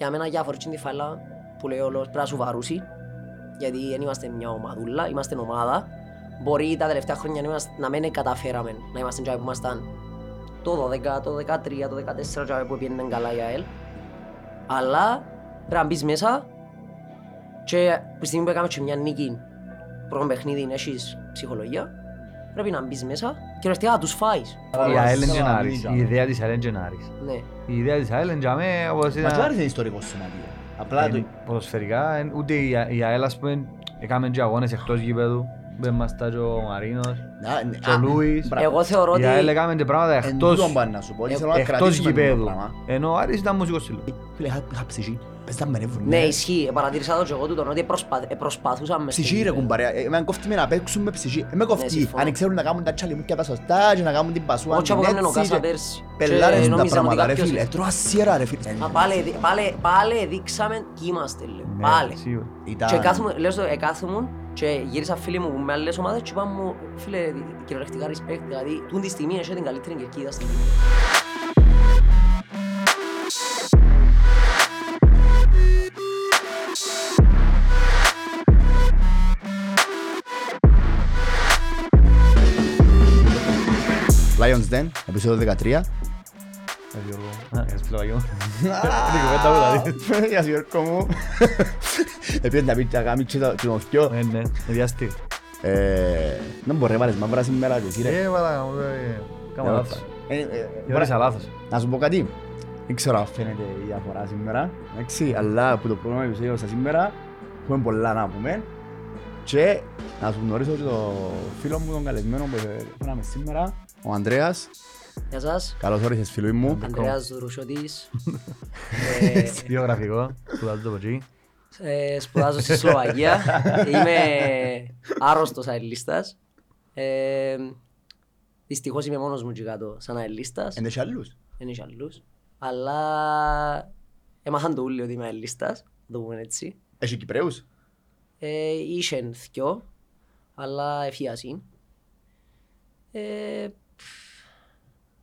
Για μένα για φορτσίν τη φάλα που λέει όλος πρέπει να σου βαρούσει γιατί δεν είμαστε μια ομαδούλα, είμαστε ομάδα. Μπορεί τα τελευταία χρόνια να, είμαστε, να μην καταφέραμε να είμαστε τζάι που ήμασταν το 12, το 13, το 14 τζάι που πήγαινε καλά η ΑΕΛ. Αλλά πρέπει να μπεις μέσα και που στιγμή που έκαμε και μια νίκη πρώτο παιχνίδι έχεις ψυχολογία πρέπει να μπεις μέσα και ουσιαστικά να τους φάεις. Η ΑΕΛ είναι Καλά, γενάρης. καλά. Η ιδέα της ΑΕΛ είναι γενάρης. Ναι. Η ιδέα της ΑΕΛ είναι για μέ, όπως Μα και ήταν... άρεσε ιστορικό σωματείο. Απλά το... Ε, Ποδοσφαιρικά, εν- ούτε η Α- η ΑΕΛ ας πούμε, έκαμε και αγώνες εκτός γήπεδου. Μπεν μας τα και ο Μαρίνος, Α, ναι, και ο α, Λούις. μπράβο. Εγώ θεωρώ Η ΑΕΛ ότι έκαμε και πράγματα Εν εκτός, τούτον πάνε να σου πω, ότι θέλω να εκτός κρατήσουμε το γηπέδου. πράγμα. Ενώ ο Άρης ήταν μουσικός σύλλογος. Φίλε, είχα- είχα ψυχή. Πες τα με νεύρουν, ναι ναι. ισχύει, παρατήρησα το και εγώ τούτον ότι προσπα- ε, προσπαθούσαμε στο Ψυχή ρε γήπεδο. κουμπάρε, εμένα κόφτει με να παίξουν με ψυχή. Ε, με κόφτει, συμφωνώ. αν ξέρουν να κάνουν τα τσαλιμούκια τα σωστά και να κάνουν την πασούα Όχι από την κάμνε ο έτσι Κάσα και- πέρσι. Πελάρες Και τα νόμιζα ότι πράγματα ρε κάποιος- φίλε, τρώα σιέρα ρε φίλε. Μα πάλι, δι- πάλι, πάλι δείξαμε τι είμαστε λέω. Ναι, Πάλι. σίγουρα. Ήταν- Και κάθομαι, λέω στο, εκάθομουν και γύρισα φίλοι μου με άλλες ομάδες και είπαν μου, φίλε, δι- κυριολεκτικά respect, δηλαδή, τούν τη στιγμή έχει την καλύτερη κερκίδα στην Lions Den, επεισόδιο 13. Ε, Γιώργο. Α, έχεις φιλαράκι μου. Είναι κουβέντα μου, δηλαδή. Γεια σου Γιώργο μου. Επειδή να πει και να κάνει και το- και το θκυο. Ε, ναι, εδιαστή. Ε, Δεν μπορεί να βάλεις μαύρα σήμερα και εσύ ρε. Ε, βάλα, ε, κάμα λάθος. Ε, ε, Γιώργησα λάθος. Να σου πω κάτι. Δεν ξέρω αν φαίνεται η διαφορά σήμερα. Εντάξει, αλλά που το πρώτο επεισόδιο στα σήμερα έχουμε πολλά να πούμε. Και να σου γνωρίσω και το φίλο μου τον καλεσμένο που έφεραμε σήμερα, ο Ανδρέας. Γεια σας, Καλώς όρισες φίλοι μου. Ανδρέας Δρουσιώτης. Ε, Βιογραφικό, σπουδάζω το από εκεί. ε, Σπουδάζω στη Σλοβακία. Είμαι άρρωστος αελίστας. Ε, Δυστυχώς είμαι μόνος μου και κάτω σαν αελίστας. Εν έχεις άλλους; Δεν έχεις άλλους. Αλλά έμαθαν το ούλιο ότι είμαι αελίστας, να το πούμε έτσι. Έχεις Κυπρέους; Ε, Είχεν θκυο, αλλά εφιάσιν.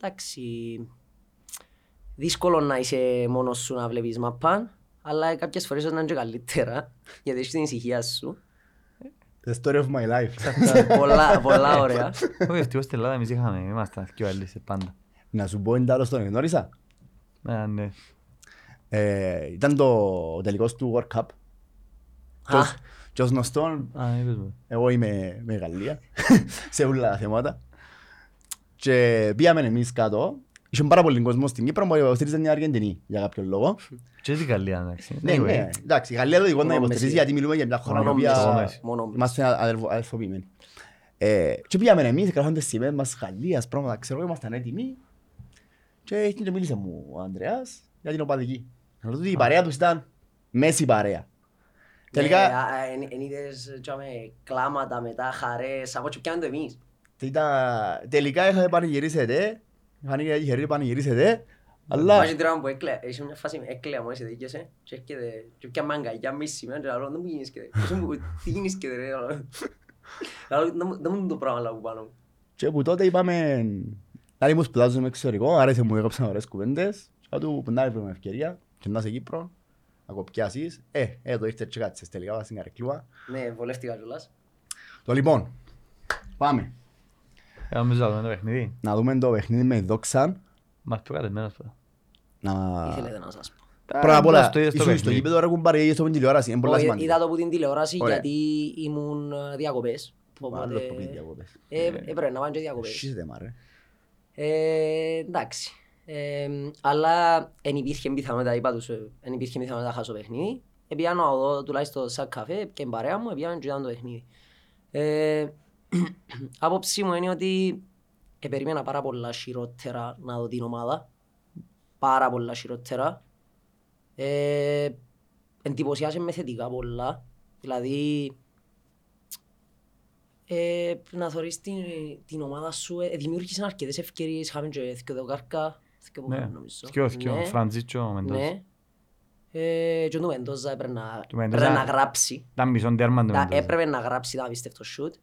Ε, πφ, εντάξει, δύσκολο να είσαι μόνος σου να βλέπεις μαπάν, αλλά κάποιες φορές να είναι και καλύτερα, γιατί έχεις την ησυχία σου. The story of my life. πολλά, πολλά ωραία. Όχι, ευτυχώς στην Ελλάδα εμείς είχαμε, ήμασταν και άλλοι σε πάντα. Να σου πω εν τέλος τον γνώρισα. Ε, ναι. Ε, Ήταν το τελικός του World Cup. Και Α. ως- Και ως γνωστόν, Α, είπες μου. εγώ είμαι με Γαλλία σε όλα τα θέματα. Και πήγαμε εμείς κάτω. Είχε πάρα πολύ κόσμος στην Κύπρο που υποστηρίζαν την Αργεντινή για κάποιο λόγο. Και στη Γαλλία, εντάξει. Ναι, ναι, εντάξει, η Γαλλία το δικό να Μόνο υποστηρίζει Μέση. γιατί μιλούμε για μια χώρα η Μόνο οποία Μέση. Μόνο Μέση. είμαστε αδελφο- αδελφοποιημένοι. Ε, Και πήγαμε εμείς, γράφαμε τις σημαίες μας Γαλλίας, πράγματα, ξέρω, ήμασταν έτοιμοι. Και εκεί και μίλησε μου ο Ανδρέας για την οπαδική. Να ρωτήσω, η παρέα τους ήταν μέση παρέα. Τελικά Εν είδες τζάμε, κλάματα μετά, χαρές, από ό,τι πιάνε το εμείς. Ήταν- τελικά είχα πανηγυρίσετε, είχαν είχε πανηγυρίσετε, αλλά Βάζει τώρα που έκλαια, έχει μια φάση με έκλαια μόλις εδίκαισε και έρχεται και πια μάγκα για μισή μέρα και λέω, δεν μου γίνεις και τι γίνεις και ρε, λέω, δεν μου- δεν μου είναι το πράγμα που πάνω μου. και που τότε είπαμε να μους σπουδάζω με εξωτερικό, άρεσε μου έκοψαν ωραίες κουβέντες και του που να βρούμε ευκαιρία και να είσαι Κύπρο, να κοπιάσεις, ε, εδώ ήρθε και κάτσες τελικά βάζει στην καρεκλούα. Ναι, βολεύτηκα κιόλας. Το λοιπόν, πάμε Ε, νομίζω να δούμε το παιχνίδι. να δούμε το παιχνίδι με δόξαν, Μας πιο κατεμένος τώρα. να... Ήθελετε να σας πω. Πρώτα απ' όλα, Στο ίδιο στο ήσουν στο παιχνίδι. γήπεδο ρε κουμπάρε, είδες το με την τηλεόραση, είναι πολλά Όχι, σημαντικό. Είδα το από την τηλεόραση Ωραία. γιατί ήμουν ε, διακοπές. Άλλος Οπότε που πει διακοπές. ε, έπρεπε να πάνε και διακοπές. Σύστε μα ρε. Ε, εντάξει. Ε, αλλά εν υπήρχε πιθανότητα, είπα τους, ε, εν υπήρχε πιθανότητα να χάσω παιχνίδι. Επιάνω εδώ τουλάχιστον σαν καφέ και η παρέα μου, επιάνω και ήταν το παιχνίδι. Ε, άποψή μου είναι ότι ε, περίμενα πάρα πολλά χειρότερα να δω την ομάδα. Πάρα πολλά χειρότερα. Ε, εντυπωσιάσε με θετικά πολλά. Δηλαδή, ε, να θωρείς την, την ομάδα σου, ε, δημιούργησαν αρκετές ευκαιρίες, είχαμε και δύο δοκάρκα, δύο Ναι, πόδια, νομίζω. θκυο, θκυο, Ναι, Φραντζίτσο, Μεντός. Ναι. Ε, και ο Μεντόζα έπρεπε να, Του Μεντόζα- έπρεπε να γράψει. Ήταν μισόν τέρμα του Τα- Μεντός. Έπρεπε να γράψει, ήταν απίστευτο σούτ.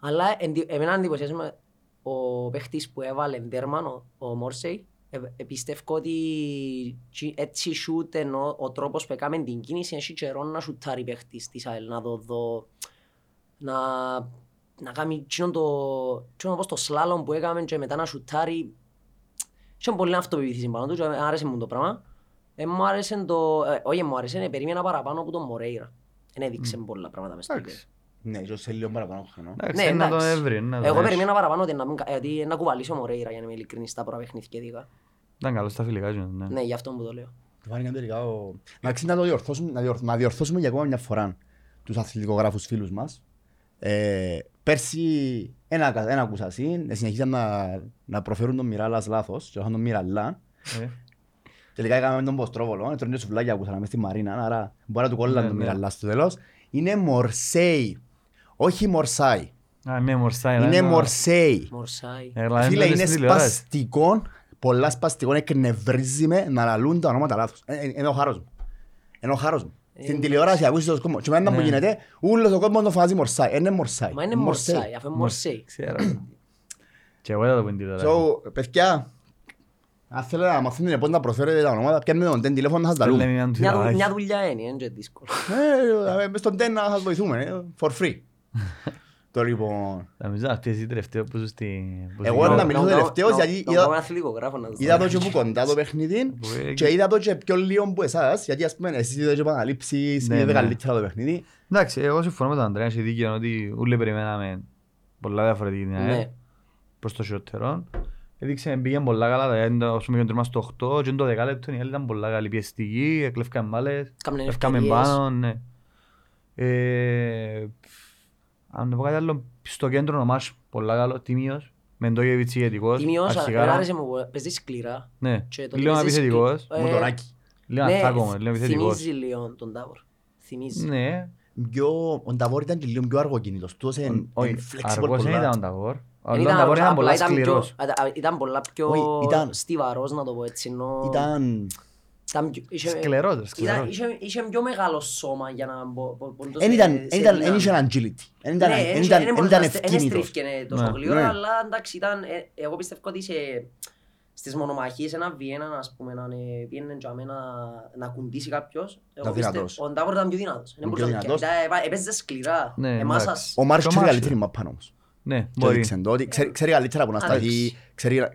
Αλλά εντι- εμένα εντυπωσιάζει με ο παίχτης που έβαλε τέρμα, ο, ο Μόρσεϊ, ε, ε, πιστεύω ότι τσι- έτσι σούτ ενώ ο τρόπος που έκαμε την κίνηση έχει καιρό να σουτάρει παίχτης της ΑΕΛ, να το δω, να, να κάνει εκείνο το, εκείνο όπως το σλάλομ που έκαμε και μετά να σουτάρει. Είχε πολύ αυτοπεποίθηση πάνω του και άρεσε μου το πράγμα. Ε, μου άρεσε το, ε, όχι μου άρεσε, ε, περίμενα παραπάνω από τον Μορέιρα. Δεν έδειξε πολλά πράγματα μες στο Εντάξει. γήπεδο. Ναι, και σε λίγο παραπάνω χρόνο. Εντάξει, Ναι, να το εντάξει. έβρει. να το Εγώ έχει. περίμενα παραπάνω ότι να, μην κα- ότι να κουβαλήσει ο Μορέιρα για να είμαι ειλικρινής στα πρώτα παιχνίδια και δικά. Ήταν καλό στα φιλικά του, ναι. Ναι, γι' αυτό που το λέω. Το φάνηκε τελικά ο... Εντάξει, να το διορθώσουμε, να, διορθ- να διορθώσουμε για ακόμα μια φορά τους αθλητικογράφους φίλους μας. Ε, πέρσι ένα, ένα ακούσα συν, συνεχίσαν να, να προφέρουν τον Μιράλας λάθος και είχαν τον Μιραλά. Ε, Τελικά έκαμε τον Ποστρόβολο, έτρωνε και σουβλάκια ακούσαν μες στη Μαρίνα, άρα μπορεί να του κόλλαν Ναι, τον ναι. Μιραλά στο τέλος. Είναι Μορσέι, όχι Μορσάι. Α, ναι, μορσάει. Είναι Μορσέι. Μορσάι. Έλα, Φίλε, δεν είναι είναι τηλεόραση. σπαστικό, πολλά σπαστικό, εκνευρίζει με να λαλούν τα ονόματα λάθος. Ε, ε, Είναι ο χάρος μου. Είναι ο χάρος μου. Στην τηλεόραση ακούσεις τον κόσμο. Και μετά που Ναι. γίνεται, ούλος ο κόσμος το φάζει Μορσάι. Είναι Μορσάι. Μα είναι Μορσάι, αφού είναι Μορσέι. Ξέρω. Και εγώ δεν το πω την τηλεόραση. So, παιδιά, αν θέλετε να μαθαίνετε πώς να προφέρετε τα ονόματα, πιάνετε τον τεν τηλέφωνο να σας τα Λέμε λούμε. μια Μια, δου- τηλεόραση. μια δουλειά είναι, είναι και δύσκολο. Ε, ε, μες στον τεν να σας βοηθούμε, ε, for free. Το λοιπόν, Νομίζω αυτή εσύ τελευταίο που ζω στη... που Εγώ ζω- να μιλήσω Να- τελευταίος, να- γιατί να είδα- κάνω ένα αθλητικογράφο να δω. είδα το και που κοντά το παιχνίδι Που έγινε. και είδα το και πιο λίγο που εσάς, γιατί ας πούμε εσείς είδατε και επαναλήψεις, Ναι, είδατε ναι. καλύτερα το παιχνίδι. Εντάξει, εγώ συμφωνώ με τον Ανδρέας, έχει δίκιο ότι όλοι περιμέναμε πολλά διαφορετική την ΑΕΛ Ναι. προς το χειρότερο. Έδειξε, πήγαινε πολλά καλά, δηλαδή, όσο πήγαινε τέρμας στο 8 και το δεκάλεπτο η ΑΕΛ ήταν πολλά καλή πιεστική, εκλέφκαν μπάλες, Κάμνε Έφκαμε ευκαιρίες. πάνω, ναι. Ε, αν το πω κάτι άλλο, στο κέντρο ο Μάς, πολλά καλό, τίμιος, Μεντόγεβιτς ηγετικός, Τιμιός, αρχικά. εμένα άρεσε μου, που παίζεις σκληρά. Ναι, Και το λίγο ότι παίζεις επιθετικός. σκλη- Με Ε, τον Άκη. Λίγο ναι, ατάκομο, λίγο επιθετικός. Θυμίζει λίγο τον Τάβορ. Θυμίζει. Ναι, Πιο, ο Νταβόρ ήταν και λίγο πιο αργοκίνητος, τούτος είναι όχι, είναι flexible αργός δεν πολλά. ήταν ο Ταβόρ. Ο Δεν Ταβόρ ήταν απλά πολλά ήταν πιο- σκληρός. α- α- Ήταν πολλά πιο Όχι, ήταν- στιβαρός να το πω έτσι. ενώ- Ήταν... ήταν πιο- είχε- Σκληρός, ήταν- σκληρός. είχε- Είχε πιο μεγάλο σώμα για να μπο- μπο- μπο- το Εν σε- ήταν, σε εν ήταν, εν δύναμη. είχε agility. Εν ήταν, Ναι, εν εν- ήταν, εν εν μπορούσε ήταν να στε- εν ευκίνητος. στρίφκαινε τόσο Ναι. γλύωρα, Ναι. αλλά εντάξει, ήταν, ε, εγώ πιστεύω ότι σε, στις μονομαχίες ένα Βιέννα, ας πούμε, να είναι- πήγαινε για μένα να κουντήσει κάποιος. Εγώ Ήταν πιστεύω- δυνατός. Ο Ντάβορ ήταν πιο δυνατός. Δεν Πιο μπορούσε να δυνατός. πιάσει. Ήταν- Έπαιζε σκληρά. Ναι, Εμάς εντάξει. ας- Ο Μάρις Το ξέρει μάτς, καλύτερη ε. μαπά όμως. Ναι, Και μπορεί. έδειξε το ότι ξέρει- ξέρει καλύτερα που να σταθεί. Εντάξει. ξέρει-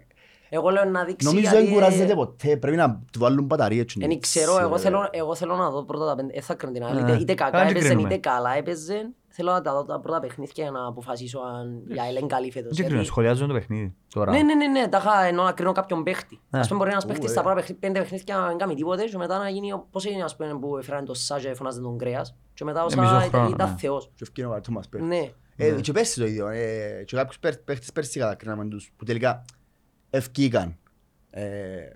Εγώ λέω να δείξει Νομίζω γιατί- δεν κουράζεται ποτέ. Πρέπει να του βάλουν μπαταρίες. έτσι. Δεν ξέρω, εγώ Ε, θέλω, εγώ θέλω να δω πρώτα τα πέντε. Ε, θα κρίνω την άλλη. Ε, Είτε, είτε κακά καλά, και έπαιζε, κρίνουμε. είτε καλά έπαιζε. Θέλω να τα δω τα πρώτα παιχνίδια για να αποφασίσω αν η ΑΕΛ είναι καλή φέτος. Δεν Γιατί- κρίνω, σχολιάζω το παιχνίδι τώρα. Ναι, ναι, ναι, ναι, τα είχα ενώ να κρίνω κάποιον παίχτη. Ναι. Ας πούμε μπορεί ένας Ου, παίχτης ε. στα πρώτα παιχνίδια- πέντε παιχνίδια να μην κάνει τίποτε και μετά να γίνει ο- πώς είναι ας πούμε που έφεραν το Σάζε και φωνάζε τον Κρέας και μετά ο Ε, μισό Σάζε χρόνο, ήταν ναι. θεός. Και ευκαιρία ο Αρτούμας παίχτης. Ναι. Ε, Ναι. Και πέρσι το ίδιο. ε, Και κάποιους παίχ- παίχτες πέρσι κατακρίναμε τους που τελικά ευκήκαν ε,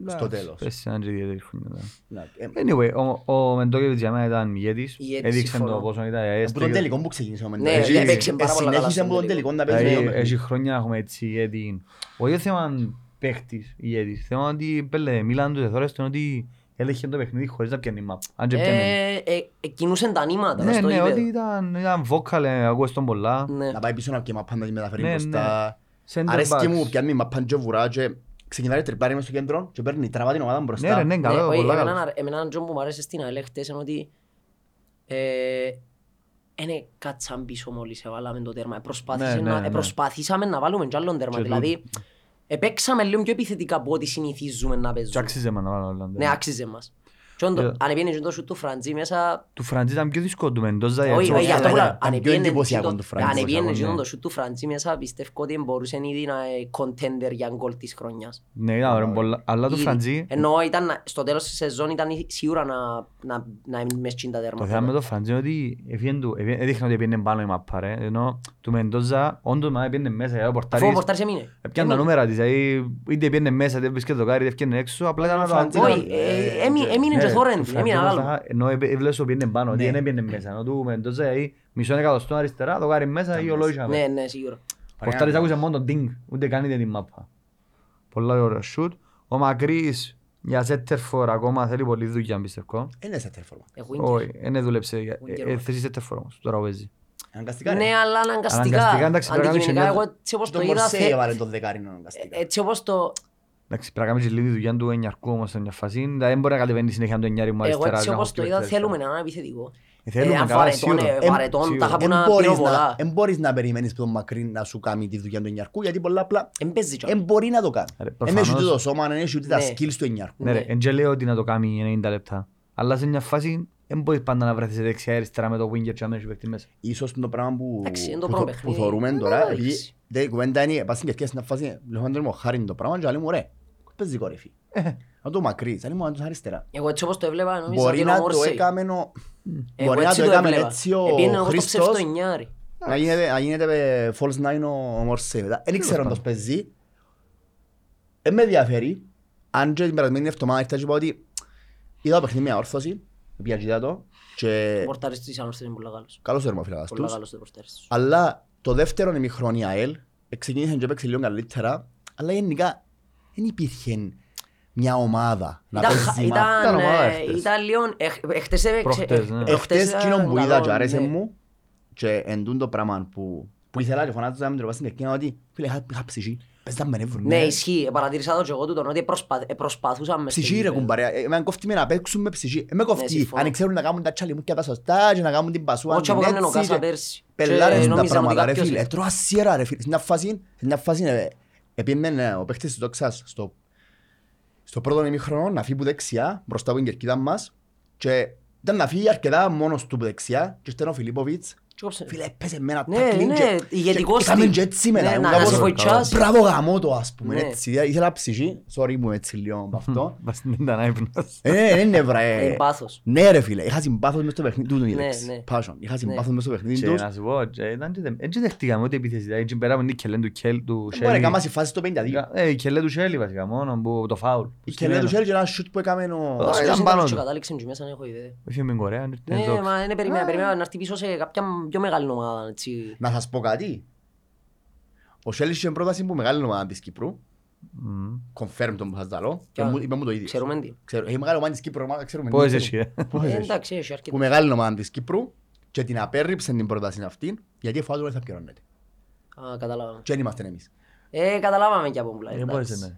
στο τέλος. Πες έναν και ιδιαίτερη χρονιά, ναι. Να, ε, Anyway, ο- ο Μεντόγεβιτς για μένα ήταν ηγέτης. Ηγέτης, Έδειξε συμφωνώ. το πόσο ήταν Από τον αέστηκε. τελικό που ξεκίνησε ο Ναι, Μεντόγεβιτς. Έχει- έπαιξε πάρα πολλά καλά Συνέχισε στον από τον τελικό. τελικό να παίζει Δηλαδή, το Έχει παιχνίδι. χρόνια να έχουμε έτσι ηγέτη. Όχι θέμα παίχτης, ηγέτης. Θέμα ότι πέλε, μίλαν τους εθώρες του ότι έλεγχε το παιχνίδι χωρίς να πιάνει μαπ. Αν και πιάνει. Ε, ε, ε, κινούσαν τα νήματα Ναι, στο ναι, γήπεδο. ότι ήταν, ήταν vocal, ε, ακούες τον πολλά. Ναι. Να πάει πίσω να και μαπά να τη μεταφέρει Ναι, μπροστά. Center Αρέσκει backs. μου πιάνει μαπά και βουρά και ξεκινάει τριπλάρι μες στο κέντρο και παίρνει τραβά την ομάδα Ναι, μπροστά. ρε, ναι, Ναι, καλό, όχι, πολλά εμένα- καλό. Εμένα ένα τζον που μου άρεσε στην ΑΕΛ χτες είναι ότι ε, είναι κάτσαν πίσω μόλις έβαλαμε το τέρμα. Ε, προσπάθησε Ναι, ναι, να- ναι. ε, Προσπαθήσαμε να βάλουμε κι άλλον τέρμα. Και Δηλαδή, επέξαμε λίγο πιο επιθετικά από ό,τι συνηθίζουμε να Και παίζουμε. άξιζε με να βάλω όλα. Ναι, άξιζε μας. Και όντως, Ε. αν έπιανε και το σούτ του Φραντζή μέσα, Του Φραντζή ήταν πιο δύσκολο του Μεντόζα. όχι, έτσι όχι, όπως γι' αυτό ήταν- που λέω, ήταν αν πιο έπιανε εντυπωσιακό και του το- Φραντζή. αν έπιανε και Εντυπωσιακό, το σούτ του Φραντζή μέσα, πιστεύω ότι μπορούσε ήδη να είναι contender για γκολ της χρονιάς. Ναι, ήταν ωραίο, πολλά. Αλλά του Ήδη. Φραντζή, Ενώ ήταν, να- στο τέλος της σεζόν ήταν σίγουρα να, να, να είναι μες στην τα το τέρματα. θέμα με το Φραντζή είναι ότι έφυγε του- έφυγε- έδειχνε ότι πήγαινε πάνω η μαπά, ρε. Ενώ του Μεντόζα, όντως μα πήγαινε μέσα, γιατί ο Αφού ο πορτάρης πορτάρης έμεινε. έπιανε τα Έμεινε. νούμερα της, δηλαδή είτε πήγαινε μέσα, είτε βρίσκεται το κάρι, είτε έφυγε έξω, απλά ήταν να το Φραντζή αντί- Όχι, ε, έμει- έμεινε Ναι, και του θόρεν, Φραντζή έμεινε όμως άλλο. τα- Ενώ έπαι- έβλεπες ότι πήγαινε πάνω, ότι Ναι. δεν πήγαινε μέσα. Ενώ του Μεντόζα, δηλαδή, μισό εκατοστό αριστερά, το κάρι μέσα ή ολόγια Ναι, ναι, σίγουρα. Ο Πορτάρης άκουσε μόνο τον ding, ούτε καν είδε την μάπα. Πολλά ωραία shoot. Ο Μακρύς για center ακόμα θέλει πολλή δουλειά πιστεύω. Είναι σε τέρφορμα. Εγώ είναι Όχι, δεν δούλεψε. για- Winger ε, μας. Θέση center for όμως, τώρα παίζει. Αναγκαστικά ρε. Ναι, αλλά αναγκαστικά. Αναγκαστικά, εντάξει, πρέπει να Αντικειμενικά, κάνεις εγώ έτσι όπως Το το είδα, Μορσέι θε- έβαλε τον δεκάρινο αναγκαστικά. έτσι όπως το... Εντάξει, πρέπει να κάνεις και λίγη δουλειά του εννιαρκού όμως σε μια φάση. Δηλαδή, Δεν μπορεί να κατεβαίνει συνέχεια το εννιάρι μου Εγώ αριστερά. έτσι να όπως έχω το πιο είδα αριστερά. θέλουμε έναν επιθετικό. Ε, θέλουμε, Ε, αν καλά, βαρετών, σίγουρα. ε, Ε, βαρετών, σίγουρα. τα είχα που Εν να μπορείς πίνω να- πολλά. εν μπορείς να περιμένεις που τον μακρύ να σου κάνει τη δουλειά του εννιαρκού γιατί πολλά απλά Εν παίζει κιόλας. εν μπορεί να το κάνει. Ρε, Εν προφανώς. έχει ούτε το σώμα, εν έχει ούτε τα Ναι. skills του εννιαρκού. Ναι ρε, Ναι. εν και λέω ότι να το κάνει 90 λεπτά. Αλλά σε μια φάση δεν μπορείς πάντα να βρεθείς δεξιά αριστερά με το winger και να μένεις παίχτη μέσα. Ίσως το πράγμα που, Εντάξει, είναι το που, πρώτο θω- που παιχνίδι. θεωρούμε Ναι, τώρα, εντάξει. επειδή δε, η κουβέντα είναι, πας στην κερκία στην φάση, λέω άντρε μου, χάρη είναι το πράγμα και λέει μου, ρε, παίζει κορυφή. Να το μακρύ, λέει μου, αν το αριστερά. Εγώ έτσι όπως το έβλεπα νομίζω Μπορεί ότι να είναι το Μόρσεϊ. έκαμε ο- Εγώ μπορεί να έτσι το το έκαμε έβλεπα. έτσι ο Επήγαινε όπως το Χριστός, ψευτονιάρι. να γίνεται, να γίνεται με false nine ο, ο Μορσέ. Δεν ξέρω αν το παίζει. Δεν με ενδιαφέρει. Αν και την περασμένη εβδομάδα ήρθα και είπα ότι είδα το παιχνίδι μια όρθωση, πήγα και είδα το και Ο πορτάρις της Άνορθος είναι πολύ καλός. καλώς έρμα φίλαγας Πολύ τους. καλός το πορτάρις τους. Αλλά το δεύτερο ημιχρόνι ΑΕΛ ξεκίνησε και έπαιξε λίγο καλύτερα, αλλά γενικά δεν υπήρχε μια ομάδα να Ήταν- παίζει μα- Ήταν Ήταν ομάδα ε, εχθές. ήταν λίγο... εχ- Εχθές έπαιξε... Προχτές, ναι. ε, Εχθές ήταν εκείνο που είδα καλό, και άρεσε ναι. μου και εν τούτο το πράγμα που, που ήθελα και φωνάζω να μην τροπάς στην κερκίνη ότι φίλε είχα, είχα ψυχή, πες να με νεύρουν. Ναι, ισχύει. Παρατήρησα το και εγώ τούτον ότι προσπα- ε, προσπαθούσαμε μες στο Ψυχή ρε γήπεδο. κουμπάρε, εμένα κόφτει με να παίξουν με ψυχή. Ε, με κόφτει, συμφωνώ. αν ξέρουν να κάνουν τα τσαλιμούκια τα σωστά και να κάνουν την πασούα. Όχι όπως την έκανε ο έτσι Κάσα και- πέρσι. Πελάρες Και τα νόμιζαν ότι πράγματα ρε κάποιος- φίλε. Τρώα σιέρα ρε φίλε. Σε μια φάση, σε μια φάση ε, επίμενε ο παίχτης της Δόξας στο, στο πρώτο ημίχρονο να φύγει που δεξιά μπροστά από την κερκίδα μας και ήταν να φύγει αρκετά μόνος του που δεξιά και ήρθε ο Φιλίπποβιτς Και κόψε. Φίλε, έπαιζε με ένα Ναι, τάκλινγκ ναι, και- ηγετικός και έκαμε στυλ. και έτσι μετά. Ναι, Εγώ να- κάπως, να σε βοηθάσει. Μπράβο γαμώ το ας πούμε Ναι. έτσι. Ήθελα ψυχή, sorry μου έτσι λίγο από αυτό. Βάσει δεν ήταν άϊπνος. Ε, ναι, ναι, ναι, βρε. Είναι πάθος. Ναι ρε φίλε, είχα συμπάθος μες στο παιχνίδι του. Ναι, Ναι, ναι. Passion. Είχα συμπάθος Ναι. μες στο παιχνίδι Και τους. να σου πω, και ήταν και δεν- έτσι δεχτήκαμε ούτε επίθεση. Δηλαδή, εκεί πέρα από την Κελέν του Κέλ του Δεν μπορεί να Σέλι. κάνεις η φάση στο 52. Ε, η Κελέ του Σέλι βασικά, μόνο που το φάουλ. Η Κελέ του Σέλ και ένα σούτ που έκαμε ο... Ωραία. Αυτός ήταν ήταν πάνω και του. κατάληξε και μέσα, δεν έχω ιδέα. Έφυγε με την Κορέα. είναι Ναι, το- μα είναι περιμένα, περιμένα να έρθει πίσω σε κάποια πιο μεγάλη ομάδα. έτσι. Να σας πω κάτι. Ο Σέλ είχε πρόταση που μεγάλη ομάδα της Κύπρου. Μμμ. Confirm τον που σας δαλώ. Ποια; Είπε μου- Είπε μου το ίδιο. Ξέρουμε τι. Ξέρω, Έχει μεγάλη ομάδα της Κύπρου, ομάδα ξέρουμε. Πόσες τι έχει, ξέρουμε. ε. Πόσες Ε, έχει. Εντάξει, έχει Που αρκετά. μεγάλη ομάδα της Κύπρου και την απέρριψε την πρόταση αυτή γιατί η φάουλ δεν θα πληρώνεται. Α, καταλάβαμε. Και δεν είμαστε εμείς. Ε, καταλάβαμε και από μπλα. Δεν μπορείς, ναι.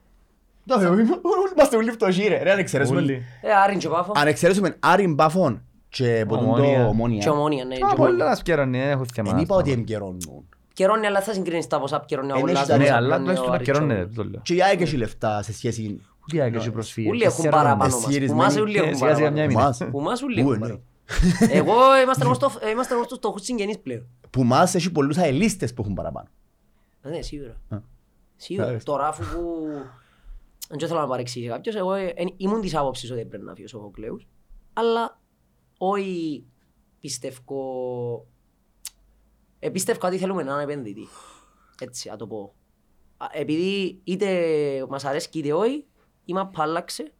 Το Είμαστε όλοι φτωχοί ρε. Ρε αν εξαιρέσουμε Όλοι. Ε, Άρην και Πάφο. Αν εξαιρέσουμε Άρην Μπάφων και από τον το Ομόνια. Και ομόνια. ομόνια, ναι. Α, και ομόνια. πολλά σκέρωνε, δεν έχω θέμα. Δεν είπα ότι εμπικαιρώνουν. Καιρώνει, αλλά θα συγκρίνεις τα ποσά που καιρώνει ο Εν έχει Λάζαρος, τα- Ναι, που αλλά καιρώνει ο τουλάχιστον να Άρης και ο καιρώνε, Ομόνια. το λέω. Και η ΑΕΚ έχει λεφτά σε σχέση... Ούτε η ΑΕΚ έχει προσφύγει. Ούλοι έχουν Ξέρουμε. παραπάνω μας. Εσυρισμένοι. Που μας ούλοι Ε, έχουν σιγά σιγά μια παραπάνω. έμεινε. Μας. Που μας ούλοι Πού, έχουν ναι. παραπάνω. Εγώ είμαστε εγώ στο- ε, είμαστε εγώ στους φτωχούς συγγενείς πλέον. Που μας έχει πολλούς αελίστες που έχουν παραπάνω. Ε, Ναι, σίγουρα. Α. Σίγουρα. Μάλιστα. Τώρα αφού που... Δεν θέλω να παρεξηγήσει κάποιος, εγώ ε, εν- ήμουν της άποψης ότι πρέπει να φύγει ο Σοφοκλέους, αλλά όχι πιστεύω... Ε, πιστεύω ότι θέλουμε έναν επενδυτή. Έτσι, να το πω. Α, Επειδή είτε μας αρέσει είτε όχι, η μαπ άλλαξε.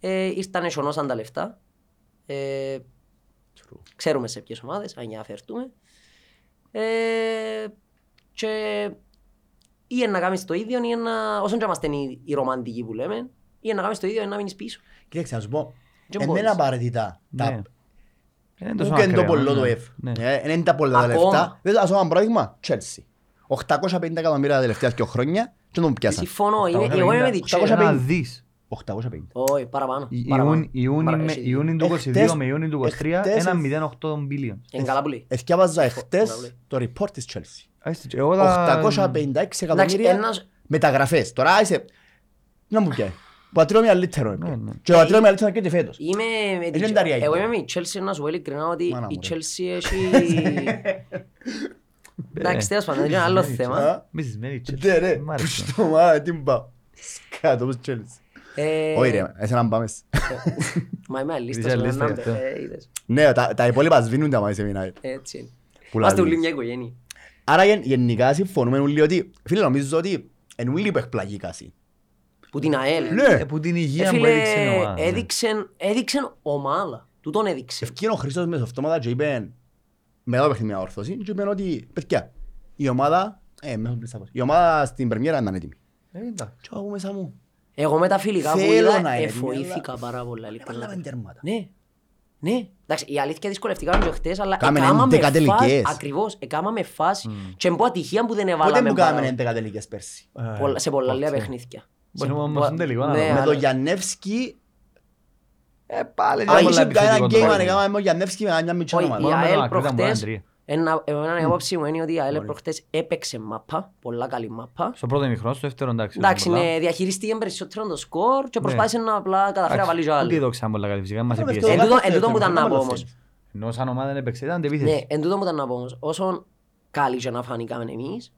Ε, ήρθαν εσωνώσαν τα λεφτά. Ε, ξέρουμε σε ποιες ομάδες, αν ενδιαφερθούμε. Ε, και ή να κάνεις το ίδιο, ή να, όσον και είμαστε οι, οι ρομαντικοί που λέμε, ή να κάνεις το ίδιο ή να μείνεις πίσω. Κοίταξε, να σου πω. Δεν Εμένα μπορείς. απαραίτητα. Ναι. Τα- Είναι Πού τόσο και είναι το ακραίο, πολλό το ναι. F. Ναι. Ε, Δεν είναι τα πολλά τα Ακόμα. λεφτά. Δεν θα σου πω ένα παράδειγμα. Chelsea. 850 εκατομμύρια τα τελευταία δύο χρόνια και τον πιάσαν. Συμφωνώ, είμαι, 850. εγώ είμαι με τη Chelsea. 850. Ένα δις. 850. Όχι, παραπάνω. Η- παραπάνω. Ιούνι- Ιούνι Παραπάνω, με- έχει Ιούνι του Εχθές- 22 με Ιούνι του 23, εχθές- ένα 0,8 μπίλιον. Είναι καλά που λέει. Εθιάβαζα Έχω- εχθές έχω το report της Chelsea. Εγώ τα... 856 εκατομμύρια ένας- μεταγραφές. Τώρα είσαι... Να μου πιάει. Πατρίο με αλύτερο. Ναι, ναι. Και ο πατρίο με αλύτερο και φέτος. Είμαι με τη Είναι Chelsea. τα ριακή. Εγώ είμαι με η Chelsea να σου πω ειλικρινά ότι Μάνα μου, η ρε. Chelsea έχει... Εντάξει, τέλος πάντων, είναι ένα άλλο θέμα. Α, Μισισμένη Chelsea. Ναι ρε, Μ' άρεσε. πούς το μα, τι πάω. Σκάτω όπως Chelsea. Ε, Όχι ρε, εσένα να πάμε. Μα είμαι αλίστας, Είσαι με αλίστας έναν γι' αυτό. ε, είδες. Ναι, τα τα υπόλοιπα σβήνονται άμα είσαι μηνάει. Έτσι είναι. Που Είμαστε λαλείς. όλοι μια οικογένεια. Άρα γεν- γενικά συμφωνούμε όλοι ότι, φίλε νομίζω ότι είναι όλοι που εκπλαγήκασαι. Που την ΑΕΛ. Ναι. Ε, Που την Ε, υγεία μου φίλε, έδειξε η ομάδα. ναι. έδειξεν- έδειξεν ομάδα. Τούτον έδειξε. Ευκαιρία ο Χρήστος μέσα αυτόματα και είπε μετά το παιχνίδι μια όρθωση και είπε ότι παιδιά η ομάδα ε, μέσα στο πλησάπος. η ομάδα στην πρεμιέρα ήταν έτοιμη. Ε, εντάξει. Και εγώ μέσα μου Εγώ με τα φιλικά που Θέλω είδα, να είναι εφοήθηκα έτοιμη, πάρα πολλά. ειλικρινά. έβαλαμε τέρματα. Ναι. Ναι. Εντάξει, η αλήθεια δυσκολευτήκαμε και χτες, αλλά Κάμεν εκάμαμε 11 τελικές. φάση. Ακριβώς, εκάμαμε φάση. Και μπω ατυχία που δεν Πότε εβάλαμε μου παρά- κάναμε 11 τελικές πέρσι; Ε, πολλά- σε πολλά λίγα πότε. παιχνίδια. Μπορεί να είμαστε τελικό να Ναι, δούμε. Με αλλά- το Γιαννεύσκι, Ε, πάλι αν είναι είχε πολλά κανένα επιθετικό γκέιμα το να πράγμα. κάνουμε με το Γιαννεύσκι με μια μικρή Όχι, ομάδα. η Μόνο με ΑΕΛ τον Ακρίτα μπορεί να προχτές- τρία. Ένα, εμένα η άποψη μου είναι ότι η ΑΕΛ Μπορεί. προχτές έπαιξε μάπα, πολλά καλή μάπα. Στο πρώτο ημιχρόνο, στο δεύτερο εντάξει. Εντάξει, πολλά. ναι, διαχειριστήκε περισσότερο το σκορ και προσπάθησε να απλά καταφέρει να βάλει και Ούτε άλλο. δόξα είναι πολλά καλή φυσικά, μας Το έπιεσε. δεύτερο Εν τούτο- κάθε εν τούτο που ήταν δεύτερο, να πω δεν όμως. το Ενώ σαν ομάδα δεν έπαιξε, ήταν Ναι, αντεπίθεση. εν τούτο που ήταν να πω όμως, όσον καλή και να φανήκαμε εμείς,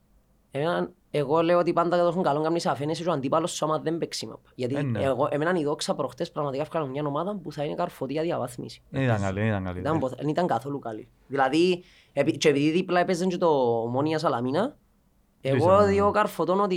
εμένα, εγώ λέω ότι πάντα έχουν καλό καμνείς αφήνεσαι και ο αντίπαλος σώμα δεν παίξει μάπα. Γιατί Ε, ναι. εγώ, εμένα η δόξα προχτές πραγματικά έφυγαν μια ομάδα που θα είναι καρφωτή για διαβάθμιση. Δεν ήταν καλή, δεν ήταν καλή. Ήταν, ποθ- δεν ήταν καθόλου καλή. Δηλαδή, επει- και επειδή δίπλα έπαιζε και το Μόνια Σαλαμίνα, εγώ Ήσαν- διώ καρφωτών ότι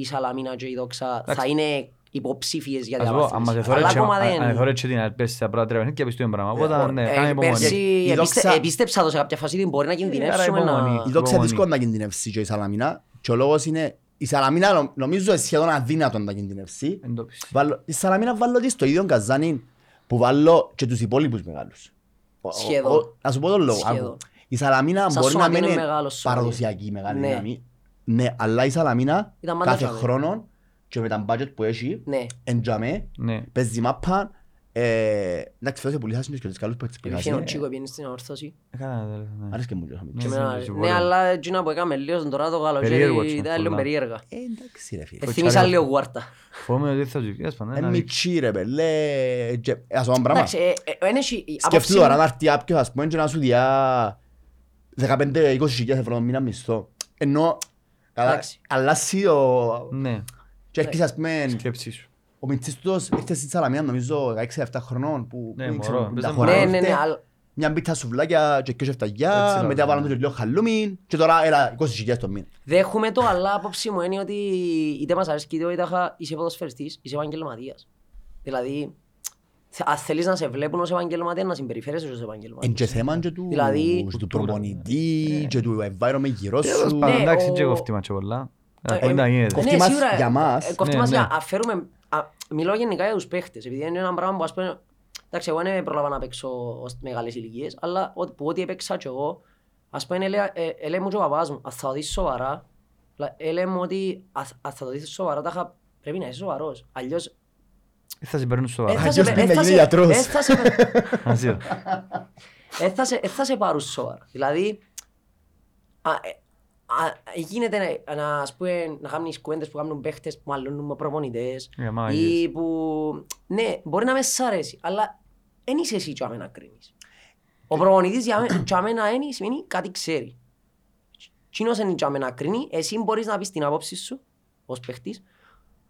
η Σαλαμίνα και η Δόξα θα Εντάξει. είναι υποψήφιες για Ας πω, άμα διαβάθμιση. σε θωρεί Αλλά και- ακόμα αν- αν δεν... θωρεί και την ΑΕΛ πέσει στα πρώτα τρία παιχνίδια, πεις το ίδιο πράγμα. Οπότε, ναι, Ε, κάνε υπομονή. Πέρσι Η επίστε- Δόξα- επίστεψα το σε κάποια φάση ότι μπορεί να κινδυνεύσουμε άρα να... υπομονή. Η δόξα Υπομονή. δύσκολο να κινδυνεύσει και η Σαλαμίνα και ο λόγος είναι η Σαλαμίνα νο- νομίζω είναι σχεδόν αδύνατο να κινδυνεύσει. Εντόπιση. Βάλω- Η Σαλαμίνα βάλω τη στο ίδιο καζάνι που βάλω και τους υπόλοιπους μεγάλους. Ο- ο- Σχεδόν. ο- Να σου πω τον λόγο. Σχεδόν. άκου. Η Σαλαμίνα Σαν μπορεί να σωματείο μην είναι είναι μεγάλος σωματείο. παραδοσιακή μεγάλη Ναι. δύναμη. Ναι, αλλά η Σαλαμίνα Ήταν πάντα κάθε τζαμέ. χρόνο και με τα budget που έχει, Ναι. εν τζαμέ, Ναι. παίζει μάπα. Ε, Εντάξει, φέτος πολύ χάσινες και τους καλούς παίκτες που Είχε ο χάσινες. Τσίκο πήγαινε στην ορθώση. Ε, καλά, τέλος, ναι. Άρεσκε μου λίγο. Ναι, Και ναι, εμένα- ναι, Ναι, συμφωνώ. αλλά εκείνα που έκαμε λίγος τώρα το Περίεργο καλοκαίρι έτσι, ήταν λίγο πολλά. περίεργα. Ε, Εντάξει ρε φίλε. Ε, Θύμισα λίγο γουάρτα. Φοβούμαι ότι θα τους τέλος πάντων, Ε, να δείξει. μητσί ρε πελέ. και- ε, Ας πω ένα πράγμα. Εντάξει, ε, ε, εν έχει- η Σκεφτού άποψη τώρα μου- να έρθει κάποιος ας πούμε και να σου διά 15-20 χιλιάδες ευρώ το μήνα μισθό. Ενώ καλά, Εντάξει. αλλάσει το... Ναι, Και έρχεσαι ας πούμε σκέψη σου. Ο Μιτσής τούτος ήρθε στην Σαλαμίνα νομίζω 16-17 χρονών που Ναι, που μωρό, ξέρω, που παίζα τα μωρό. χώρα Ναι, ναι, ήρθε. ναι, αλλά- Μια μπίτα σουβλάκια και και Έτσι γιά, ήταν, μετά ναι. βάλαμε το λίγο χαλούμιν και τώρα έλα 20 χιλιάδες το μήνα. Δέχομαι το, αλλά άποψη μου είναι ότι είτε μας αρέσει είτε όχι τάχα είσαι ποδοσφαιριστής, είσαι επαγγελματίας. Δηλαδή, θε- αν θέλεις να σε βλέπουν ως επαγγελματία, να συμπεριφέρεσαι ως Εν επαγγελματίας. και θέμα και του, Δηλαδή- και του προπονητή και του environment γύρω Τέλος σου. πάντων, Ναι, εντάξει, ο- και κοφτήμα και πολλά. Ε, Ακόμα να γίνεται. κοφτεί Ναι, μας σίγουρα, για μας. ε, κοφτεί Ναι, μας ναι. για- αν φέρουμε- α, Μιλώ γενικά για τους παίχτες, επειδή είναι ένα πράγμα που ας πούμε, εντάξει εγώ δεν πρόλαβα να παίξω ως μεγάλες ηλικίες, αλλά ό- που ό,τι έπαιξα και εγώ, ας πούμε έλεγα- ε, έλεγε μου και ο παπάς μου, αν θα το δεις σοβαρά, λα- έλεγε μου ότι αν αν θα το δεις σοβαρά, τάχα πρέπει να είσαι σοβαρός. Αλλιώς Ε, Θα σε παίρνουν ε, σοβαρά. θα σε- Αλλιώς ε, πρέπει να θα γίνει σε- γιατρός. ε, θα σε- Μαζί του. ε, θα σε- ε, θα σε πάρουν σοβαρά. Δηλαδή, α, ε, α, γίνεται να, να, ας πούμε, να κάνεις κουβέντες που κάνουν παίχτες που μάλλον με προπονητές Ε, μα, ή που... Ναι, μπορεί να μες σ' αρέσει, αλλά δεν είσαι εσύ για να κρίνεις. Ο προπονητής για μέ- για μένα είναι, σημαίνει κάτι ξέρει. Κοινός είναι για μένα να κρίνει, εσύ μπορείς να πεις την άποψη σου ως παίχτης,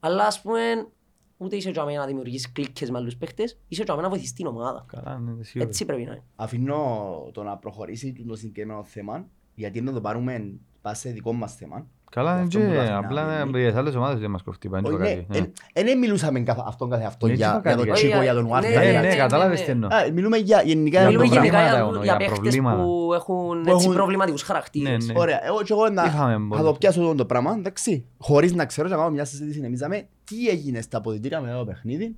αλλά ας πούμε ούτε είσαι για μένα να δημιουργείς κλίκες με άλλους παίχτες, είσαι για μένα να βοηθείς την ομάδα. Καλά, ναι, σίγουρα. Έτσι πρέπει να είναι. Αφήνω το να προχωρήσει το συγκεκριμένο θέμα, γιατί να το πάρουμε πάση σε δικό μας θέμα. Καλά, Αυτό και που θα απλά αφήναμε. ναι, για άλλες ομάδες δεν μας κοφτεί, πάνε Όχι, και ναι, κάτι. εν- εν- εν μιλούσαμε καθ' αυτόν καθ' αυτόν Ναι, για είπα για κάτι; τον για- Τσίκο, Όχι, για τον ναι, Βάρτα. Ναι, για- ναι, ναι, κατάλαβες ναι. τι εννοώ. Α, Μιλούμε για γενικά για Μιλούμε το γενικά πράγμα. για, εννοώ, για για παίχτες προβλήματα. που έχουν Που έτσι έχουν- προβληματικούς χαρακτήρες. Ναι, ναι. Ωραία, εγώ και εγώ να, Είχαμε θα εμπόδια. το πιάσω αυτό το πράγμα, εντάξει. Χωρίς να ξέρω, να κάνω μια συζήτηση εμείς με τι έγινε στα αποδητήρια μετά το παιχνίδι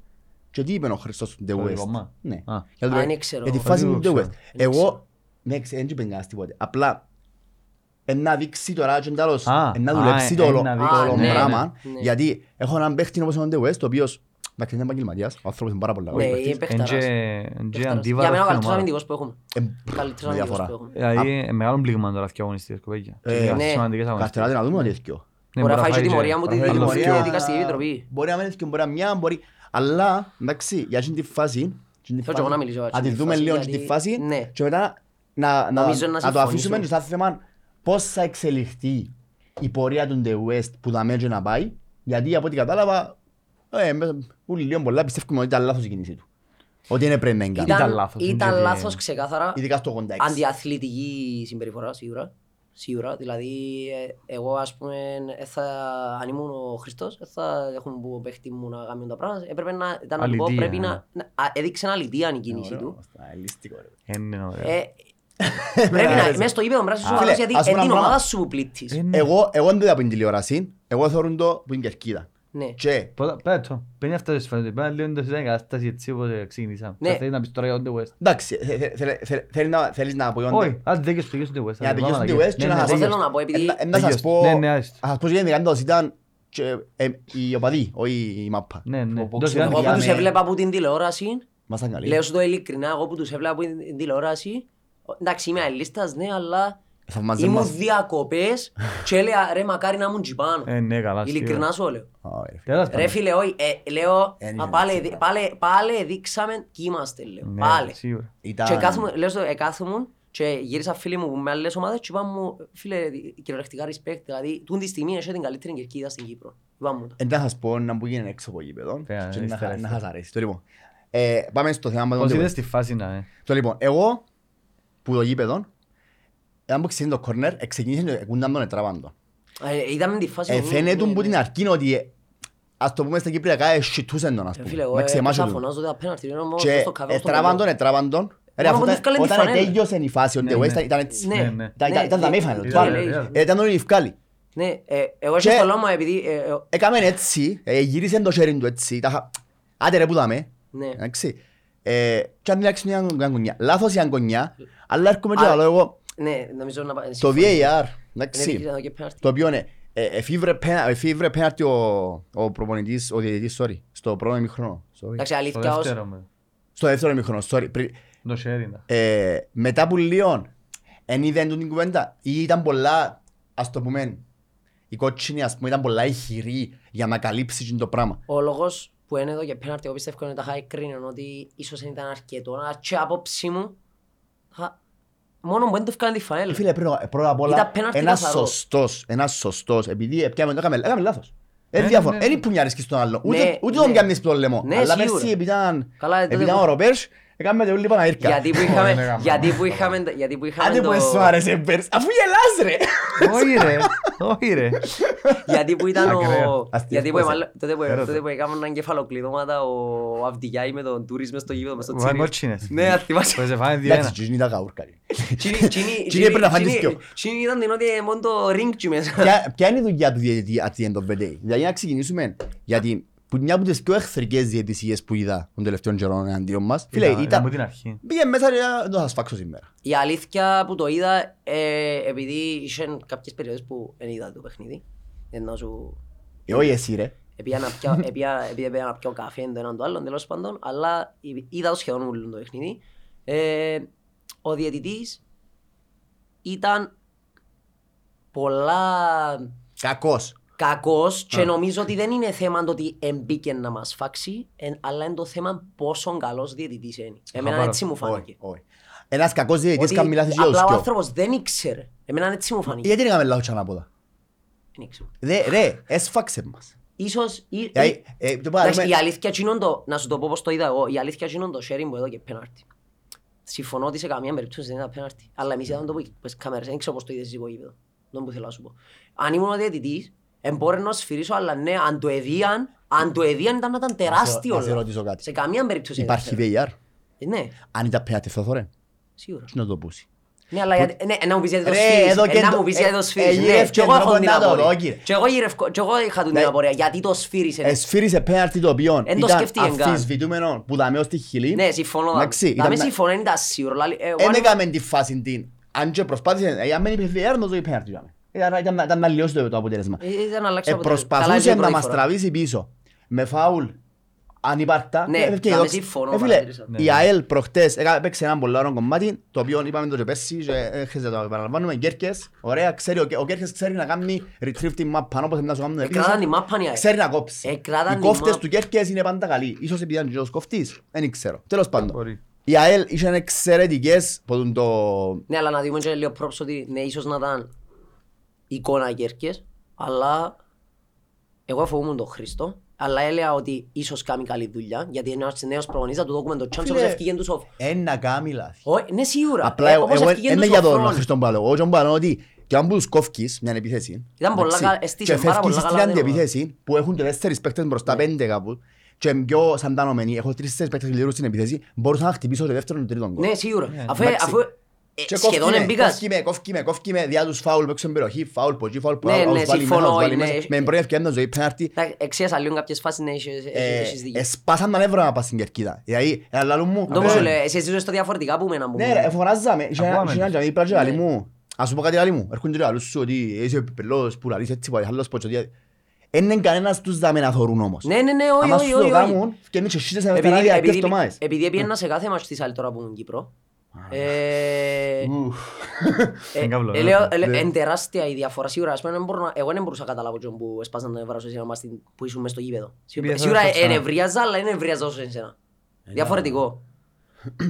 και τι είπε ο Χριστός του The Το West. δικόμα. Ναι. Α. Για το- Α, δεν ξέρω. Για τη Εγώ φάση δεν του το The ξέρω. West. Δεν ξέρω. Εγώ, ναι, ξέ- δεν είπε κανένας τίποτε. Απλά, εν να δείξει τώρα και τέλος, Α, εν να α, δουλέψει εν το όλο να το δείξει, όλο ναι, πράγμα. ναι, ναι. Γιατί έχω έναν παίχτη όπως ο The West, ο οποίος, εντάξει, είναι επαγγελματίας, ο άνθρωπος είναι πάρα πολλά Ναι, καλός είναι παίχτης. Εν παιχταράς. και- εν και Παιχταράς. αντίβαρος Για μένα ο στην καλύτερος ομάδα. αμυντικός που έχουμε. Ε, Καλύτερος με αμυντικός διαφορά. που έχουμε. Δηλαδή, ε, μεγάλο πλήγμα τώρα και αγωνιστικές κοπέκια. Ε, Και ναι. σημαντικές αγωνιστικές. Καρτεράτε να δούμε ότι έχει δυο. Ναι, Μπορεί να φάει και φάει τιμωρία μου τη Μπορεί να φάει άλλο τιμωρία, δυο. δικαστική επιτροπή. Μπορεί να μην έχει και μπορεί να μια, μπορεί... Αλλά, εντάξει, για αυτή τη φάση... εκείνη τη Θέλω και εγώ φάση, να μιλήσω για Να τη αυτή τη δούμε φάση, λίγο γιατί- τη φάση ναι. και μετά να, να, Νομίζω να να το συμφωνήσω. αφήσουμε και σαν θέμα πώς θα εξελιχθεί η πορεία του The West που θα μέτρε να πάει γιατί από ό,τι κατάλαβα ε, με- όλοι λίγο πολλά πιστεύουμε ότι ήταν λάθος η κίνηση του. Ότι είναι πρέπει να είναι κάτι. Ήταν Ήταν λάθος, Ήταν είναι και- λάθος ξεκάθαρα. Ειδικά στο 86. Αντιαθλητική συμπεριφορά, σίγουρα. Σίγουρα. Δηλαδή, ε, εγώ ας πούμε, ε, θα, αν ήμουν ο Χριστός, ε, θα έχουν που παίχτης μου να κάνουν τα πράγματα. Έπρεπε να, ήταν να του πω, Αλητία, πρέπει ναι. να, να- α, έδειξε αλητία η κίνηση Ωραίο, του. αυτά, ελίστικο, ρε. Ε, ναι, ωραία. Ε, πρέπει να, αρέσει. μέσα στο γήπεδο πρέπει να είσαι Α, σοβαρός φίλε, γιατί ας πούμε είναι την ένα ομάδα πράγμα. σου που πλήττεις. Ε, ναι. Εγώ, εγώ δεν το είδα από την τηλεόραση. Εγώ θεωρώ το που είναι κερκίδα. Ναι. Και Πρώτα- Πέτω, παίρνει αυτά τις φάσεις. Πέρα λίγο το ήταν η κατάσταση έτσι όπως ξεκινήσαμε. Ναι. Θα θέλεις να πεις τώρα για τον The West. εντάξει, θε- θε- θε- θε- θέλεις να- θέλεις να απογειώνεται. Όχι, άντε δεν έχεις στον The West. Για να Άντε, τελειώσουν πάμε The να West και Ναι, να ναι, σας Εγώ τέλειωσε. θέλω να πω, επειδή Ε, να σας Τελειώστε. πω... Ναι, ναι, άιστο. Να σας πω γενικά εντός ήταν και, ε, οι οπαδοί, όχι η μάπα. Ναι, ναι. Όπου Εντός ξέρουν Εγώ που για τους με- έβλεπα από την τηλεόραση, Μας ήταν καλοί. λέω σου το ειλικρινά, εγώ που τους έβλεπα από την τηλεόραση, εντάξει είμαι αλίστας, ναι, αλλά Θαυμάζε ήμουν μας. διακοπές και έλεγα ρε μακάρι να ήμουν τζιπάνω. Ε, ναι, καλά. Ειλικρινά σου λέω. Ωραία, ρε. Τέλος Ρε πάντων. φίλε, όχι, ε, λέω, Εν α, είναι πάλι, έτσι, δι- πάλι, πάλι δείξαμε κι είμαστε, λέω, Ναι, πάλι. σίγουρα. Ήταν- Και κάθομαι, λέω στο, ε, κάθομαι και γύρισα φίλοι μου με άλλες ομάδες και είπαν μου, φίλε, κυριολεκτικά respect, δηλαδή, τούν τη στιγμή έχει την καλύτερη κερκίδα στην Κύπρο. Είπαν μου το. Εν θα σας πω να που γίνει έξω από γήπεδο Φαία, και είστε να χα- ελεύθεροι. να σας αρέσει. Το λοιπόν, ε, πάμε στο θέμα με τον Πώς τίποτα. είδες τη φάση να ε; Το λοιπόν, εγώ που το γήπεδο, εάν που ξεκίνησε το κόρνερ, ξεκίνησε και κούνταν τον ετράβαν τον. Ε, Είδαμε τη φάση. Ε, μου, Φαίνεται ναι, που ναι. την αρκεί ότι, ε, ας το πούμε στα Κυπριακά, ε, σιτούσαν τον, ας Ε, πούμε. Φίλε, εγώ Με έπαιζα ξεμάσαι τον. φωνάζω ότι απέναντι, είναι μόνο Και στο καφέ, στο ετράβαν καφέ. τον, ετράβαν τον. Ρε, Μόνο αφού που ήταν- του βγάλε τη Όταν φανέλα. τέλειωσε η φάση, ο Ναι, Ντεγουέ ναι. ήταν έτσι. Ναι, Ναι, ναι. Ήταν- ήταν- ήταν ναι, δαμέ η φανέλα, ναι, του άλλου. ναι, ναι. Ε, Ήταν τον ευκάλει. Ναι, ε, εγώ έτσι Και- στο λόγο επειδή... ε, ε, Έκαμε έτσι, ε, γύρισε το χέρι του έτσι, τα χα- άντε ρε που δάμε, Ναι. εντάξει. Ε, Και αν μιλάξει μια αγκονιά, λάθος η αγκονιά, αλλά έρχομαι και Α, λέω εγώ, Ναι, νομίζω να πάει... το VAR, Είναι εντάξει, δίκαιο εδώ και πέναρτι. το οποίο είναι, ε, εφήβρε πένα- εφήβρε πέναρτι ο, ο προπονητής, ο διαιτητής, sorry, στο πρώτο ημίχρονο, sorry. Εντάξει, Το αλήθεια ως... δεύτερο με. στο δεύτερο ημίχρονο, sorry, πριν- Το χέρι να. ε, μετά που λίγο, εν είδεν του την κουβέντα, ή ήταν πολλά, ας το πούμε, η κότσινη ας πούμε ήταν πολλά ηχηρή για να καλύψει εκείνο το πράγμα. Ο λόγος που είναι εδώ και πέναρτι, εγώ πιστεύω είναι τα χάει κρίνον ότι ίσως δεν ήταν αρκετό, αλλά και απόψη μου, θα- μόνο που δεν του έφκανε τη Ε, φανέλα. Φίλε, πρώτα, πρώτα απ' Ήταν όλα, πέναρτι ένας καθαρό. σωστός, ένας σωστός, επειδή έπιαμε το έκαμε, έκαμε λάθος. Ναι, Ε, ναι, διάφορο, ναι. δεν που μοιάρεσκει στον άλλο, Ναι, ούτε, ούτε ναι. τον πιάνεις στο λαιμό. Ναι, Αλλά σίγουρα. πέρσι, επειδή ήταν, Καλά, τότε επειδή ήταν που- ο Ροπέρς, έκαμε το όλοι Παναγύρκα. Γιατί που Ωραία, είχαμε, γάμο. γιατί που είχαμε, γιατί που είχαμε Άντε το... που σου άρεσε πέρσι, αφού γελάς ρε. Όχι ρε, όχι ρε. Γιατί που ήταν Ακραίο. ο... Αστείος Γιατί που πώς εμάλ- τότε που Έρωτα. τότε που έκαναν εγκεφαλοκλειδώματα ο Αυδιγιάη με τον Τούρις μες στο γήπεδο, μες στο Βάνε τσίρι. κότσινες. Ναι, αν θυμάσαι. Που σε φάνε Εντάξει, διένα. τσις ήταν καούρκα. ρε. Τσίνι- τσίνι- Τσίνι έπρεπε να φάνε τσίνι- δυο. τσίνι ήταν την ότι μόνο το ring τσι μέσα. Ποια- Ποια είναι η δουλειά του διαιτητή at the end of the day; Δηλαδή να ξεκινήσουμε, γιατί που μια από τις πιο εχθρικές διαιτησίες που είδα τον τελευταίο καιρό εναντίον μας, φίλε, Ήταν- ήταν από ήταν, την αρχή. πήγε μέσα και δεν το θα σφάξω σήμερα. Η αλήθεια που το είδα, ε, επειδή είχε κάποιες περιόδες που δεν είδα το παιχνίδι, ενώ σου Ε, όχι εσύ ρε. Επία να πιάω, επία, επειδή έπια να πιάω καφέ το έναν το άλλον τέλος πάντων, αλλά είδα το σχεδόν όλο το παιχνίδι. Ε, ο διαιτητής ήταν πολλά Κακός. Κακός και νομίζω ότι δεν είναι θέμα το ότι εμπήκε να μας φάξει, εν- αλλά είναι το θέμα πόσο καλός διαιτητής είναι. Εμένα Χαμπάρος. έτσι μου Όχι, φάνηκε. όχι. Ένας κακός διαιτητής Ότι κάνει λάθος για τους απλά ο δυο. άνθρωπος δεν ήξερε. Εμένα έτσι μου φάνηκε. Γιατί δεν έκαμε λάθος ανάποδα. Δεν ήξερε. Ρε, ρε, έσφαξε μας. Ίσως... ή- Δηλαδή, ε, το Εντάξει, πάμε- η αλήθεια εκείνον το, να σου το πω πώς το είδα εγώ, η αλήθεια εκείνον το sharing που εδώ και πέναρτι. Συμφωνώ ότι σε καμία περίπτωση δεν ήταν πέναρτι. Αλλά εμείς είδαμε το που τις κάμερες, δεν ξέρω πώς το είδες εσύ από γήπεδο. Δεν που θέλω να σου πω. Αν ήμουν ο διαιτητής, εμπόρε να σφυρίσω, αλλά ναι, αν το εδίαν, αν το εδίαν ήταν να ήταν τεράστιο. να σε λάθος. ρωτήσω κάτι. Σε καμία περίπτωση δεν Υπάρχει ξέρω. VAR. Ε, Ναι, Αν ήταν πέναντι θα θωρέ. σίγουρα. Τι να το πούσει. Ναι, αλλά γιατί, ναι, να μου πεις γιατί το Ρε, σφύρεις. εδώ Ε, και να το- μου πεις ε, γιατί το ε, σφύρεις. Ναι, γύρευκε και εγώ έχω εδώ την κοντά το απορία. εδώ, κύριε. Και εγώ γύρευκο- και εγώ είχα την Ναι. απορία. Γιατί το σφύρισε. Εσφύρισε πέναρτι το οποίο Εν το ήταν σκέφτηκε καν. αφισβητούμενο που δαμε ως τη χειλή. Ναι, συμφωνώ. Εντάξει, Να ήταν μην να- συμφωνώ, δεν ήταν σίγουρο. Λάλη, ε, εγώ Εν αν- έκαμε τη φάση την. Αν και προσπάθησε, ε, αν δεν είπε VAR, νομίζω είπε πέναρτι. Ήταν. Ήταν- Ήταν ήταν να λιώσει το το αποτέλεσμα. Ε, Ήταν να αλλάξει Ε, αποτέλεσμα. Καλά, προσπαθούσε είναι η να πρώτη μας φορά. τραβήσει πίσω με φάουλ ανυπάρκτα. Ναι, Ε, ευκαιρία, να με δόξα. συμφωνώ, Ε, φίλε, παρατήρησα. Ναι. η ΑΕΛ προχτές έκα- έπαιξε ένα πολύ ωραίο κομμάτι το οποίο είπαμε το και πέρσι και ε, χρειάζεται να το επαναλαμβάνουμε Γκέρκες, ωραία, ξέρει, ο, ο Γκέρκες ξέρει να κάνει retrieve την map πάνω όπως να σου κάνουν επίθεση. Εκράταν τη μάπα η ΑΕΛ. Ξέρει να κόψει. Εκράταν Οι τη κόφτες map. του Γκέρκες είναι πάντα καλοί. Ίσως επειδή ήταν και ο κοφτής, δεν ξέρω. Τέλος πάντων. Μπορεί. Η ΑΕΛ είχε εξαιρετικές που τον το... Ναι, αλλά να δούμε και λίγο props ότι ναι, ίσως να ήταν εικόνα Γκέρκες, αλλά εγώ φοβούμουν τον Χρήστο, αλλά έλεγα ότι ίσως κάνει καλή δουλειά, γιατί είναι ένας νέος προπονητής, θα του δούμε το chance Φίλε, όπως ευκήγεν τους off. Ένα κάμει λάθη. Όχι, ναι, σίγουρα. Απλά Ε, εγώ όπως εγώ ευκήγεν είναι τους για ο τον Φρόν. Χριστόν Παλαιό. Εγώ τον πάνω ότι και αν τους κόφκεις μια επίθεση Ήταν πολλά εντάξει, καλά, έστησε και πάρα φεύγεις πολλά στην καλά αντιεπίθεση που έχουν και τέσσερις παίκτες μπροστά Ναι. πέντε κάπου και πιο σαντανωμένοι, έχω τρεις-τέσσερις παίκτες λιρούς στην επίθεση μπορούσα να χτυπήσω το δεύτερο και το τρίτο γκολ. Ναι, σίγουρα. Αφού, εντάξει. αφού ε, Και σχεδόν κόφκει με, εμπίκας. κόφκει με, κόφκει με, κόφκει με, διά τους φάουλ που έξω περιοχή, φάουλ που εκεί, φάουλ που Ναι, άλλος ναι, βάλει συμφωνώ, μέσα, άλλος βάλει ναι. μέσα. Με την πρώτη ευκαιρία να ζωή πέναρτη, Εντάξει, Εξίασα λίγο κάποιες φάσεις να έχεις ε, έχεις δίκιο. εσπάσαν τα νεύρα να πας στην κερκίδα. Δηλαδή, ένα λαλού μου, Το που ε, σου λέει, εσύ ζούσες το διαφορετικά που μένα μου. Ναι ρε, φωνάζαμε. Είχε ένα- Ακούαμε. είχε ένα τζαμί πράτσι λαλί Ναι. μου. Ας σου πω κάτι λαλί μου. Έρχονται και λαλούς σου ότι είσαι πελός που λαλείς έτσι πάει. Άλλος πως και ότι... Εν είναι κανένας τους δάμε να θωρούν όμως. Ναι, ναι, ναι, όχι, Άμα όχι, σου το όχι, όχι. κάνουν, φτιάχνεις και σύντες ένα Επειδή- κανάλι επειδή- αρκετές ομάδες. Επειδή έπιανα σε κάθε μάτς της άλλη τώρα που ήμουν Κύπρο. Ε, Ουφ. ε, Είναι καύλο, ε, ε, λέω, ε, ναι. Είναι τεράστια η διαφορά. Σίγουρα, ας πούμε, δεν μπορώ να- εγώ δεν μπορούσα να καταλάβω τον που έσπασαν το νεύρα σου εσένα μας στην- που ήσουν μες στο γήπεδο. Σίγουρα- Επειδή Σίγουρα θα το ξανά. ενευρίαζα, αλλά δεν ενευρίαζα όσο εσένα. Ε, Διαφορετικό.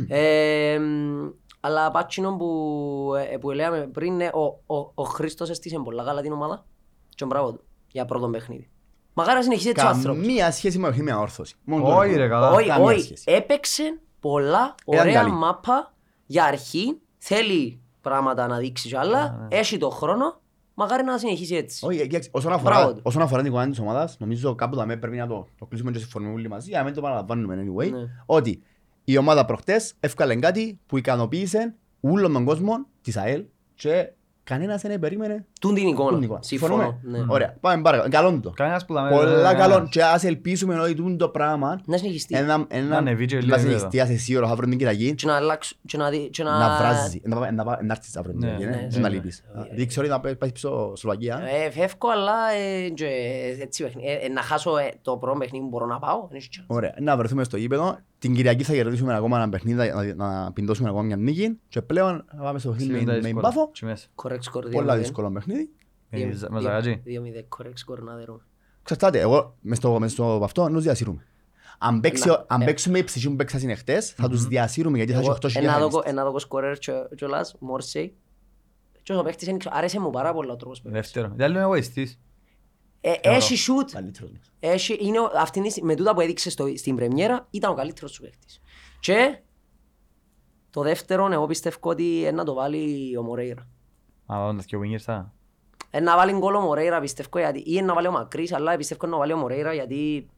Ε, μ, Αλλά πάτσινο που, ε, που λέμε πριν, ναι, ο, ο, ο Χρήστος έστησε πολλά καλά την ομάδα και μπράβο του για πρώτο παιχνίδι. Μακάρι να συνεχίσει έτσι ο άνθρωπος. Καμία σχέση με με όρθωση. Μόνο το Όχι λέω. ρε καλά. Όχι, καμία όχι. σχέση. Έπαιξε πολλά Ήταν ωραία καλή. μάπα για αρχή. Θέλει πράγματα να δείξει κι άλλα. Έχει το χρόνο. Μακάρι να συνεχίσει έτσι. Όχι, κοιτάξτε, όσον Μπράβο αφορά, του. όσον αφορά την εικόνα της ομάδας, νομίζω κάπου δαμέ πρέπει να το, το κλείσουμε και συμφωνούμε όλοι μαζί, για να μην το παραλαμβάνουμε anyway, Ναι. ότι η ομάδα προχτές έφκαλε κάτι που ικανοποίησε όλον τον κόσμο της ΑΕΛ και κανένας δεν περίμενε Τούν την την εικόνα. εικόνα. Συμφωνώ. Συμφωνούμε; ναι. Ωραία, πάμε παρακάτω. Καλό το. Κανένας που δάμε- Πολλά κανένας. καλό και ας ελπίσουμε ότι τούν το πράγμα Να συνεχιστεί. ένα, Να ένα, ανεβεί και λίγο να επίπεδο. συνεχιστεί, ας σίγουρο, αύριο την Κυριακή, Και να αλλάξω. Και να δει- και να... να βράζει, να πάει- να πάει- να έρθεις αύριο την Ναι, Κυριακή, ναι, ναι, ναι, να ναι. λείπεις. Ε, Δηλαδή ξέρω να πάει πίσω Σλοβακία. Ε, φεύγω, αλλά ε, και έτσι παιχνίδι. Ε, ε, να χάσω ε, το πρώτο παιχνίδι που μπορώ να πάω. δεν έχει chance. Ωραία, να βρεθούμε στο γήπεδο. Την Κυριακή θα κερδίσουμε ακόμα ένα παιχνίδι, να, να πιντώσουμε ακόμα μια νίκη και πλέον να πάμε στο παιχνίδι Σίγουρα με, με δύσκολο. Μπάφο. Και μέσα. Correct score. Πολλά 2-0. δύσκολο παιχνίδι. Ε, Δύο- ζα- δύο- Με Ζαγατζή. 2-0 correct score να δερούμε. Ξαρτάται, εγώ μες στο, μες στο αυτό νους διασύρουμε. Αν, παίξει, Να- αν ε. παίξουμε η ψυχή που παίξασαν εχθές, θα τους διασύρουμε γιατί θα έχει Εγώ 8 ένα δω- χιλιάδες. ένα δω σκορέρ κιόλας, Μόρσεϊ. Και ο παίχτης είναι- άρεσε μου πάρα πολλά ο τρόπος που έπαιξε. Δεύτερο. Για άλλο είναι εγωιστής. Ε, Έχει σούτ. Καλύτερος μας. Έχει, είναι ο- αυτήν τη στιγμή- με τούτα που έδειξε στο, στην πρεμιέρα ήταν ο καλύτερος σου παίχτης. Και το δεύτερο εγώ πιστεύω ότι είναι να το βάλει ο Μορέιρα. Α, όντας και ο Wingers θα. Ε, να βάλει γκολ ο Μορέιρα πιστεύω γιατί ή να βάλει ο Μακρύς αλλά πιστεύω να βάλει ο Μορέιρα γιατί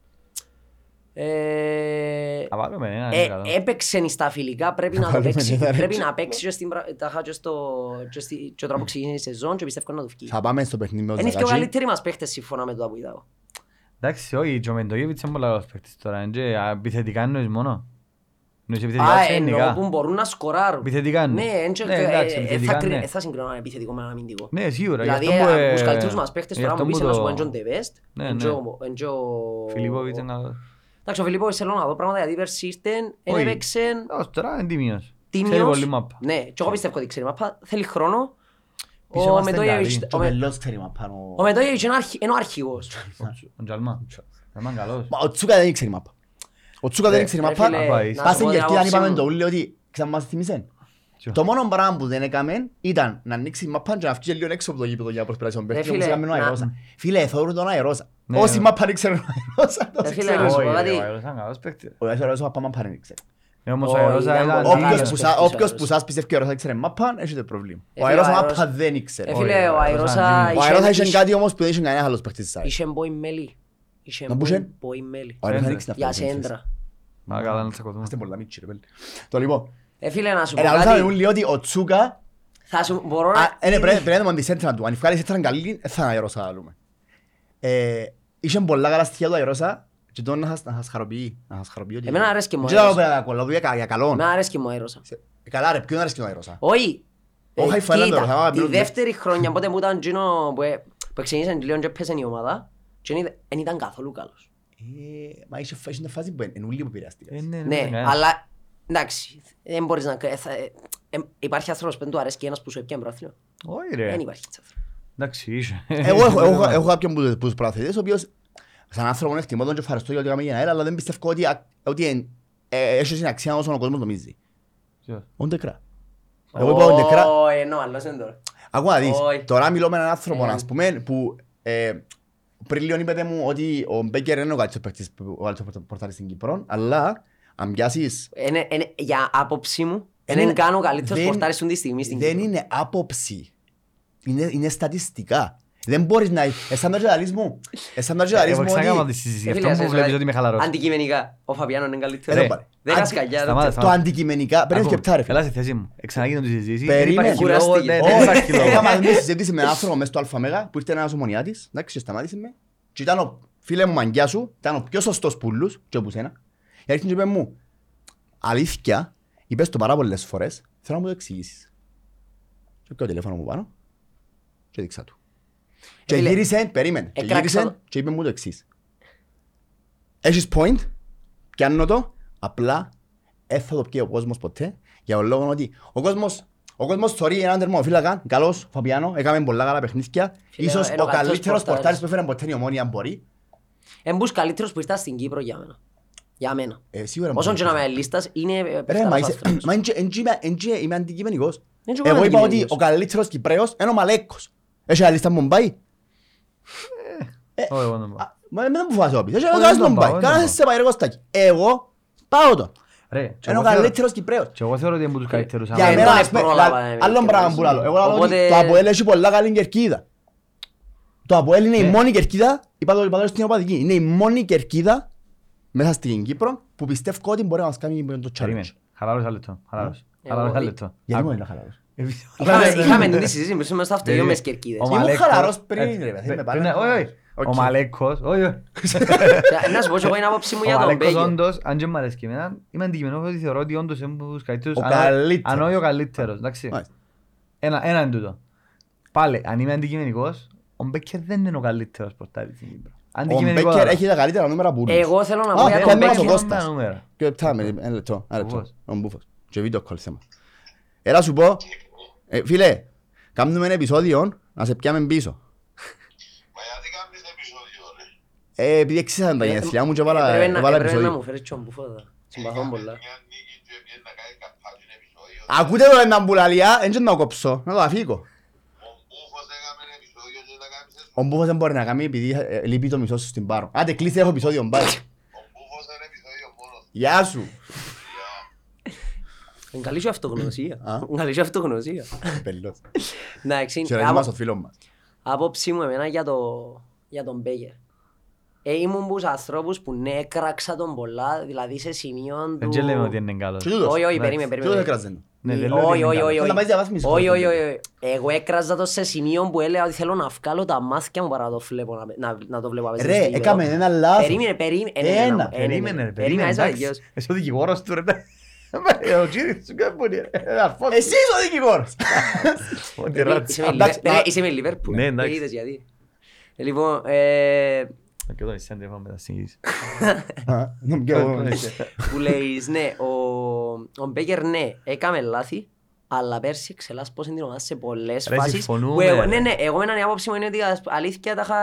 ε, Θα βάλουμε ένα. ε, είναι καλό. έπαιξε στα φιλικά, πρέπει να το Βάλουμε παίξει, ένα, ρε, πρέπει τσι. να παίξει και στην, πρα- τάχα και στο και στη- και τώρα που ξεκίνησε η σεζόν και πιστεύω να το βγει. Θα πάμε στο παιχνίδι με τον Είναι και ο Ζαγατζή. καλύτεροι μας παίχτες σύμφωνα με το που είδα. εγώ. Εντάξει, όχι, και ο Μεντογεύιτς είναι πολύ καλός παίκτης τώρα. είναι και Επιθετικά εννοείς μόνο. Εννοείς επιθετικά Α, και εννοώ γενικά. που μπορούν να σκοράρουν. Επιθετικά ναι. Ναι, εν και- Ναι, ε, εντάξει, ε, ε, επιθετικά, θα κρι- ναι. ε, θα συγκρινώ ένα επιθετικό με ένα αμυντικό. Ναι, σίγουρα. γι' Δηλαδή, αυτό που, ε, ε, τους καλύτερους μας παίχτες γι' τώρα αυτό μου πεις που ένας το- ο Έντζον Ντεβέστ, Ναι, εν ναι. και ο- εν και ο- Φιλίπποβιτς είναι καλός. Εντάξει, ο Φιλίπποβιτς θέλω να δω πράγματα γιατί πέρσι ήρθε, εν Όχι. έπαιξε Ως τώρα είναι τίμιος. Ξέρει τίμιος. πολύ μάπα. Ναι, και εγώ πιστεύω ότι ξέρει μάπα, θέλει χρόνο. Πίσω Ο είμαστε Μετόγεβιτς- καλοί. Και ο ο Με- Μελός ξέρει μα πάνω. ο Μετόγεβιτς είναι αρχι- είναι ο αρχηγός. Ο Τζ- Ο Τζαλμά. Τζαλμά είναι καλός. Μα Ο Τσούκα δεν ξέρει μάπα. Ο Τσούκα δεν Ρε, ξέρει ρε μάπα. φίλε, να πάει. να Πας σου στην πω την Κερκίδα αν άποψή είπαμε μου. το ούλιο ότι ξανά μας θυμίσεν. Ποιο; Το μόνο πράγμα που δεν έκαμε ήταν να ανοίξει η μάπα και να βγει λίγο έξω από το γήπεδο για να προσπεράσει τον παίχτη, φίλε, όπως έκαμε ο να- Αερόσα. Φίλε, θόρουν τον Αερόσα. Ναι, Όσοι ναι. μάπα δεν ξέρουν τον Αερόσα, Ρε τόσοι φίλε, ξέρουν. να σου πω Όχι, ρε, κάτι. ο Αερός είναι καλός παίκτης. Ο Αερόσα μάπα μάπα δεν ξέρει. Ε, όμως ο Όχι, Αερός ήταν ήταν πολύ αντί- Όποιος καλός που παίκτης σα- ο Όποιος Αερός. που σας πιστεύει ότι ο Αερόσα ξέρει μάπα, έχετε πρόβλημα. Ε, Ο φίλε, ο Αερόσα Αερός- μάπα δεν ήξερε. Ε, Όχι, φίλε, ρε, ο ο Αερόσα Αερός Ο Αερόσα είχε- είχε κάτι όμως που δεν είχε κανένα άλλος παίκτης της ΑΕΚ. είχε μπόι μέλη. Είχε Να μπούσε; μπόι μέλη. Ο Αερόσα Σέντρα. δεν ήξερε Για αυτά. σέντρα. Μα καλά να τσακωθούμε. Είμαστε πολλά μίτσι ρε πέλη. Το λοιπόν. Ε, φίλε, να σου πω Ε, λαλούσαμε κάτι. όλοι ότι ο Τσούκα Θα σου μπορώ Α, να... ε, ναι, πρέπει πρέπει να δούμε τη σέντρα του. Αν βγάλει σέντρα καλή, δεν θα είναι αερόσα να λέμε. Ε, Είχε πολλά καλά στοιχεία του αερόσα και τώρα να σας- να σας χαροποιεί. Να σας χαροποιεί ότι... Εμένα αρέσκει μου ο Δεν ξέρω Αερόσα. για καλό, για κα- για καλό. Με αρέσκει μου ο Αερόσα. Σε- ε, Καλά ρε, ποιον αρέσκει ο αερόσα. Όχι. Ε, Όχι, φαίνεται, κοίτα, θα πάμε Τη πλέον. δεύτερη χρονιά πότε που ήταν εκείνο που ε, που ξεκίνησε λίγο και έπαιζε η ομάδα και δεν ήταν- δεν ήταν καθόλου καλός. Ε, Μα είχε φα- είχε μια φάση που εν ούλοι που Ε, επηρεάστηκαν. ναι, Ναι, κανένα. αλλά εντάξει, δεν μπορείς να... ε, θα- ε, ε, Υπάρχει άνθρωπος που δεν του αρέσκει ένας που σου έπιανε πρόθυμο. Όχι ρε. Δεν υπάρχει έτσι άνθρωπος. Εντάξει, είσαι. Εγώ έχω- έχω- έχω κάποιον που- που τους προαθετές, ο οποίος σαν άνθρωπο εκτιμώ τον και ευχαριστώ για ότι έκαμε για ένα αέρα, αλλά δεν πιστεύω ότι α- ότι εν- ε, έχεις την αξία όσο ο κόσμος νομίζει. Ποιος; Ο Ντεκρά. Εγώ είπα ο Ντεκρά. Ω, ε, νο, άλλος είναι τώρα. Ακούω να δεις, Όχι. τώρα μιλώ με έναν άνθρωπο, Ε. ας πούμε, που ε, πριν λίγο είπατε μου ότι ο Μπέκερ είναι ο καλύτερος παίκτης που- ο καλύτερος πορτάρης στην Κύπρο, αλλά αν πιάσεις, Είναι- είναι- Για άποψή μου, Είναι- δεν κάνω καλύτερος δεν- πορτάρις τη στιγμή στην δεν Κύπρο. είναι άποψη, είναι, είναι στατιστικά. Δεν μπορείς να... Εσάν το γελαλείς μου, εσάν το γελαλείς Εγώ μου ξανακάμα ότι... τη συζήτηση. Ε, φίλε, Αυτό ας που πω, βλέπεις ότι με χαλαρώσεις. Αντικειμενικά, ο Φαβιάνο είναι Ρε, καλύτερο. πάρε. Δεν Αντι- κασκαγιά. σταμάτα, Το αντικειμενικά, πρέπει Ακού, σκεπτά ρε φίλε. Έλα στη θέση μου. Εξαναγίνω τη συζήτηση. Περίμενε. Δεν υπάρχει λόγο, Κουράστηκε. ναι, δεν υπάρχει Όχι, έκανα λόγο. μια συζήτηση με έναν άνθρωπο μες στο ΑΜΕΓΑ που ήρθε ένας ομονιάτης, εντάξει, και σταμάτησε με. Και ήταν ο φίλε μου μαγκιά σου, ήταν ο πιο σωστός πουλούς και όπου σένα. Και έρχεται και είπε μου, αλήθεια, είπες το πάρα πολλές φορές, θέλω να μου το εξηγήσεις. Και πιω το τηλέφωνο μου πάνω και δείξα του. Και φίλε, γύρισε, περίμενε, και έκραξα γύρισε το. και είπε μου το εξής. Έχεις point, πιάνω το, απλά δεν θα το πιει ο κόσμος ποτέ, για τον λόγο ότι ο κόσμος ο κόσμος θωρεί έναν τερματοφύλακα, καλός, Φαπιάνο, έκαμε πολλά καλά παιχνίδια. Φίλε, Ίσως είναι ο ο καλύτερος καλύτερος πορτάρης. πορτάρης που έφερε ποτέ η ομόνια αν μπορεί. Εμπούς καλύτερος που ήρθα στην Κύπρο για μένα. Για μένα. Ε, σίγουρα Όσον μπορεί. και να με λίστας, είναι ε, Ρε, μα παιχταράς είσαι, άστρος. μα εν τζι- εν τζι είμαι- εν τζι είμαι αντικειμενικός. Δεν και εγώ Εγώ είμαι είπα ότι αντικειμενικός. ο καλύτερος Κυπρέος είναι ο Μαλέκος. Έχει άλλη λίστα Μομπάι. Όχι, εγώ δεν πάω. Α, Μα δεν μου φοβάσαι όπι. Έχει Όχι, άλλος δεν πάω, Μομπάι. δεν Κάνε πάω. σε πάει ρε Κωστάκη. Εγώ πάω τον. Ρε, και Είναι ο εγώ θεωρώ- καλύτερος Κυπρέος. και εγώ θεωρώ ότι είναι από τους καλύτερους. Για δεν άμα- μένα, τον ας πούμε, επρόλαβα, λα- ε, άλλον και πράγμα εγώ. που λάλλω. Εγώ λάλλω ότι Οπότε- το Αποέλ έχει πολλά καλή κερκίδα. Το Αποέλ είναι η Ναι. μόνη κερκίδα, είπα το είπα το στην οπαδική, είναι η μόνη κερκίδα μέσα στην Κύπρο που πιστεύω ότι μπορεί να μας κάνει το Περίμενε. challenge. Χαλάρωσε ένα λεπτό. Χαλάρωσε. Εγώ- Χαλάρωσε ένα λεπτό. Γιατί Άκου. μου είναι χαλαρός. Είχαμε- Ναι, ναι, Είχαμε ναι. την συζήτηση μέσα στο αυτοκίνητο Περίμενε. με τις κερκίδες. Ο Ήμουν Μαλέκος- χαλαρός πριν, έτσι, ρε, παιδί, πριν- με πριν- παρά- όχι, όχι. Οκ. Ο Μαλέκος, όχι, όχι. Ε, Να σου πω και εγώ την άποψη μου Ο για τον Μαλέκος Μπέκερ. όντως, αν και μ' αρέσει και εμένα, είμαι αντικειμενός ότι θεωρώ ότι όντως είναι από τους καλύτερους. Ο αν όχι- καλύτερος. Αν όχι ο καλύτερος, εντάξει. Μάλιστα. Ένα, ένα είναι τούτο. Πάλι, αν είμαι αντικειμενικός, ο Μπέκερ δεν είναι ο καλύτερος πορτάρης στην Κύπρο. Ο Αντικειμενικό Μπέκερ τώρα. έχει τα καλύτερα νούμερα που είναι. Εγώ θέλω να Α, πω για δεν τον είναι Μπέκερ. ο Κώστας. Τα νούμερα. Και λεπτά, με- ένα λεπτό, ένα λεπτό. Μπούφος. Ο Μπούφος. Και βίντεο call θέμα. Έλα σου πω, ε, φίλε, κάνουμε ένα επεισόδιο να σε πιάμε πίσω. Μα γιατί κάνεις επεισόδιο ρε; Ε, επειδή εξήσαν τα γενέθλιά μου και έβαλα Έπρεπε να- έβαλα έπρεπε να επεισόδιο. μου φέρεις και τον Μπουφώτα. Συμπαθώ πολλά. Μια νίκη του έπιεν να κάνει καπάκι επεισόδιο. Ακούτε το ένα μπουλαλιά, δεν να το κόψω, να το αφήκω. Ο Μπούφος έκαμε ένα επεισόδιο και να κάνεις εσύ. Ο Μπούφος δεν μπορεί να κάνει επειδή ε, λείπει το μισό σου στην πάρο. Άντε κλείστε, έχω επεισόδιο μπάρ. Ο Μπούφος ένα επεισόδιο μόνος. Γεια σου. Είναι καλή σου αυτογνωσία. Α. Είναι καλή σου αυτογνωσία. Πελός. Εντάξει, Χαιρετίσμα απο- στο φίλο μας. άποψη μου εμένα για, το, για τον Μπέκερ. Ε, ήμουν τους ανθρώπους που ναι, έκραξα τον πολλά, δηλαδή σε σημείο Δεν του... και λέμε ότι είναι καλός. Και τούτος. Όχι, όχι, Εντάξει. περίμενε, Και τούτος περίμενε. Έκραζε το. Ναι, δεν λέω ότι Όχι, είναι όχι, καλός. όχι. Θέλω να πάει διαβάσεις Όχι, μισό όχι, λεπτό. όχι. Εγώ έκραζα το σε σημείο που έλεγα ότι θέλω να βγάλω τα μάτια μου παρά να το βλέπω, να, να, να το βλέπω απ' έξω Ρε, στο γήπεδο. έκαμε ένα λάθος. Περίμενε, περίμενε. ε, ναι, Ένα, ναι, ναι, Περίμενε, ρε, Περίμενε, περίμενε. είσαι εντάξει. αδικιός. Είσαι ο δικηγόρος του ρε. Ε, Ο Τζίρις σου κάνει πολύ, ρε. Ε, αρφός. Εσύ είσαι ο δικηγόρος. Ό,τι ράτσα. Είσαι με Εντάξει, Λίβερ- α- Είσαι με Λίβερπουλ. Ναι, εντάξει. Ε, είδες γιατί. Ε, Λοιπόν, ε, Και όταν είσαι τηλέφωνο μετά συνεχίσεις. Α, να πιω εγώ. που λέεις, ναι, ο, ο Μπέκερ, ναι, έκαμε λάθη, αλλά πέρσι ξελάσπωσε την ομάδα σε πολλές Ρε, φάσεις. συμφωνούμε, που εγώ- ρε. Ναι, ναι, εγώ με έναν άποψη μου είναι ότι ας- αλήθεια τα είχα...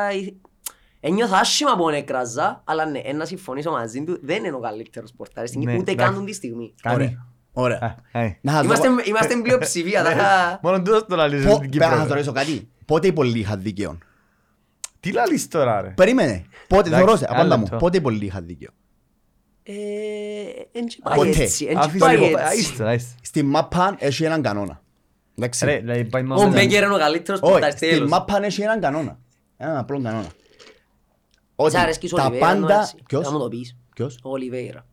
Ένιωθα άσχημα που τον έκραζα, αλλά ναι, ένα συμφωνήσω μαζί του, δεν είναι ο καλύτερος πορτάρης στην Ναι, Κύπρο, ούτε εντάξει. καν τη στιγμή. Κάνει. Ωραία. Α, ε. Να σας Είμαστε, δω- είμαστε εν πλειοψηφία, τα είχα... Μόνο τούτος το λαλείς Πο- στην Πέρα να Κύπρο. σας ρε. ρωτήσω κάτι. Πότε οι πολλοί είχαν δίκαιο; Τι λαλείς τώρα ρε; Περίμενε. Πότε, Εντάξει, θωρώ σε, ένα απάντα μου. λεπτό. Πότε οι πολλοί είχαν δίκαιο. Ε, εν τσι πάει Ποτέ. έτσι, εν τσι Αφήστε πάει λίγο. έτσι. Άιστε, άιστε. Στην μάπα έχει έναν κανόνα. Εντάξει. Ρε, δηλαδή πάει Ο μόνο... Μπέκερ είναι ο καλύτερος Όχι, πορτάρης, στην τέλος. μάπα έχει έναν κανόνα. Έναν απλό κανόνα. Ότι Σ' αρέσκει ο τα Ολιβέιρα, πάντα... εντάξει. Ποιος; Θα μου το πεις. Ποιος; Ο Ολιβέιρα.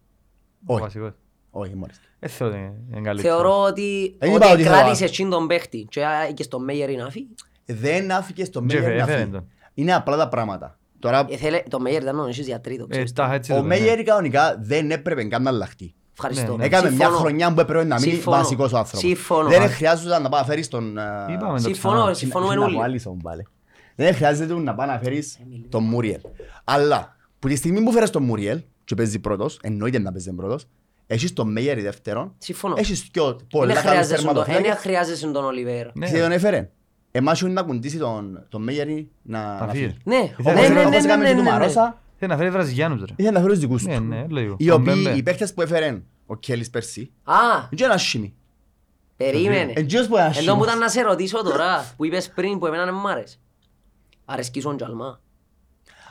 Ο Όχι. βασικός. Όχι, μόλις. Δεν θεωρώ ότι είναι καλύτερος. Θεωρώ ότι, Δεν είπα ότι ότι θέλω κράτησε να- εκείνον τον παίχτη και, α, και στον Μέγερ είναι άφη. Δεν άφηκες στο Και Μέγερ να έφερε φύγει. τον. Είναι απλά τα πράγματα. Τώρα, Ε, θέλε, το Μέγερ ήταν νονίσιος για τρίτο, Ε, ξέρεις. τα έτσι ο το λένε. Μέγερ κανονικά δεν έπρεπε καν να αλλάχτεί. Ευχαριστώ. Ναι, ναι. Έκαμε μια Συμφωνώ. χρονιά που έπρεπε να μείνει Συμφωνώ. βασικός ο άνθρωπος. Συμφωνώ. Δεν χρειάζεται να πάει να φέρεις τον... ε, Είπαμε το Συμφωνώ, ξανά. συμφωνούμε να όλοι. πω Άλισον πάλι. Δεν χρειάζεται να πάει να φέρεις τον Μούριελ. Αλλά, που τη στιγμή που φέρεις τον Μούριελ και παίζει πρώτος, εννοείται να παίζει πρώτος, έχεις τον Μέγερ δεύτερον, Συμφωνώ. έχεις πιο Δεν πολλά καλούς χρειάζεσαι τον- δεν τερματοφύλακες χρειάζεσαι τον Ολιβέιρα. Ναι. και τον έφερε. Εμάς σου είναι να κουντήσει τον, τον Μέγερ να, Τα να φύγει. φύγει. Ναι, Ήθελε- ναι, ναι, ναι, Όπως ναι, έκαμε ναι, και του ναι, ναι. Μαρόσα, Θέλει να φέρει Βραζιλιάνους ρε. ήθελε να φέρει τους δικούς Ναι, τους. ναι, λέω. Οι Ο οποίοι, Μπέμπε. οι παίχτες που έφερε ο Κέλλης πέρσι, Α, είναι ένα σχήμι. περίμενε. Εντός που είναι ένα Εν τω που σχήμος. ήταν να σε ρωτήσω τώρα, που είπες πριν που εμένα δεν μ' άρεσε. Αρέσκεις ο Τζαλμά.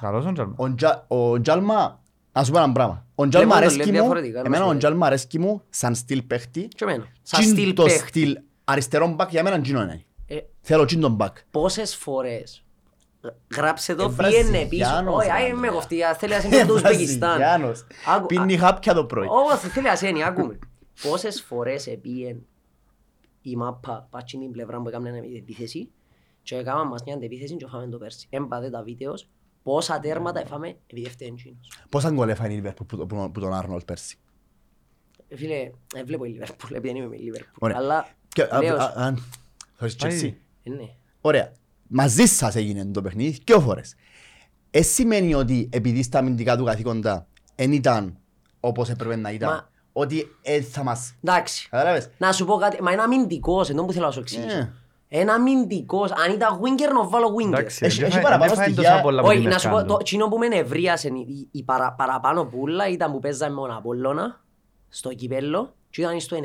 Καλός ο Τζαλμά. Ο Τζα- Ο Τζάλμα, να σου πω ένα πράγμα. Ο Τζάλμα Βλέπω το αρέσκει λέει μου, διαφορετικά, να εμένα σου ο πω. Τζάλμα αρέσκει μου σαν στυλ παίχτη. Και εμένα. Σαν Τζιν στυλ το παίχτη. στυλ αριστερό μπακ για μένα τζίνο είναι. Ε, Θέλω τζιν τον μπακ. πόσες φορές γράψε το Ε, φύγαινε πίσω. Βραζιλιάνος, Όχι, ρε, άι με Ανδρέα. κοφτεί, θέλει να είναι το Ουσμπεκιστάν. Βραζιλιάνος. Άκου- Πίνει χάπια το πρωί. Όμως θέλει να είναι, άκουμε. Πόσες φορές επίεν η μάπα πάτσι την πλευρά που έκαμε μια επίθεση και έκαναν μας μια αντεπίθεση και φάμε το πέρσι. Έμπατε τα βίντεος πόσα τέρματα έφαμε επειδή έφταιγε εκείνος. Πόσα γκολ έφανε η Λίβερπουλ που, που, που τον Άρνολ πέρσι; Ε, Φίλε, δεν βλέπω η Λίβερπουλ, επειδή δεν είμαι με η Λίβερπουλ. Ωραία. Αλλά Και- α- λέω α- σου, αν- Θωρείς Πάει. Chelsea. ε, ναι. Ωραία. μαζί σας έγινε το παιχνίδι δυο φορές. Ε, σημαίνει ότι επειδή στα αμυντικά του καθήκοντα δεν ήταν όπως έπρεπε να ήταν, Μα- ότι ε, θα μας... Εντάξει. Κατάλαβες; Να σου πω κάτι, μα είναι αμυντικός, ενώ που θέλω να σου εξηγήσω. Ε. Ένα αμυντικός, αν ήταν winger να βάλω winger. Εντάξει, Έχει- δεν έχει φάει- παραπάνω δεν φάει στοιχεία. τόσα πολλά από Όχι, την να σου πω, Μερκάντο. το εκείνο που με νευρίασε, η, η παρα, παραπάνω πουλα ήταν που παίζαμε με τον Απόλλωνα, στο κυπέλλο, και ήταν στο 90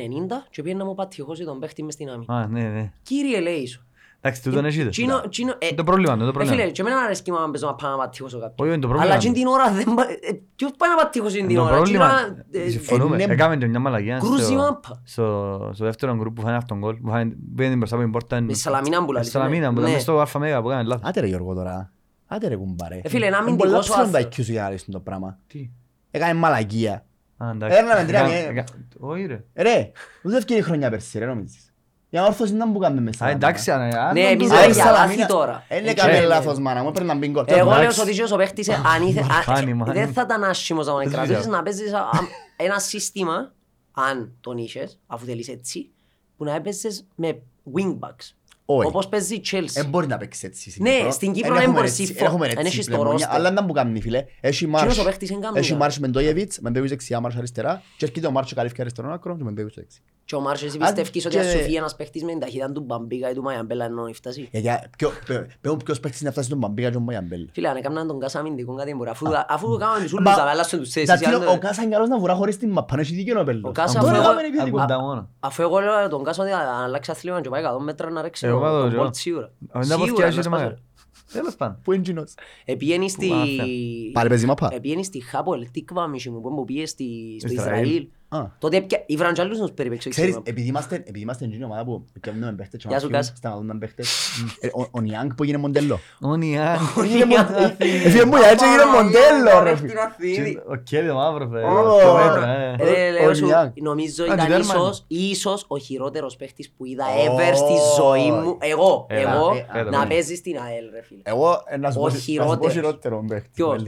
και πήγαινε να μου πατυχώσει τον παίχτη μες στην άμυνα. Α, ναι, ναι. Κύριε λέει σου. Εντάξει, τούτον έχετε. Τσίνο- τσίνο- ε, Είναι το πρόβλημα, είναι το Ε, πρόβλημα. φίλε, και εμένα αρέσκει μου να παίζω να πάω να πατυχώσω κάποιον. Όχι, είναι το πρόβλημα. Αλλά εκείνη την ώρα δεν πα- ε, ποιος πάει να πατυχώσει την Το ώρα. πρόβλημα, Εκείνη την ώρα, ε, συμφωνούμε, είναι- έκαμε και μια μαλακία Κρούζι στο- μάπα. στο- στο δεύτερο γκρουπ που φάνε αυτόν γκολ, που φάνε- πήγαινε μπροστά από την πόρτα. Με Σαλαμίνα που Με λαλείς, Σαλαμίνα, ναι. που ήταν Ναι. μες στο Αλφα Μέγα που έκανε λάθος. Άντε ρε Γιώργο τώρα. Άντε ρε κουμπάρε. Ε, φίλε, ένα Είναι αμυντικός πολλά ο ψηλά τα άνθρωπος. IQ σου για να λύσουν το πράγμα. Τι; Έκανε μαλακία. Α, εντάξει. Έρναμε τρία Έκα- μηδέν. έκα- Όχι ρε. Ρε, ούτε ευκαιρία χρονιά πέρσι ρε νομίζεις. Για όρθωση να μου κάνουμε μέσα. Α, εντάξει, αν- αν Ναι, δεν εμείς το- δεν Άρα, για Σαλαμίνα- λάθη τώρα. Δεν Ε, έκαμε ε, λάθος μάνα μου, έπαιρνε να μπει γκολ. Εγώ λέω Εντάξει. ότι ο παίχτης, ε, αν ήθε- αν- Χάνει, μάνι. δεν θα ήταν άσχημος να τον Δεν κρατήσεις ξέρω. να παίζεις α- α- ένα σύστημα, αν τον είχες, αφού θέλεις έτσι, που να έπαιζες με wingbacks. Όχι. Όπως παίζει η Chelsea. Δεν μπορεί να παίξεις έτσι στην Ναι, Κύπρο. στην Κύπρο Εν δεν έχουμε μπορείς, έτσι- συμφω- εν έχουμε εν έτσι έχεις το πλεμονία, roster. Αλλά δεν μου κάνει φίλε. Έχει Εκείνος Μάρς, ο παίχτης δεν κάνει έχει κάτι. Μάρς με Ντόγεβιτς, με Μπέβιτς δεξιά, Μάρς αριστερά και έρχεται ο Μάρς και καλύφθηκε αριστερό άκρο και με Μπέβιτς δεξιά. Και ο Μάρσος Αν πιστεύεις ότι και- αν σου φύγει ένας παίχτης με την ταχύτητα του Μπαμπίκα ή του Μαϊαμπέλα ενώ φτάσει; Ε, για- ποιο- ποιο- ποιο- Ποιος παίχτης να φτάσει στον Μπαμπίκα και τον Μαγιαμπέλ. Φίλε, αν έκαναν τον Κάσα αμυντικό κάτι μπορεί. Αφού, αφού κάνουν τους Μα- ούλους, αλλά αλλάσουν τους θέσεις. Εντάξει, αν ο- το- Ο Κάσα είναι καλός να βουρά χωρίς την μαπά, έχει δίκιο ο Πέλος. Ο Κάσα Τώρα αφού έκαμε εγώ- επιθετικό. Ακούντα μόνο. Αφού εγώ λέω τον Κάσα ότι αν αλλάξει αθλήμα και πάει 100 μέτρα να ρέξει Εγώ τον πάω τον τώρα. Bolt σίγουρα. Αν δεν Σίγουρα, αποθηκιάζεις να το σπάσει. μάγα. Τέλος πάντων. Πού είναι κοινός. Επήγαινε στη... Πάλι παίζει μαπά. Επήγαινε στη Χάπολ, Τίκβα, μισή μου, που μου πήγε στη- στο Ισραήλ. Ισραήλ. Α. Τότε έπια- οι Βραντζάλους τους περιπέξω. Ξέρεις, επειδή είμαστε, επειδή είμαστε εκείνη η ομάδα που πιάνουμε παίχτες και Γεια σου, μας Κάς. σταματούν παίχτες, ε, ο- ο Νιάνγκ που έγινε μοντέλο. Όνια. Έγινε μον- Έφυγε μου για έτσι έγινε μοντέλο ρε φίλε. Ο Κέλιο μαύρο, φε. Ω, Οκτώ μέτρα, ε. Ρε, Ο- λέω ο σου, Νιάνγκ. νομίζω Α, ήταν Τζιτέρμαν. ίσως, ίσως ο χειρότερος παίχτης που είδα Ω. ever στη ζωή μου. Εγώ, Έλα, εγώ, ε, έλα, να έλα. παίζεις στην ΑΕΛ ρε φίλε. Εγώ ε, να σου Ο πω- να σου πω χειρότερος. χειρότερο παίχτη. Ποιος;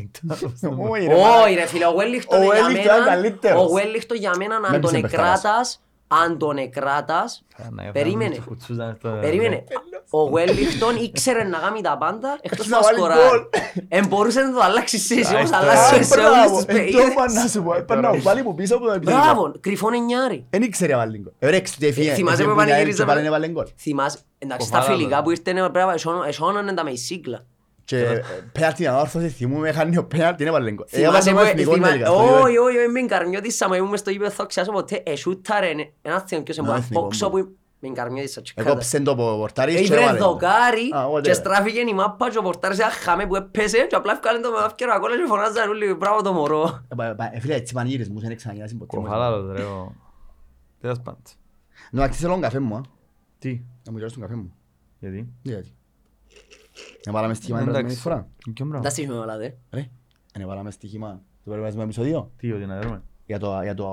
Όχι, ρε, μάνα. Όχι ρε φίλε, ο Wellington Ο για Wellington μένα, ήταν καλύτερος. ο Wellington για μένα Με αν τον έπεισε μπεχταράς. εκράτας, αν τον εκράτας, Περίμενε. Ε, Περίμενε. Ο Wellington ήξερε να κάνει τα πάντα εκτός Να να βάλει σκοράρει. γκολ. Εν μπορούσε να το αλλάξει θέση, όπως Α, αλλάζει Α, σε όλες μπράβο. τις Ε, το παιχνίδες. είπα να σου πω. Έπαιρνα ο Πάλι που πίσω από το επιθετικό. Μπράβο, κρυφόν εννιάρι. Εν ήξερε να βάλει γκολ. Ε, ρε, ξέρετε, έφυγε- θυμάσαι έφυγε που που είναι πανηγυρίζαμε; και πάλι έβαλε γκολ. Θυμάσαι, εντάξει Ο στα Φάλαδος. φιλικά που ήρθε πρέπει να εσώνανε τα με η σύγκλα. Και ε, πέναλτι ανόρθωση, θυμούμαι, χάνει ο πέναλτι, δεν έβαλε γκολ. Ε, Θυμάσαι έβαλε που- το εθνικό θυμά- τελικά, στο γήπεδο. Όχι, όχι, όχι, μην καρμιώτησα, μα ήμουν στο γήπεδο, θα ξιάσω ποτέ, εσούταρε ένα θείο και σε Να, μπορεί εθνικό πόξο μου. που μην καρμιώτησα και κάτω. Έκοψε το πορτάρις και Ήβρε έβαλε γκολ. δοκάρι Α, οπότε. και στράφηκε η μάπα και ο πορτάρις ένα χάμε που έπεσε και απλά έφκανε το με αυκαιρό ακόμα και φωνάζαν όλοι μπράβο το μωρό. Ε, πα- πα- ε, Φίλε, έτσι πανηγύρισμούς δεν ξαναγίνασαι ποτέ. Κοφαλάλος ρε. ο- Τέλος πάντων. Να αξίζει θέλω καφέ μου, α. Τι, Να μου γυρώσει τον καφέ μου. γιατί; Γιατί; Να βάλαμε στοίχημα την Εντάξει. περασμένη φορά. Ποιο πράγμα. Τα στήσουμε όλα, δε. Ρε, να βάλαμε στοίχημα το περασμένο επεισόδιο. Τι, ότι να δούμε. Για το, για το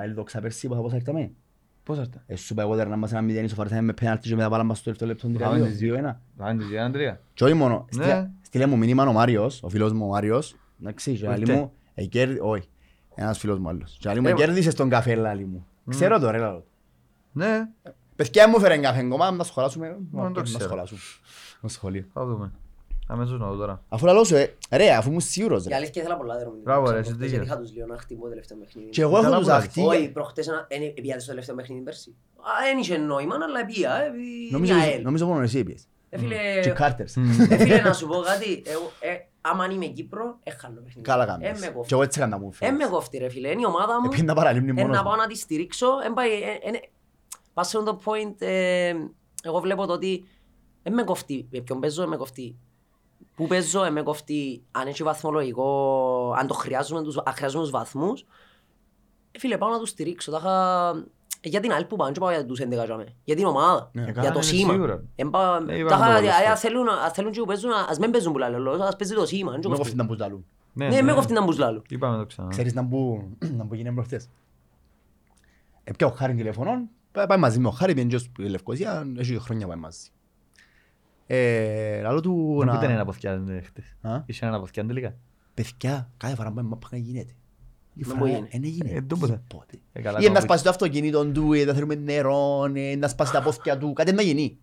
ΑΕΛ δόξα πέρσι που θα πώς ήρθαμε. Πώς αυτά. Ε, σου είπα εγώ τώρα να μας ένα μηδέν ισοφαρισάμε με πέναλτι και μετά βάλαμε στο τελευταίο λεπτό Πάμε 3-2, τις δύο. 2-1. Πάμε τις δύο, Αντρία. Και όχι μόνο, Ναι. στείλε- στείλε μου μήνυμα ο Μάριος, ο φίλος μου ο Μάριος, εντάξει, και λέει Ήρθε. μου, «Ε, κέρδι- όχι, ένας φίλος μου άλλος. Και λέει μου, Ε, κέρδισες τον καφέ, λάλη μου. Ξέρω το ρε, λάλο. Ναι, Παιδιά μου φέρεν καφέ κομμά, να σχολάσουμε, το να ξέρω. σχολάσουμε. Στο σχολείο. θα δούμε. Αμέσως να δω τώρα. Αφού λαλώ σου, ε, ρε, αφού είμαι σίγουρος Η ρε. αλήθεια ήθελα πολλά δρόμοι. Μπράβο, ρε, εσύ Προχτές δίκιο. Είχα τους λίγο να χτυπώ τελευταίο παιχνίδι. Και εγώ έχω Καλά τους που αχτεί. Όχι, προχτές ένα- εν- επιάτε στο τελευταίο παιχνίδι πέρσι. Α, Εν είχε νόημα, αλλά επία, ε, η Νομίζω, ΑΕΛ. νομίζω μόνο εσύ είπες. Ε, φίλε, Και Κάρτερς. ε, φίλε, να σου πω κάτι, εγώ, ε, άμα αν είμαι Κύπρο, έχάνω παιχνίδι. Καλά Ε, κάνεις. με κόφτει. Και εγώ έτσι έκανα μου. Ε, με κόφτει ρε φίλε, είναι η ομάδα μου. Επίν να παραλίμνη Ε, μόνος να μου. πάω να τη στηρίξω. Εν πάει, ε, ε, Πας σε αυτό το point, ε, εγώ βλέπω το ότι δεν με κοφτεί. Με ποιον παίζω, δεν με κοφτεί. Πού παίζω, δεν με κοφτεί. Αν έχει βαθμολογικό, αν το χρειάζομαι, τους, αν χρειάζομαι τους βαθμούς. Ε, φίλε, πάω να τους στηρίξω. Τα είχα... ε, Για την άλλη που πάω, δεν πάω για τους 11 για μέ. Για την ομάδα. Ναι. για καλά, το είναι σήμα. σίγουρα. Εν πάω- Ναι, τα είπαμε είχα- το πολλές ε, φορές. αν θέλουν- αν θέλουν και που παίζουν, ας μην παίζουν που λέει ο λόγος, ας παίζει το σήμα. δεν Με κοφτεί. κόφτει να μπούς λαλού. Ναι, με κοφτεί να μπούς λάλου. Είπαμε το ξανά. Ξέρεις να μπου, να μπου γίνει προχτές. Έπια ο Χάριν τηλεφωνών, πά- πάει μαζί με ο Χάρη, πήγαινε και στη Λευκοσία, έχει χρόνια πάει μαζί. Ε, λαλό του Δεν να... ήταν ένα αποθιάδε χτες. Α; Είχε ένα αποθιάδε τελικά. Παιδιά, κάθε φορά που πάει μάπα να γίνεται. Η Δεν φορά μπορεί. εν έγινε. Ε, το ποτέ. Τίποτε. Ε, καλά, Ή να κόβει. σπάσει το αυτοκίνητο του, ή να θέλουμε νερό, ή να σπάσει τα πόθηκια του, κάτι να γίνει.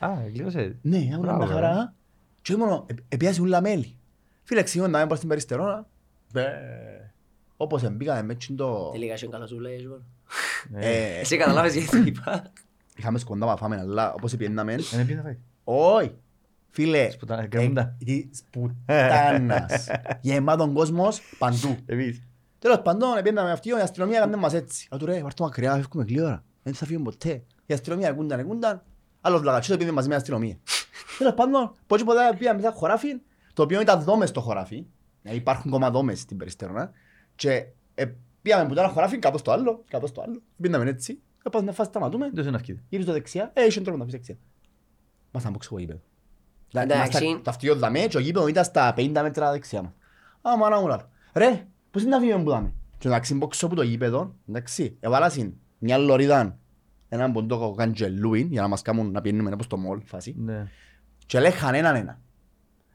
Α, κλείωσε. Ναι, ήμουν μια Μπράβο, χαρά. Και μόνο, ε- επιάσει ούλα μέλη. Φίλε, εξηγούν να μην πάω στην Περιστερώνα. Μπε, Όπως εμπήκαμε με τσιν το... Τελικά είσαι καλά σου λέει. Ζόρ. Ε, Ε, Εσύ καταλάβες γιατί είπα. Είχαμε σκοντά να φάμε, αλλά όπως επιέναμε... Δεν πήγε να φάει. Όχι. Φίλε, Σπουτάνα, ε, κρεμούντα. της πουτάνας. Γεμάτον κόσμος παντού. Επίσης. Τέλος πάντων, επιέναμε αυτοί, η αστυνομία έκανε μας έτσι. Α, του ρε, βάρ' το μακριά, φεύγουμε γλύωρα. Δεν θα φύγουμε ποτέ. Η αστυνομία εκούνταν, εκούνταν. Άλλος βλακατσός επειδή μαζί με την αστυνομία. Τέλος πάντων, πώς ποτέ πήγαμε σε ένα χωράφι, το οποίο ήταν δόμες στο χωράφι. Ε, Υπάρχουν ακόμα δόμες στην Περιστερώνα. Και ε, πήγαμε που ήταν ένα χωράφι, κάτω στο άλλο, κάτω στο άλλο. Πήγαμε έτσι, ε, πάμε μια φάση σταματούμε, Δεν σε ναυκείτε. γύρω στο δεξιά, ε, είχε τρόπο να πεις δεξιά. Μας θα μπω ξέρω γήπεδο. Εντάξει. Ήμασταν- Το αυτιό δαμέ και ο γήπεδος ήταν στα 50 μέτρα δεξιά μας. Α, μάνα μου λάλο. Ρε, πώς είναι να φύγουμε που δάμε; Και εντάξει, μπόξω από το γήπεδο, εντάξει, έβαλασαν μια λωρίδα, έναν ποντόκο καντζελούιν, για να μας κάνουν να πιένουμε όπως το μόλ φάση. Ναι. Και λέγαν έναν ένα.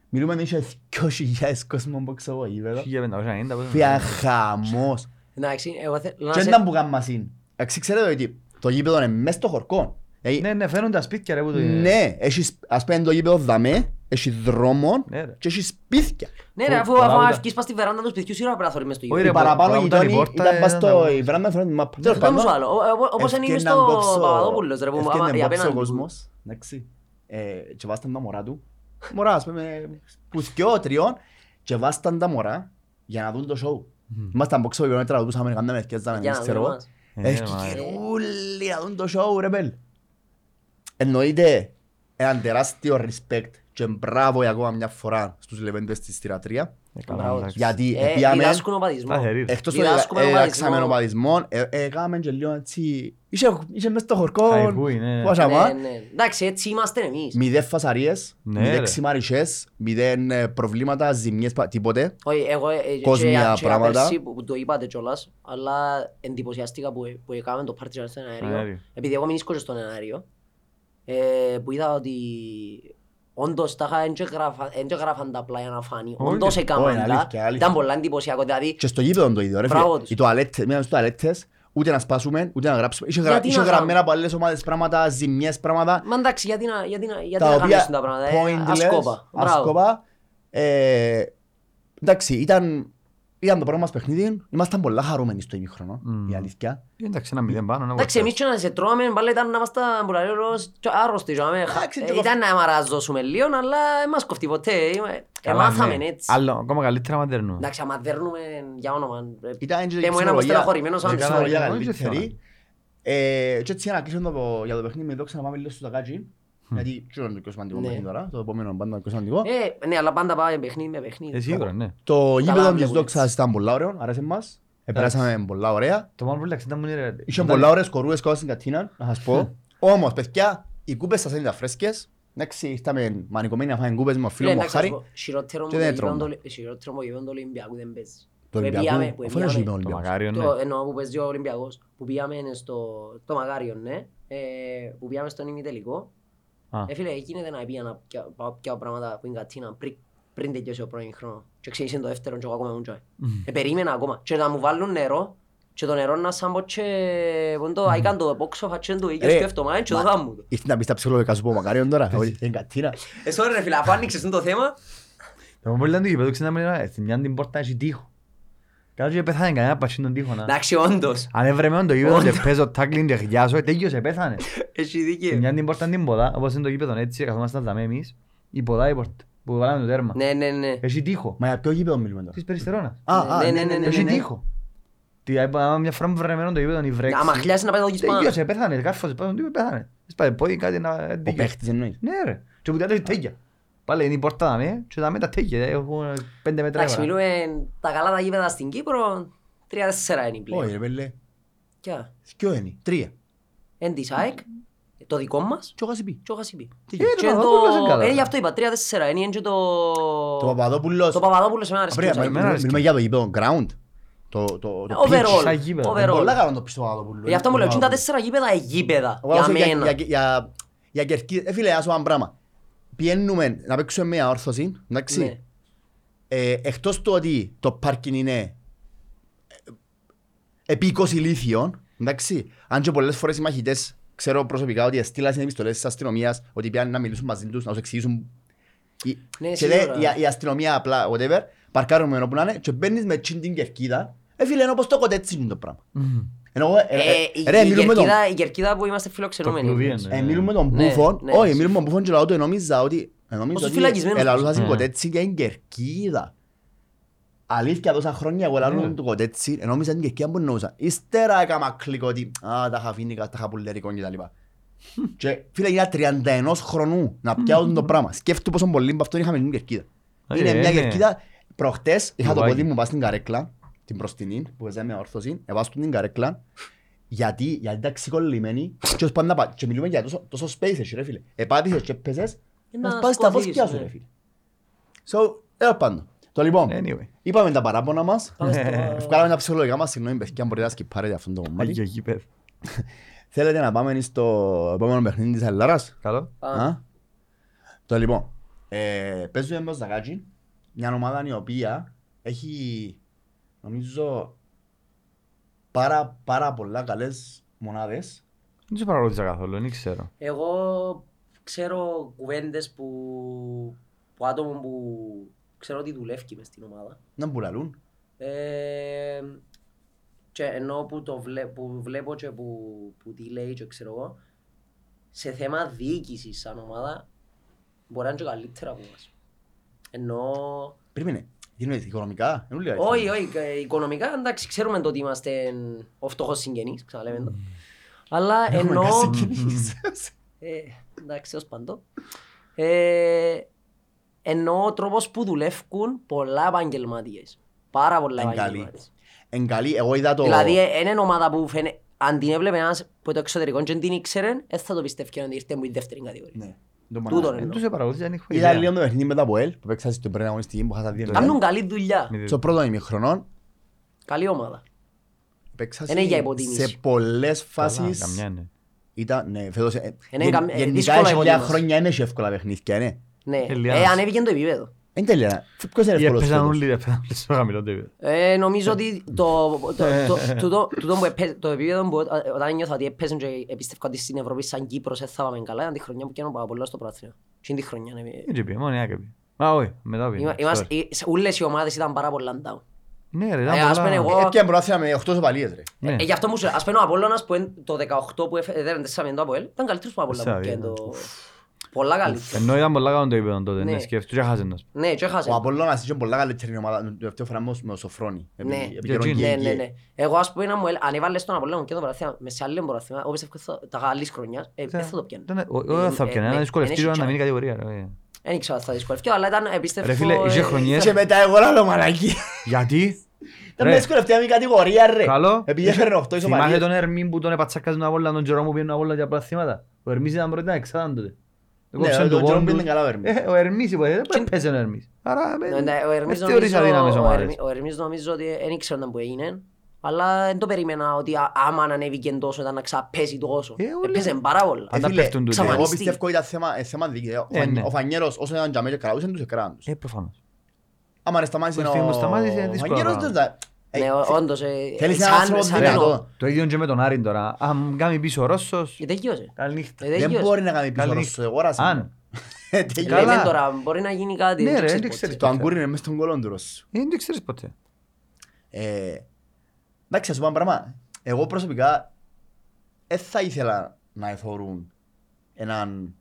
Μιλούμε είχε 2.000 κόσμος μπόξω από το γήπεδο. 1590, πώς- Φύγαν χαμός. Εντάξει, εγώ θέλω να Και σε... ήταν που κάνουν μας είναι. Εντάξει, ξέρετε ότι το γήπεδο είναι μέσα στο χορκό. Ε, Ναι, ναι, φαίνουν τα σπίτια ρε που το... Ναι, έχεις, ας πούμε το γήπεδο δαμέ, έχεις δρόμο Ναι, ρε. και έχεις σπίτια. Ναι ρε, αφού Πολλά αφού ούτε. αυκείς πας στη βεράντα τους σπιτιού σίγουρα πρέπει να θωρείς μες στο Όχι, γήπεδο. ρε, Οι παραπάνω που- που ήταν η γειτόνοι πόρτα, ήταν πας ήταν στο τα- η βεράντα φέρνει την μάπα. Δεν Τέλος το κάνω πάντων, σου άλλο. Ο- ο- Όπως είναι μες ευκαιναν στο κόψω- Παπαδόπουλος ρε που μου ευκαιναν η κόψω απέναντι. ο κόσμος, εντάξει. Ε, Και βάσταν τα μωρά του. Μωρά, ας πούμε, που δυο, τριών, και βάσταν τα μωρά για να δουν το σοου. Ήμασταν από ξέρω και τραγουδούσαμε, κάναμε ευκαιρίες, Για να ξέρω δούμε εγώ. μας. Ε, Έχεις μα, και όλοι να δουν το σοου ρε πέλ. Εννοείται έναν τεράστιο respect και μπράβο για ακόμα μια φορά στους λεβέντες της στηρατρία. ε, καλά, Μπράβο. εντάξει. Γιατί Ε, επίαμε, Διδάσκουν οπαδισμό. Σταθερή. εκτός το διδάσκουμε διδάξαμε οπαδισμό. οπαδισμό, ε, ε, έκαμε και λίγο έτσι, είχε είχε μες στο χορκό, Χαϊχούι, ναι. πώς Ναι, άμα, ναι. Εντάξει, έτσι είμαστε εμείς. μηδέν φασαρίες, Ναι, μηδέν ρε. ξημαρισές, μηδέν ε, προβλήματα, ζημιές, πα- τίποτε. Όχι, εγώ ε, ε, Κόσμια και- και πράγματα. απέρσι που που το είπατε κιόλας, αλλά εντυπωσιαστήκα που, που έκαμε το πάρτι στο Αέριο. αέριο. Επειδή εγώ μην ίσκωσα στον αέριο, ε, που είδα ότι όντως τα είχα εν και γράφα- εν και γράφαν τα απλά για να φάνει. Όχι. Όντως Όχι, έκαναν είναι τα. αλήθεια, αλήθεια. Ήταν πολλά εντυπωσιακό. Δηλαδή, Και στο γήπεδο το ίδιο ρε φίλε. Μπράβο τους. Οι τουαλέτες, μία στις τουαλέτες, ούτε να σπάσουμε, ούτε να γράψουμε. Είχε, γρα... Γιατί είχε να γραμμένα κάνουμε. από άλλες ομάδες πράγματα, ζημιές πράγματα, μα εντάξει, γιατί να, γιατί να, γιατί τα να οποία κάνεις τα πράγματα. ε, pointless, Ασκόπα. Μπράβο. ασκόπα. Ε, εντάξει, ήταν, ήταν το πρώτο μας παιχνίδι, ήμασταν πολλά χαρούμενοι στο ημίχρονο, Μμμ. η αλήθεια. Εντάξει, ένα μηδέν πάνω. να Εντάξει, βοηθάς. εμείς και να σε τρώμε, πάλι ήταν να είμαστε μπουλαρίωρος και άρρωστοι. και να με- Εντάξει, ε, και Ήταν να μαραζώσουμε λίγο, αλλά δεν μας κοφτεί ποτέ. Είμαι- Καλά, Εμάθαμε ναι. έτσι. Άλλο, ακόμα καλύτερα άμα δέρνουμε. Εντάξει, άμα δέρνουμε για όνομα. ε, Ήταν και η Πες μου ένα που ψυχολογία- στεναχωρημένος η αν ψυχολογία ξέρω. καλύτερη. Ε, Και έτσι για να κλείσω το- για το παιχνίδι, με δόξα να πάμε λίγο στο Τακάτσι. Γιατί και είναι το πιο σημαντικό Ναι. παιχνίδι τώρα, το επόμενο πάντα είναι πιο σημαντικό. Ε, ναι, αλλά πάντα πάμε παιχνίδι με παιχνίδι. Ε, σίγουρα, ναι. Το γήπεδο βλέπουν της έτσι. Δόξας ήταν πολλά ωραίο, άρεσε μας. Επέρασαμε πολλά ωραία. Το μόνο που λέξε ήταν μου είναι ρε. Είχε όταν- πολλά ωραίες κορούες κάτω στην κατίνα, να σας πω. Όμως, παιδιά, οι κούπες σας είναι τα φρέσκες. Εντάξει, ήρθαμε μανικωμένοι να φάμε κούπες με ο Φίλε, φίλος μου ο εντάξει, ας Χάρη. πω, χειρότερο μου Και δεν το γήπεδο τρώμε. του- χειρότερο μου το γήπεδο του Ολυμπιακού δεν παίζει. Το Που Ολυμπιακό, πήγαμε- που αφού είναι πήγαμε- γήπεδο Το Ολυμπιακός. Μακάριο, ναι. Το- Εννοώ που παίζει ο Ολυμπιακός, που πήγαμε στο το Μακάριο, ναι, ε, που πήγαμε στον ημιτελικό. Α. Ε, φίλε, γίνεται να πήγα να πιάω- πάω πιάω πράγματα που είναι κατίνα πριν- πριν τελειώσει ο πρώην χρόνος. Και ξεκίνησε το δεύτερο και εγώ ακόμα ήμουν τζόι. Ε, περίμενα ακόμα. Και να μου βάλουν νερό και το νερό να σαν πω και πον το αίκαν το πόξο φατσέν του ή Ρε, σκέφτομαι και το μα- δάμ μου το. Ήρθε να πεις τα ψυχολογικά σου πω μακάριον τώρα, όχι, είναι κατίνα. Ε, sorry ρε φίλε, αφού άνοιξες το θέμα, Το μόνο που ήταν το γήπεδο, ξέρετε να μιλάμε, στην μια την πόρτα έχει τείχο. Κάτω και πέθανε κανένα πατσίν τον τείχο. να. εντάξει όντως, Αν έβρεμε το γήπεδο και παίζω τάκλιν και χιλιάσω, τέλειωσε, πέθανε. έχει Στην δίκαιο. μια την πόρτα την ποδά, όπως είναι το γήπεδο έτσι, καθόμασταν δαμέ εμείς, η ποδά η πόρτα, που βάλαμε το τέρμα. Ναι, ναι, ναι. Έχει τείχο. Μα για ποιο γήπεδο μιλούμε τώρα; Της Περιστερώνας. Α, α, Ναι, ναι, ναι, ναι, ναι, ναι, Έχει ναι. τείχο. Τι, άμα μια φορά μου βρεμένο το γήπεδο, η βρέξη. Άμα χλιάσει να πάει το δοκις πάνω. Τελείωσε, πέθανε, κάρφωσε πάνω στον τείχο, πέθανε. Σπάει πόδι κάτι να Ο δίκαιο. παίχτης εννοείς. Ναι ρε, και που κάτω έχει τέγια. Πάλι είναι η πόρτα δαμέ και δαμέ τα τέγια, έχουν πέντε μέτρα Εντάξει, έβρα. μιλούμε τα καλά τα γήπεδα στην Κύπρο, τρία-τέσσερα είναι Όχι πλέον. ρε πέλε, Ποια, δυο είναι, τρία. εν της ΑΕΚ, το δικό μας Και ο Γασιπί. και ο Χασιπή. Τι Ε, γίνεται. Και το Παπαδόπουλος είναι το... καλά. Ε, γι' αυτό είπα, τρία-τέσσερα, είναι και το... Το Παπαδόπουλος. Το Παπαδόπουλος εμένα αρέσει. Απρία, πιο μα- πολύ. εμένα αρέσκει. Μιλούμε για το γήπεδο ground. Το, το, το pitch. Overall, σαν γήπεδο. Είναι πολλά overall. καλά να το πεις το Παπαδόπουλο. Γι' αυτό μου λέω, Είναι είναι τα το τέσσερα γήπεδα ε, γήπεδα, Εγώ για όσο για- μένα. για- για- Για κερκί... Ε, φίλε, ας πω ένα πράγμα. Πιένουμε να παίξουμε μια όρθωση, Ναι. εντάξει. Ε, εκτός του ότι το πάρκινγκ είναι ε, επί 20 λίθιων, εντάξει. Αν και πολλές φορές οι μαχητές ξέρω προσωπικά ότι έστειλα στην επιστολές της αστυνομίας ότι πιάνε να μιλήσουν μαζί τους, να τους εξηγήσουν. Η- Ναι, Και λέει, σίγουρα. η, η αστυνομία απλά, whatever, παρκάρουμε όπου να είναι και μπαίνεις με τσιν την κερκίδα. Ε, φίλε, είναι όπως το κοτέτσι είναι το πράγμα. Ενώ, εγώ, ε, Ε, ε, η- ρε, η μιλούμε τον- κερκίδα- Η κερκίδα που είμαστε Το φιλοξενούμενοι. κλουβί εμείς. είναι. ε, μιλούμε τον Ναι, Μπούφον, ναι, όχι, ναι. μιλούμε τον Μπούφον και λέω του, νόμιζα ότι ε, νόμιζα Όσο ότι φυλακισμένος ελαλούσα τους. στην Ναι. κοτέτσι για την κερκίδα. Αλήθεια τόσα χρόνια εγώ Ναι. λαλούν του κοτέτσι, ε, νόμιζα την κερκίδα που εννοούσα. Ύστερα έκαμα κλικ ότι «Α, τα είχα φίνικα, τα είχα πουλερικό και τα λοιπά». Και φίλε, για 31 χρονού να πιάω το πράγμα. Σκέφτου πόσο πολύ με αυτόν είχαμε την κερκίδα. Ε, Είναι μια είναι. κερκίδα, προχτές είχα το Λουβάκι. πόδι μου πάει στην καρέκλα, την προστινή, που έζαμε με όρθωση, εβάζω την καρέκλα, γιατί, γιατί ήταν ξεκολλημένη και ως πάντα πά- και μιλούμε για τόσο, τόσο space έχει ρε φίλε. Επάτησες και πέσες, Ε, να να σπάσεις τα σκοτώσεις, πόσκια σου ναι. ρε φίλε. So, έλα πάντων. Το λοιπόν, Anyway. είπαμε τα παράπονα μας, Πάμε στο- ευκάλαμε τα ψυχολογικά μας, συγγνώμη παιδιά, αν μπορείτε να σκυπάρετε αυτό το κομμάτι. Αγία γήπεδ. Θέλετε να πάμε στο επόμενο παιχνίδι της Ελλάδας; Καλό. Πάμε. Α. Το λοιπόν, ε, παίζουμε με το Ζαγάτζι, μια ομάδα η οποία έχει, νομίζω, πάρα, πάρα πολλά καλές μονάδες. Δεν σε παρακολουθήσα καθόλου, δεν ξέρω. Εγώ ξέρω κουβέντες που, που άτομο που ξέρω ότι δουλεύει μες στην ομάδα. Να μπουλαλούν. Ε, και ενώ που, το βλέ, που βλέπω και που, που τι λέει και ξέρω εγώ, σε θέμα διοίκησης σαν ομάδα μπορεί να είναι και καλύτερα από μας. Ενώ, Περίμενε, γίνονται οικονομικά. είναι όλοι όχι, αριθμοί. όχι, ε, οικονομικά εντάξει ξέρουμε το ότι είμαστε ο φτωχός συγγενής, ξαναλέμε το. Αλλά Έχουμε ενώ, κάτι συγκινήσεις. ε, εντάξει ως παντό, ε, ενώ ο τρόπος που δουλεύουν πολλά επαγγελματίες. Πάρα πολλά Εν καλή. επαγγελματίες. Εν καλή, εγώ είδα το... Δηλαδή, ε, είναι ομάδα που φαίνεται, αν την έβλεπε ένας που το εξωτερικό και δεν την ήξερε, δεν θα το πιστεύει ότι ήρθε μου η δεύτερη κατηγορία. Ναι, το Τούτο μανάζω. είναι. Δεν σε παρακολουθήσα, δεν έχω Είδα λίγο ιδέα. το παιχνίδι με τα Ποέλ, που παίξα στην πρώτη αγωνιστική που χάσα δύο Κάνουν μηδέν. καλή δουλειά. Μη Στο πρώτο ημιχρονό Καλή ομάδα. παίξα Είναι για υποτίμηση. σε πολλές Καλά, φάσεις. καμιά είναι. Ήταν, ναι, φέτος, ε, Είναι γεν- καμ- ε, γενικά δύσκολα έχει λίγα υποτίμηση. χρόνια είναι και εύκολα παιχνίδια, ναι. Ναι, Ελιάς. ε, ανέβηκε το επίπεδο. Εν τέλεια, ποιος είναι Ή εύκολος έπαιζαν φέτος. όλοι, έπαιζαν όλοι στο χαμηλό επίπεδο. Ε, νομίζω ότι το, το, το, τούτο- τούτο που επέ- το επίπεδο που ε, όταν νιώθω ότι έπαιζαν και επίστευκα ότι στην Ευρώπη σαν Κύπρος δεν θα πάμε καλά ήταν τη χρονιά που πιάνω πάρα πολλά στο πράθυνο. Τι είναι τη χρονιά. ναι. Έτσι πει, μόνο η Άκη πει. Α, όχι, μετά πει. Είμα- είμαστε- ε, σε- Όλες οι ομάδες ήταν πάρα πολλά down. Ναι ρε, Ε, ήταν ας πούμε πολλά. εγώ- Έπιαν προάθυνα με 8 σοπαλίες, ρε. Ναι. Ε, γι' αυτό μου σου ας πούμε ο Απόλλωνας που είναι το 18 που έδεραν 4 το Αποέλ ήταν καλύτερος που ο Απόλλωνα που Τεσσάρι, πιάνε το... Πολλά καλύτερο. Ενώ ήταν πολλά καλό το επίπεδο τότε, Ναι. ναι, σκέφτου και χάσεν το. Ναι, και έχασε. Ο Απολλώνας είχε πολλά καλύτερη ομάδα, την τελευταία φορά όμως με ο Σοφρόνη. επί- Ναι. επί Για καιρόν τζιν. και Ναι, εκεί. ναι, ναι. Εγώ ας πούμε να μου έλ- αν έβαλες τον Απόλλωνα και το παραθήμα με σε άλλη παραθήμα, εγώ πιστεύω ότι θα- τα καλής χρονιάς, ε, δεν θα το πιάνε. Ήταν- ο- ο- Θα Ε, πιάνε ναι, ένα δυσκολευτήριο δεν να έχει μείνει κατηγορία. ρε. Δεν ήξερα ότι θα δυσκολευτεί, αλλά ήταν επίστευτο. Ρε φίλε, είχε ε, χρονιές- Και μετά εγώ λαλώ μαλακή. Γιατί; Ήταν Ρε. με δυσκολευτία μια κατηγορία, ρε. Καλό. Επειδή έφερε 8 Θυμάσαι ισοπαλίες. τον Ερμήν που τον επατσάκαζε τον Απόλλωνα, τον Τζερόμ που πήγαινε τον Απόλλωνα για πλαθήματα. Ο Ερμής ήταν πρώτη, ήταν εξάδαν τότε. Το Ναι, κόψαν ο του Τζερόμ πόντου. πήγαινε καλά ο Ερμής. Ε, Ο Ερμής είπε, δεν παίζει ο Ερμής. Άρα, Ναι, ναι, ο Ερμής δεν θεωρείς νομίζω- αδύναμες ο ομάδες. Ερμής- Ο Ερμής νομίζω ότι δεν ήξερε όταν που έγινε, αλλά δεν το περίμενα ότι α- άμα ανέβηκε τόσο ήταν να ξαπέσει τόσο. Ε, όλοι- Έπαιζε πάρα πολλά. Αν τα φίλε, πέφτουν τούτοι. Εγώ Ξαφανιστεί. πιστεύω ότι ήταν θέμα- ε, θέμα δίκαιο. Ο Ε, Φαν- ναι. Ο Φανιέρος όσο ήταν τζαμί και κρατούσαν τους εκράτουν τους. Ε, προφανώς. Άμα δεν σταμάτησε Που ο στιγμή που σταμάτησε, ο δύσκολα Φανιέρος, πράγματα. δεν τα- Ε, Ναι, ο- θε- όντως. ε, Θέλεις σαν- έναν άνθρωπο σαν δυνατό. εννοώ. Το ίδιο και με τον Άρη τώρα. Αν κάνει πίσω ο Ρώσος, Ε, τελειώσε. καληνύχτα. Ε, Δεν τελειώσε. μπορεί να κάνει πίσω Καλή ρώσος, εγώ ράσαμε. Αν. Ε, τελειώνει. Καλά. Λέμε τώρα, μπορεί να γίνει κάτι. Ναι, δεν ρε, ξέρεις δεν ποτέ. ξέρεις. Το αγκούρι είναι μέσα στον κολόν του Ρώσου. Ε, Δεν ξέρεις ποτέ. Ε, Εντάξει, ας σου πω ένα πράγμα. Εγώ προσωπικά δεν θα ήθελα να εθωρούν έναν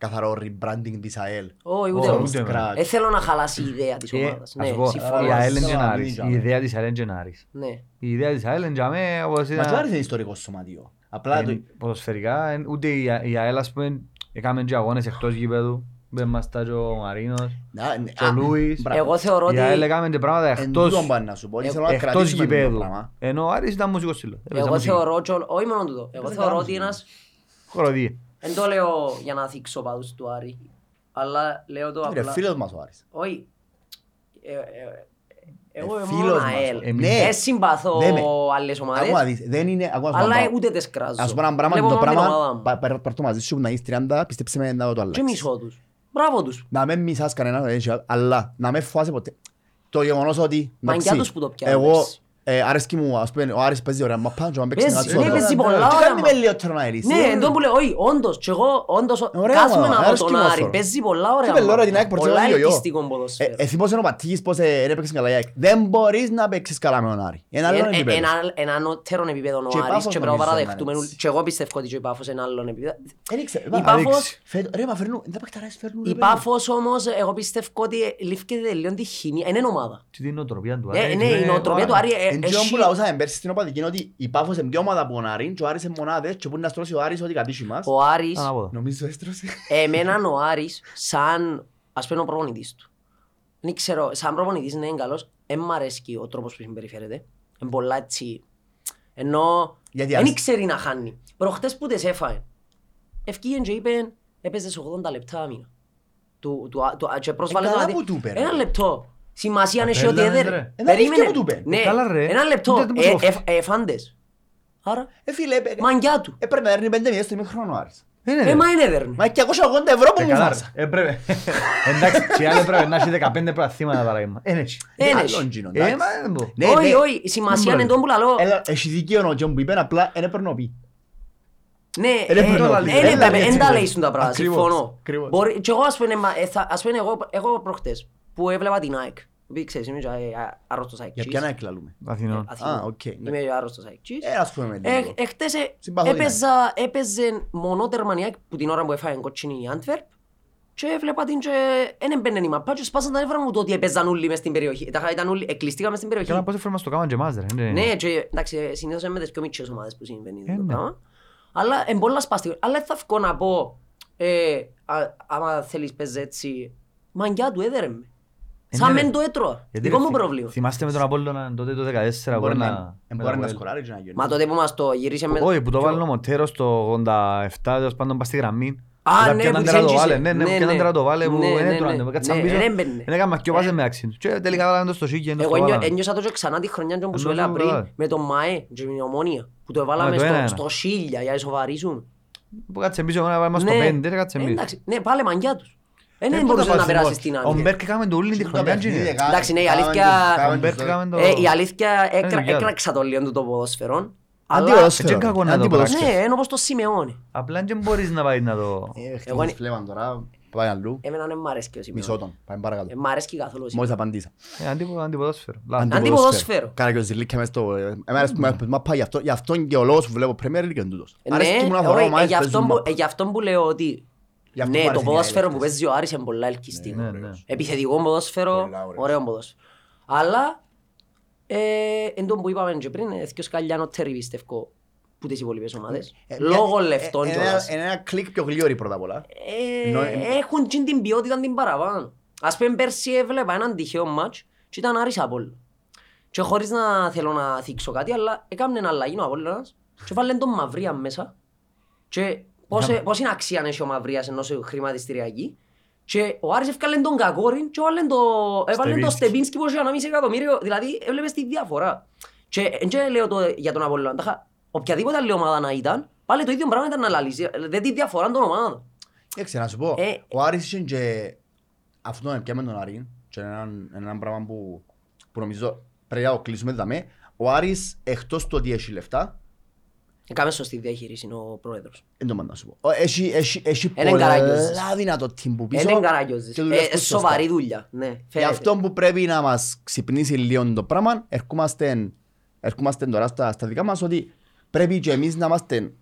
καθαρό rebranding της ΑΕΛ. Όχι, Όχι, ούτε εγώ. ούτε εμένα. Scratch. Δεν θέλω να χαλάσει η ιδέα της Ε, ομάδας. ας Ναι, πω, συμφωνώ. η ΑΕΛ είναι Θέλω και να να μην Άρης. είναι Η ιδέα της ΑΕΛ είναι και να Άρης. Ναι. Η ιδέα της ΑΕΛ είναι για μέ, όπως Μα και ο ήταν- Άρης είναι ιστορικό σωματείο. Απλά το... εν- ποδοσφαιρικά, εν- ούτε η Α- η ΑΕΛ ας πούμε έκαμε και αγώνες εκτός γήπεδου. Μπεν μας τα και ο Μαρίνος, Να- ναι, και ο α, Λούις. μπράβο. Εγώ θεωρώ Η ότι... ΑΕΛ έκαμε και πράγματα Εν εκτός τούτον πάνε να σου πω, ότι ε, θέλω να εκτός κρατήσουμε το γηπέδου. πράγμα. Ενώ ο Άρης ήταν μουσικός σύλλογος. Έπαιζε Εγώ μουσική. θεωρώ, και ο- όχι μόνο τούτο, εγώ Δεν θεωρώ κάνω ότι σίγουρα. ένας, Χοροδία. Δεν το λέω για να θίξω παδούς του Άρη, αλλά λέω το Ρε, απλά, φίλος μας ο Άρης. όχι, ε, ε, εγώ Ε, είμαι φίλος μόνο μας. ΑΕΛ, Εμείς- Ναι. δεν συμπαθώ Ναι, με. άλλες Άκου να ομάδες, δεις, δεν είναι... άκου να σου πω ένα αλλά πράγμα. ούτε τις κράζω. Ας σου πω ένα πράγμα, Βλέπω το μόνο την ομάδα πράγμα, μου. πα- πα- πάρ' το μαζί σου που να είσαι 30, πιστέψε με να το Και αλλάξεις. μισώ τους. Μπράβο τους. Να μην μισάς κανέναν, δεν έχει- αλλά να μην φοβάσαι ποτέ. Το γεγονός ότι... Μαγκιά εντάξει, τους που το πιάνουν Εγώ πέρσι. Ε, αρέσκει μου, ας πούμε, ο Άρης παίζει ωραία μαπά και αν παίξει Παίζει, ένα ναι, τσότο. παίζει πολλά Τι ωραία κάνει μαπά. με λιότερο να ειρήσει. Ναι, εντός που λέω, όχι, όντως, και εγώ, όντως, Ωραία, κάσουμε μα, από αρέσκει τον μου Άρη, αυτό. παίζει πολλά ωραία Τι είπε, Λόρα, την ΑΕΚ Πολλά Πορτογαλία, γιο. ελκυστικό Ε, ποδοσφαίρο. ε, θυμόσαι ο Πατήγης πως ε, δεν έπαιξε καλά η ΑΕΚ. Δεν μπορείς να παίξεις καλά με τον Άρη. Ένα άλλο Ε, ε, επίπεδο. Ένα ένα ανώτερο επίπεδο ο Και η Άρης Πάφος και πρέπει να νομίζω παραδεχτούμε. είναι όλοι- έτσι. Και εγώ πιστεύω ότι και η Πάφος είναι άλλο επίπεδο. Δεν ήξερα, Η μα, Πάφος, αδείξει. φέτο- Ρε, μα φέρνουν, δεν τα παιχταράς φέρνουν. η ρε, παιδί. Πάφος όμως, εγώ πιστεύω ότι λήφκεται λίγο τη χημία. Είναι ομάδα. Τι την νοοτροπία του Ε, Άρη, Ναι, η είναι νοοτροπία του πάρα. Άρη ε, Εν τω που έχει... λαούσαμε πέρσι στην οπαδική είναι ότι η Πάφος είναι πιο ομάδα από τον Άρη και ο Άρης είναι μονάδες και που είναι να στρώσει ο Άρης ότι κατήσει μας. Ο Άρης, Ανάποδα. Νομίζω έστρωσε. εμέναν ο Άρης σαν, ας πούμε, ο προπονητής του. Δεν ξέρω, σαν προπονητής ναι, είναι καλός. Εν μ' αρέσκει ο τρόπος που συμπεριφέρεται. Είναι πολλά έτσι. Ενώ Γιατί δεν ας- ξέρει να χάνει. Προχτές που τες έφαε. Ευκήγεν και είπε, έπαιζες 80 λεπτά άμυνα. Του, του, του, και πρόσβαλε καλά το αδι- που του είπε, ρε. Ένα λεπτό. Σημασία έχει Καπέλα, ότι ναι, έδερε. ρε. Ένα αλήθεια που του είπε. Ναι, Ε, καλά, ρε. ένα λεπτό. Δεν το Ε, πως ε, ε, φάντες. Άρα, Ε, φίλε, ε, μαγκιά του. έπρεπε να έρνει πέντε μηδές στο ημίχρονο ο Άρης. Είναι, Ε, ρε. μα είναι έδερνε. Μα 280 ευρώ που Ε, μου καλά, φάσα. ρε. Έπρεπε. Εντάξει, και άλλοι έπρεπε να έχει 15 προαθήματα παράδειγμα. Είναι έτσι. Είναι Άλλον έτσι. γίνον, Ε, εντάξει. μα δεν μπορώ. Ναι, Όχι, ναι. όχι, η σημασία Δεν είναι τον που λαλώ. Έλα, Έχει δίκαιο ο Τζον που είπε, απλά δεν έπρεπε να πει. Ναι, Ε, δεν ε, πρέπει να ε, πει. ναι, Έλα, βέβαια, έτσι εν τα είναι. λέει στον τα πράγματα, Ακριβώς, συμφωνώ. ακριβώς. Μπορεί- Και εγώ ας πούμε, μα, ε, θα- ας πούμε, εγώ- εγώ προχτές που έβλεπα την ΑΕΚ, επειδή ξέρεις, είμαι και, ε, α- άρρωστος Για ΑΕΚΤζής. ποια να εκλαλούμε. Αθηνών. Αθηνών. Α, οκ, ναι. Είμαι άρρωστος ΑΕΚΤζής. Ε, ας πούμε με Ε, λίγο. Εχθές ε, Συμπαθώ την έπαιζα, έπαιζε μονότερμα η ΑΕΚ που την ώρα που έφαγε κότσινη η Antwerp και έβλεπα την και δεν έμπαινε η μαπά και σπάσαν τα νεύρα μου το ότι έπαιζαν όλοι μες στην περιοχή. Τα- Ήταν όλοι, εκλειστήκαμε στην Και περιοχή. να πόση φορά μας το κάνουν και εμάς, ρε. Είναι- Ναι, και εντάξει, ε, συνήθως είναι με τις πιο μικρές ομάδες που συμβαίνει Ε, το ναι. πράγμα. Αλλά είναι πολλά σπαστικό. Αλλά δεν θα βγω να πω, ε, α- άμα θέλεις παίζε έτσι, μαγκιά του έδερε με. Ε, Σαν ναι, ρε. μεν το έτρωα. Γιατί, Δικό ρε, μου θυ- πρόβλημα. Θυμάστε με τον Απόλλωνα τότε το 14 Μπορεί αγώνα να- με μπορεί τα να Αποέλ. σκοράρει και να γίνει. Μα τότε που μας το γύρισε με... Όχι, που το βάλει ο Μοντέρος το 87, τέλος πάντων πας στη γραμμή. Α, Μετά ναι, ποιον που άντερα το ξέντζησε. βάλε, Ναι, ναι, Ναι, ποιον ναι. άντερα το βάλε που Ναι, δεν ναι, έτρωαν, ναι. το κάτσαν Ναι, πίσω. δεν έμπαινε. Δεν έκαναν και ο πάσες μεταξύ τους. Και τελικά βάλαν το στο σίκι, εντός Εγώ το ένιω- βάλαν. ένιωσα το και ξανά τη χρονιά που σου Ενώ έλεγα το πριν βράδυ. με τον ΜΑΕ και την Ομόνια που το έβαλαμε Α, το στο- ένα-ένα. στο σίλια για να ισοβαρίσουν. Που κάτσε πίσω, να βάλουμε στο Ναι. πέντε, δεν κάτσε Ε, πίσω. εντάξει, Ναι, πάλε μαγκιά τους. Ε, Ε, Δεν πού μπορούσε τα να πας, περάσει λοιπόν. στην Ο άλλη. Μπέρκ έκαμε το όλη τη χρονιά. και είναι. Εντάξει, ναι, η αλήθεια- Ο Μπέρκ έκαμε το... Ε, Η αλήθεια έκρα- δουλειά του. έκραξα το λίγο του το ποδόσφαιρο. Αλλά Αντιποδόσφαιρο. δεν κακό να το Αντιποδόσφαιρο. ναι, είναι όπως το Σιμεώνε. Απλά δεν μπορείς να πάει να το... Ε, Εγώ χτύπησε είναι- φλέβαν τώρα, πάει αλλού. Εμένα δεν μ' αρέσει και ο Μισό Σιμεώνε. τον, πάμε παρακάτω. Ε, Μ' αρέσει καθόλου ο Μόλις Σιμεώνε. απαντήσα. Ε, αντίπο- Αντιποδόσφαιρο. Λάθος. Αντιποδόσφαιρο. Κάνα και ο Ζηλίκια μες στο... ε, Εμένα αρέσκει μου να πάει γι' αυτό- γι' αυτόν και ο λόγος που βλέπω Premier League είναι τούτος. Αρέσκει μου να Ναι, θωρώ όχι, ε, ομάδες γι' που αυτό παίζουν που- μάπα. ε, γι' αυτό που λέω ότι Γι' αυτό μου ναι, το αρέσει η ποδόσφαιρο United. που παίζει ο Άρης είναι πολλά ελκυστικό. Ναι, ναι. Επιθετικό ποδόσφαιρο, Πολλά ωραίο. ωραίο ποδόσφαιρο. Αλλά, ε, εν τω που είπαμε και πριν, ε, δυο σκαλιά νότεροι πιστεύω που τις υπόλοιπες ομάδες. Ε, Λόγω μια- λεφτών ε, κιόλας. ένα- Ένα κλικ πιο γλυόρι πρώτα απ' όλα. Ε, Ενώ, ε, Έχουν και την ποιότητα την παραπάνω. Ας πούμε πέρσι έβλεπα έναν τυχαίο μάτς και ήταν Άρης Απόλλων. Και χωρίς να θέλω να θίξω κάτι, αλλά έκαμε ένα αλλαγή ο Απόλλωνας και βάλε τον Μαυρία μέσα. Και πώς, Ναι. πώς είναι αξία να έχει ο Μαυρίας ενώ σε χρηματιστηριακή; Και ο Άρης έφκαλε τον Κακόριν και έβαλε το, έβαλε το Στεβίνσκι. Στεπίνσκι που έχει ένα μισή εκατομμύριο. Δηλαδή έβλεπες τη διαφορά. Και δεν λέω το για τον Απόλλωνα. Τάχα, Οποιαδήποτε άλλη ομάδα να ήταν, πάλι το ίδιο πράγμα ήταν να λαλήσει. Δεν τη διαφορά των ομάδων. Εντάξει, να σου πω, Ε, ο Άρης είχε και αυτό να πιάμε τον Άρη και έναν, έναν πράγμα που, που νομίζω πρέπει να το κλείσουμε δαμέ. Ο Άρης εκτός του ότι έχει λεφτά, Έκαμε σωστή διαχείριση ο πρόεδρος. δεν το μάθω να σου πω. Ο- Έχει, έχει, έχει Είναι καράγιος. πολλά δυνατό team που πίσω. Είναι καράγιος. και δουλεύουν Ε, σωστά. Σοβαρή δουλειά. Ναι, Γι' φαίνεται. αυτό που πρέπει να μας ξυπνήσει λίγο το πράγμα, ερχόμαστε, ερχόμαστε τώρα στα, στα δικά μας ότι πρέπει και εμείς να είμαστε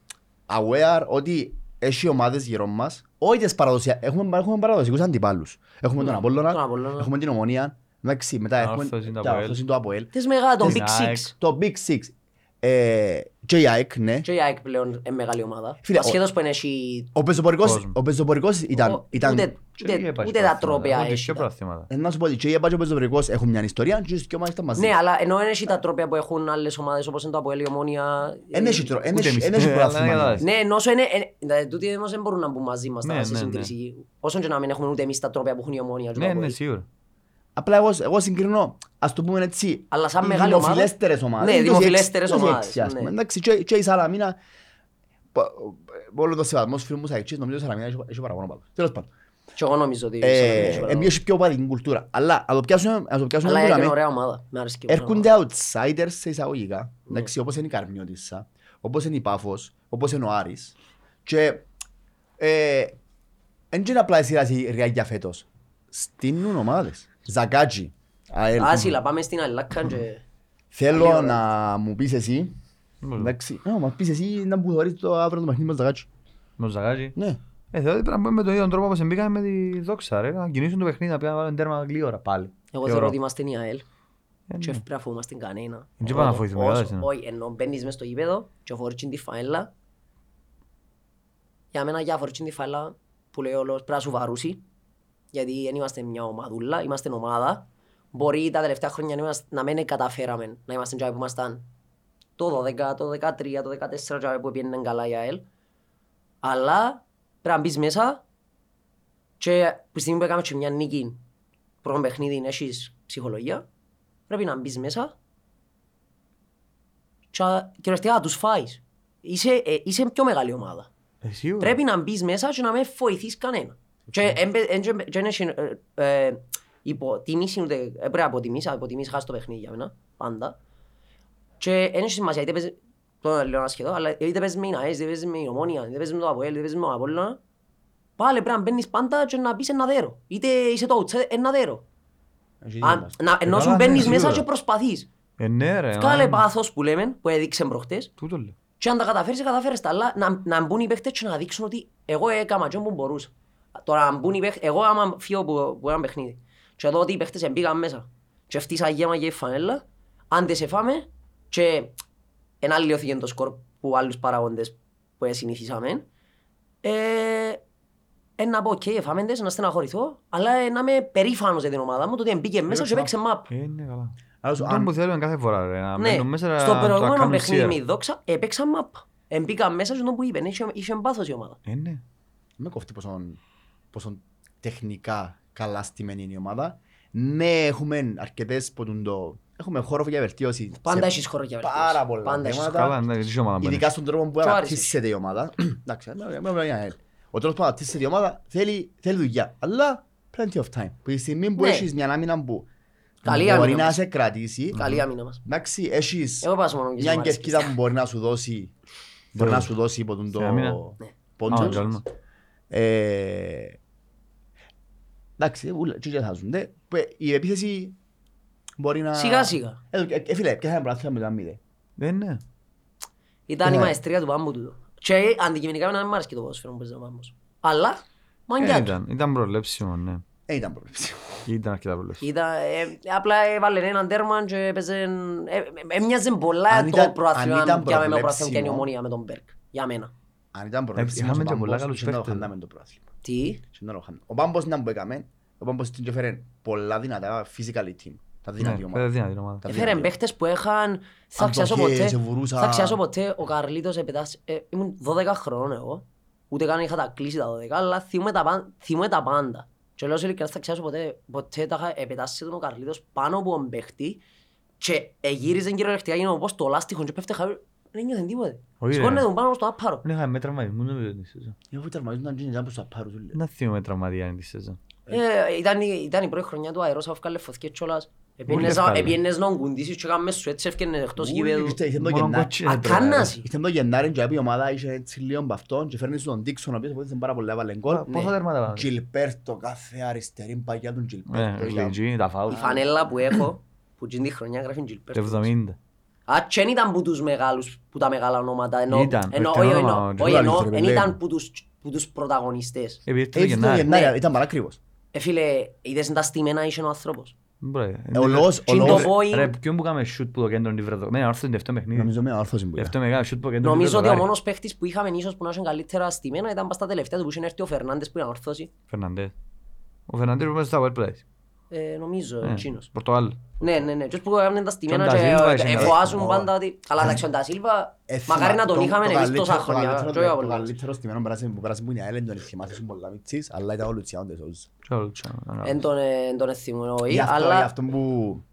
aware ότι έχει ομάδες γύρω μας, όχι τις παραδοσιακές, έχουμε, έχουμε παραδοσιακούς αντιπάλους. Έχουμε τον Ναι, Απόλλωνα, τον Απόλλωνα. έχουμε την Ομονία, εντάξει, μετά έχουμε Όρθωση, το τα Αποέλ. Όρθωση, το Αποέλ. Τις μεγάλα, τον Την Big ΑΕΚ. Six. Το Big Six ε, και η ΑΕΚ, ναι. Και η ΑΕΚ πλέον είναι μεγάλη ομάδα. Φίλε, Ασχέτως που έχει... Ο πεζοπορικός, Κόσμος. ο πεζοπορικός ήταν, ο- ήταν Ούτε, Και ούτε, η έπαιξε ούτε τα προαθήματα. τρόπια Έχουν και έχει. πιο τα- προαθήματα. Ε, να σου πω ότι και η ΕΠΑ και ο πεζοπορικός έχουν μια ιστορία και οι δυο μας ήταν μαζί. Ναι, αλλά ενώ δεν έχει τα τρόπια που έχουν άλλες ομάδες όπως είναι το Αποέλ, η Ομόνια... Εν έχει τρο- εν Ούτε έχει- εμείς. εν έχει Ε, αλλά πρωτάθλημα. δεν καταλάβεις. Ναι, ενώ όσο είναι... ε, δηλαδή, Τούτοι όμως δεν μπορούν να μπουν μαζί μας τώρα Ναι, σε ναι, ναι. σύγκριση. Όσον και να μην έχουμε ούτε εμείς τα τρόπια που έχουν η Ομόνια και το Ναι, ναι, Αποέλ. σίγουρα. Απλά εγώ, εγώ συγκρινώ, ας το πούμε έτσι, Αλλά σαν οι μεγάλη ομάδα- δημοφιλέστερες ομάδες. Ναι, 26, δημοφιλέστερες 26, ομάδες, ας πούμε. ναι. Εντάξει, και- και η Σαλαμίνα, πο- όλο το σεβασμό στους φίλους μου Σαϊκτσής, νομίζω η Σαλαμίνα έχει- έχει παραπάνω πάλι. Τέλος πάντων. Και εγώ νομίζω ότι... Ε, στο ε, έχει πιο οπαδική κουλτούρα. Αλλά να το πιάσουμε, να το πιάσουμε Αλλά που είναι λέμε, ωραία ομάδα. Μ' άρεσε και η έρχονται ομάδα. outsiders σε εισαγωγικά. Ναι. Εντάξει, όπως είναι η Καρμιώτισσα, όπως είναι η Πάφος, όπως είναι ο Άρης. Και ε, δεν είναι απλά η σειρά ριάγια φέτος. Στείνουν ομάδες. Ζακάτζι. ΑΕΛ. Άσυλα, πάμε στην Αλλάκα και... Θέλω να μου πεις εσύ, Μπορεί. εντάξει, να μας πεις εσύ να μου θωρείς το αύριο το παιχνίδι με το Ζακάτζι. Με το Ζαγάζι. Ναι. Ε, θεωρώ ότι πρέπει να μπούμε με τον ίδιο τρόπο όπως μπήκαμε με τη δόξα ρε. Να κινήσουν το παιχνίδι, να πήγαν να βάλουν τέρμα γλύωρα πάλι. Εγώ Θεωρώ. θεωρώ ότι είμαστε η ΑΕΛ Ε, και ναι. πρέπει να φοβούμαστε κανένα. Δεν πάμε να φοβηθούμε, Όσο- κατάλαβες, ναι. Όχι, ενώ μπαίνεις μες στο γήπεδο και φορείς τη φαέλα, για μένα για φορείς τη φαέλα που λέει όλος πρέπει να σου βαρούσει, γιατί δεν είμαστε μια ομαδούλα, είμαστε ομάδα. Μπορεί τα τελευταία χρόνια να, είμαστε, να μην καταφέραμε να είμαστε τζάι που ήμασταν το 12, το 13, το 14 τζάι που πήγαινε καλά η ΑΕΛ. Αλλά πρέπει να μπεις μέσα και που τη στιγμή που έκαμε και μια νίκη πρώτο παιχνίδι έχεις ψυχολογία, πρέπει να μπεις μέσα και κυριολεκτικά να τους φάεις. Είσαι, ε, είσαι πιο μεγάλη ομάδα. Ε, σίγουρα. Πρέπει να μπεις μέσα και να μην βοηθείς κανένα. Και δεν έχει ε, ε, υποτίμηση ούτε, ε, πρέπει να αποτιμήσεις, αποτιμήσεις χάσεις το παιχνίδι για μένα, πάντα. Και δεν έχει σημασία, είτε παίζεις, το λέω ένα σχεδόν, αλλά είτε παίζεις με την ΑΕΣ, είτε παίζεις με την Ομόνια, είτε παίζεις με το Αποέλ, είτε παίζεις με τον Απόλλωνα, πάλι πρέπει να μπαίνεις πάντα και να πεις ένα δέρο. Είτε είσαι το outside, ένα δέρο. Αν- να- Ενώ σου καλά, μπαίνεις ναι, μέσα σίγουρα. και προσπαθείς. Ε, ναι ρε. Βγάλε μα- πάθος που λέμε, που έδειξε προχτές, Τούτο λέω. και αν τα καταφέρεις, καταφέρεις τα, αλλά να, να μπουν οι παίχτες και να δείξουν ότι εγώ έκαμα και που μπορούσα. Τώρα να μπουν οι παίχτες, εγώ άμα φύγω που, που ένα παιχνίδι και δω ότι οι παίχτες μπήκαν μέσα και φτύσα γέμα και η φανέλα, αν δεν σε φάμε και ένα αλλοιώθηκε το σκορ που άλλους παραγόντες που συνηθίσαμε, ε, ε, να πω, οκ, εφάμε τες, να στεναχωρηθώ, αλλά ε, να είμαι περήφανος για την ομάδα μου, το ότι μπήκε μέσα και παίξε μάππα. Ε, ναι καλά. Άλλος, Αυτό αν- που θέλουμε κάθε φορά ρε. Να Ναι, μένουν μέσα να στο να προηγούμενο κάνουν παιχνίδι σειρά. με η δόξα έπαιξα μάππα. Εμπήκα μέσα και το που είπε, είχε, είχε πάθος η ομάδα. Ε, ναι. με κόφτει πόσο, πόσο τεχνικά καλά στημένη είναι η ομάδα. Ναι, έχουμε αρκετές που τον το... Έχουμε χώρο για βελτίωση. Πάντα σε έχεις χώρο για βελτίωση. Πάρα πολλά Πάντα έχεις θέματα. Καλά, ναι, τι ομάδα μπαίνεις. Ειδικά στον τρόπο που Του άρεσε. αναπτύσσεται η ομάδα. Εντάξει, με- με- με- με- ο τρόπος που αναπτύσσεται η ομάδα θέλει, θέλει δουλειά. Αλλά plenty of time. Που τη στιγμή που Ναι. έχεις μια άμυνα που Καλή μπορεί άμυνα να μας. σε κρατήσει, Καλή άμυνα μας. εντάξει, έχεις Εγώ πάω μόνο και μια σε μ' αρέσει. κερκίδα που μπορεί να σου δώσει μπορεί να σου δώσει υπό τον Σε άμυνα. το Ναι. Α, πόντζος. καλή. Ε, Εντάξει, ούλα, τι και θα ζουν. ναι. Που, ε, Η επίθεση μπορεί να... Σιγά σιγά. Ε, ε, ε, φίλε, ποια θα είναι με το αμύδε. Ε, ναι. Ήταν η Ναι. μαεστρία του πάμπου τούτο. Και αντικειμενικά να μην μ' άρεσε και το ποδόσφαιρο που παίζει ο πάμπος. Αλλά, Ε, μαγκιά του. Ήταν, ήταν προβλέψιμο, ναι. Ε, ήταν πρόβλεψη. Ήταν αρκετά προβλέψιμο. Ήταν, ε, απλά έβαλε έναν τέρμα και έπαιζε... ε, ε, Έμοιαζε πολλά Αν το ήταν- αν προάθλημα ήταν για μένα με προάθλημα και η προβλέψιμο. ομονία με τον Μπέρκ. Για μένα. Αν ήταν πρόβλεψη, είχαμε ο και πολλά Πάμπος καλούς δεν θα το παίχτες. χάναμε το πρόθλημα. Τι; Δεν θα το χάναμε. Ο Πάμπος ήταν που έκαμε, ο Πάμπος την και έφερε πολλά δυνατά physically team. Τα Ναι, δυνατή φέρε ομάδα. δυνατή ομάδα. Τα Έφερε δυνατή. παίχτες που είχαν... Θα Αν το ξιάσω χέρι ποτέ. σε βουρούσα- Θα ξιάσω ποτέ. Ο Καρλίτος επετάσσει... ε, Ήμουν 12 χρόνων εγώ. Ούτε καν είχα τα κλείσει τα 12, αλλά θυμούμαι τα, παν- θυμούμαι τα πάντα. Και λέω σε ειλικρινά θα ξιάσω ποτέ. Ποτέ τα είχα επετάσσει τον ο Καρλίτος πάνω από τον παίχτη και εγύριζε κυριολεκτικά γίνω όπως το λάστιχο και πέφτε χάρη. Δεν νιώθεν τίποτε. Όχι, ρε. Σκόνε τον πάνω στο άπαρο. Δεν είχαμε τραυματισμούς νομίζω την σεζόν. Εγώ που τερματίζονταν και ήταν προς τα πάρους, σου λέω. Δεν θυμάμαι τραυματία την σεζόν. Ε, ήταν, η- ήταν η πρώτη χρονιά του αερός, έφκαλε φωθκές κιόλας. Επίενες να- εύκολα. Επίενες να κουντήσεις και έκαμε σου έτσι έφκαινε εκτός Ούλη, γηπέδου. ήρθε- ήρθε το Μόνο Γενάρη. κότσινες πρέπει να Ακάναση. Ήρθε το Γενάρη και η ομάδα είχε έτσι λίγο από αυτόν και φέρνει στον Δίξον, ο οποίος βοήθησε πάρα πολλά, έβαλε γκολ. είναι. Πόσα τέρματα πάμε. Gilberto, κάθε αριστερή παγιά του Gilberto. Ε, Είχε- Λιτζίνη, τα φάουλ. Η φανέλα που έχω, που την τη χρονιά γράφει Gilbert. Το 70. Α, και δεν ήταν που τους μεγάλους, που τα μεγάλα ονόματα. Ενώ, Ήταν, ενώ, όχι, όχι, το ενώ, όνομα, όχι, Gilbert, ενώ, ρε, δεν λέει. ήταν που τους, που τους πρωταγωνιστές. Επειδή ήρθε το Ήρθε το Γενάρη. Γενάρη, Ναι. ήταν παράκριβος. Ε, φίλε, είδες τα στημένα είχε ο άνθρωπος. Μπρε, Ε, Ο λόγος, ο Τι το λόγος, πω- Ρε, ποιον που κάμε shoot που το κέντρο είναι βρεδο. Με όρθιο είναι αυτό παιχνίδι. νομίζω με όρθωση που Αυτό μεγάλο shoot που το κέντρο Νομίζω ότι ο βρεδο. μόνος παίχτης που είχαμε ίσως που να είχε καλύτερα στημένα ήταν πας στα τελευταία του που είχε έρθει ο Φερνάντες που ήταν ορθώσει. Φερναντές. Ο Φερναντές που μέσα στα web plays. Ε, νομίζω, Ε, εκείνος. Πορτογάλ. Ναι, ναι, ναι. Και που έκαναν τα στημένα Τον και Τασίλβα είχε ε, ένα εφοάζουν δεύτερο. πάντα ότι... Αλλά εντάξει, ο Ντασίλβα, Ε, μακάρι να τον το- είχαμε το εμείς καλύτερο- τόσα το χρόνια. καλύτερο- και όχι Το απλά. καλύτερο στημένο πέρασε που πέρασε που είναι η ΑΕΛ, δεν τον θυμάσαι, ήσουν πολλά μητσής, αλλά ήταν ο Λουτσιάνο Ντεσόζ. Και όλο τσάνα. Εν τον, ε, εν τον εθιμούν, όχι, Γι' αυτό, γι' αλλά... αυτό που...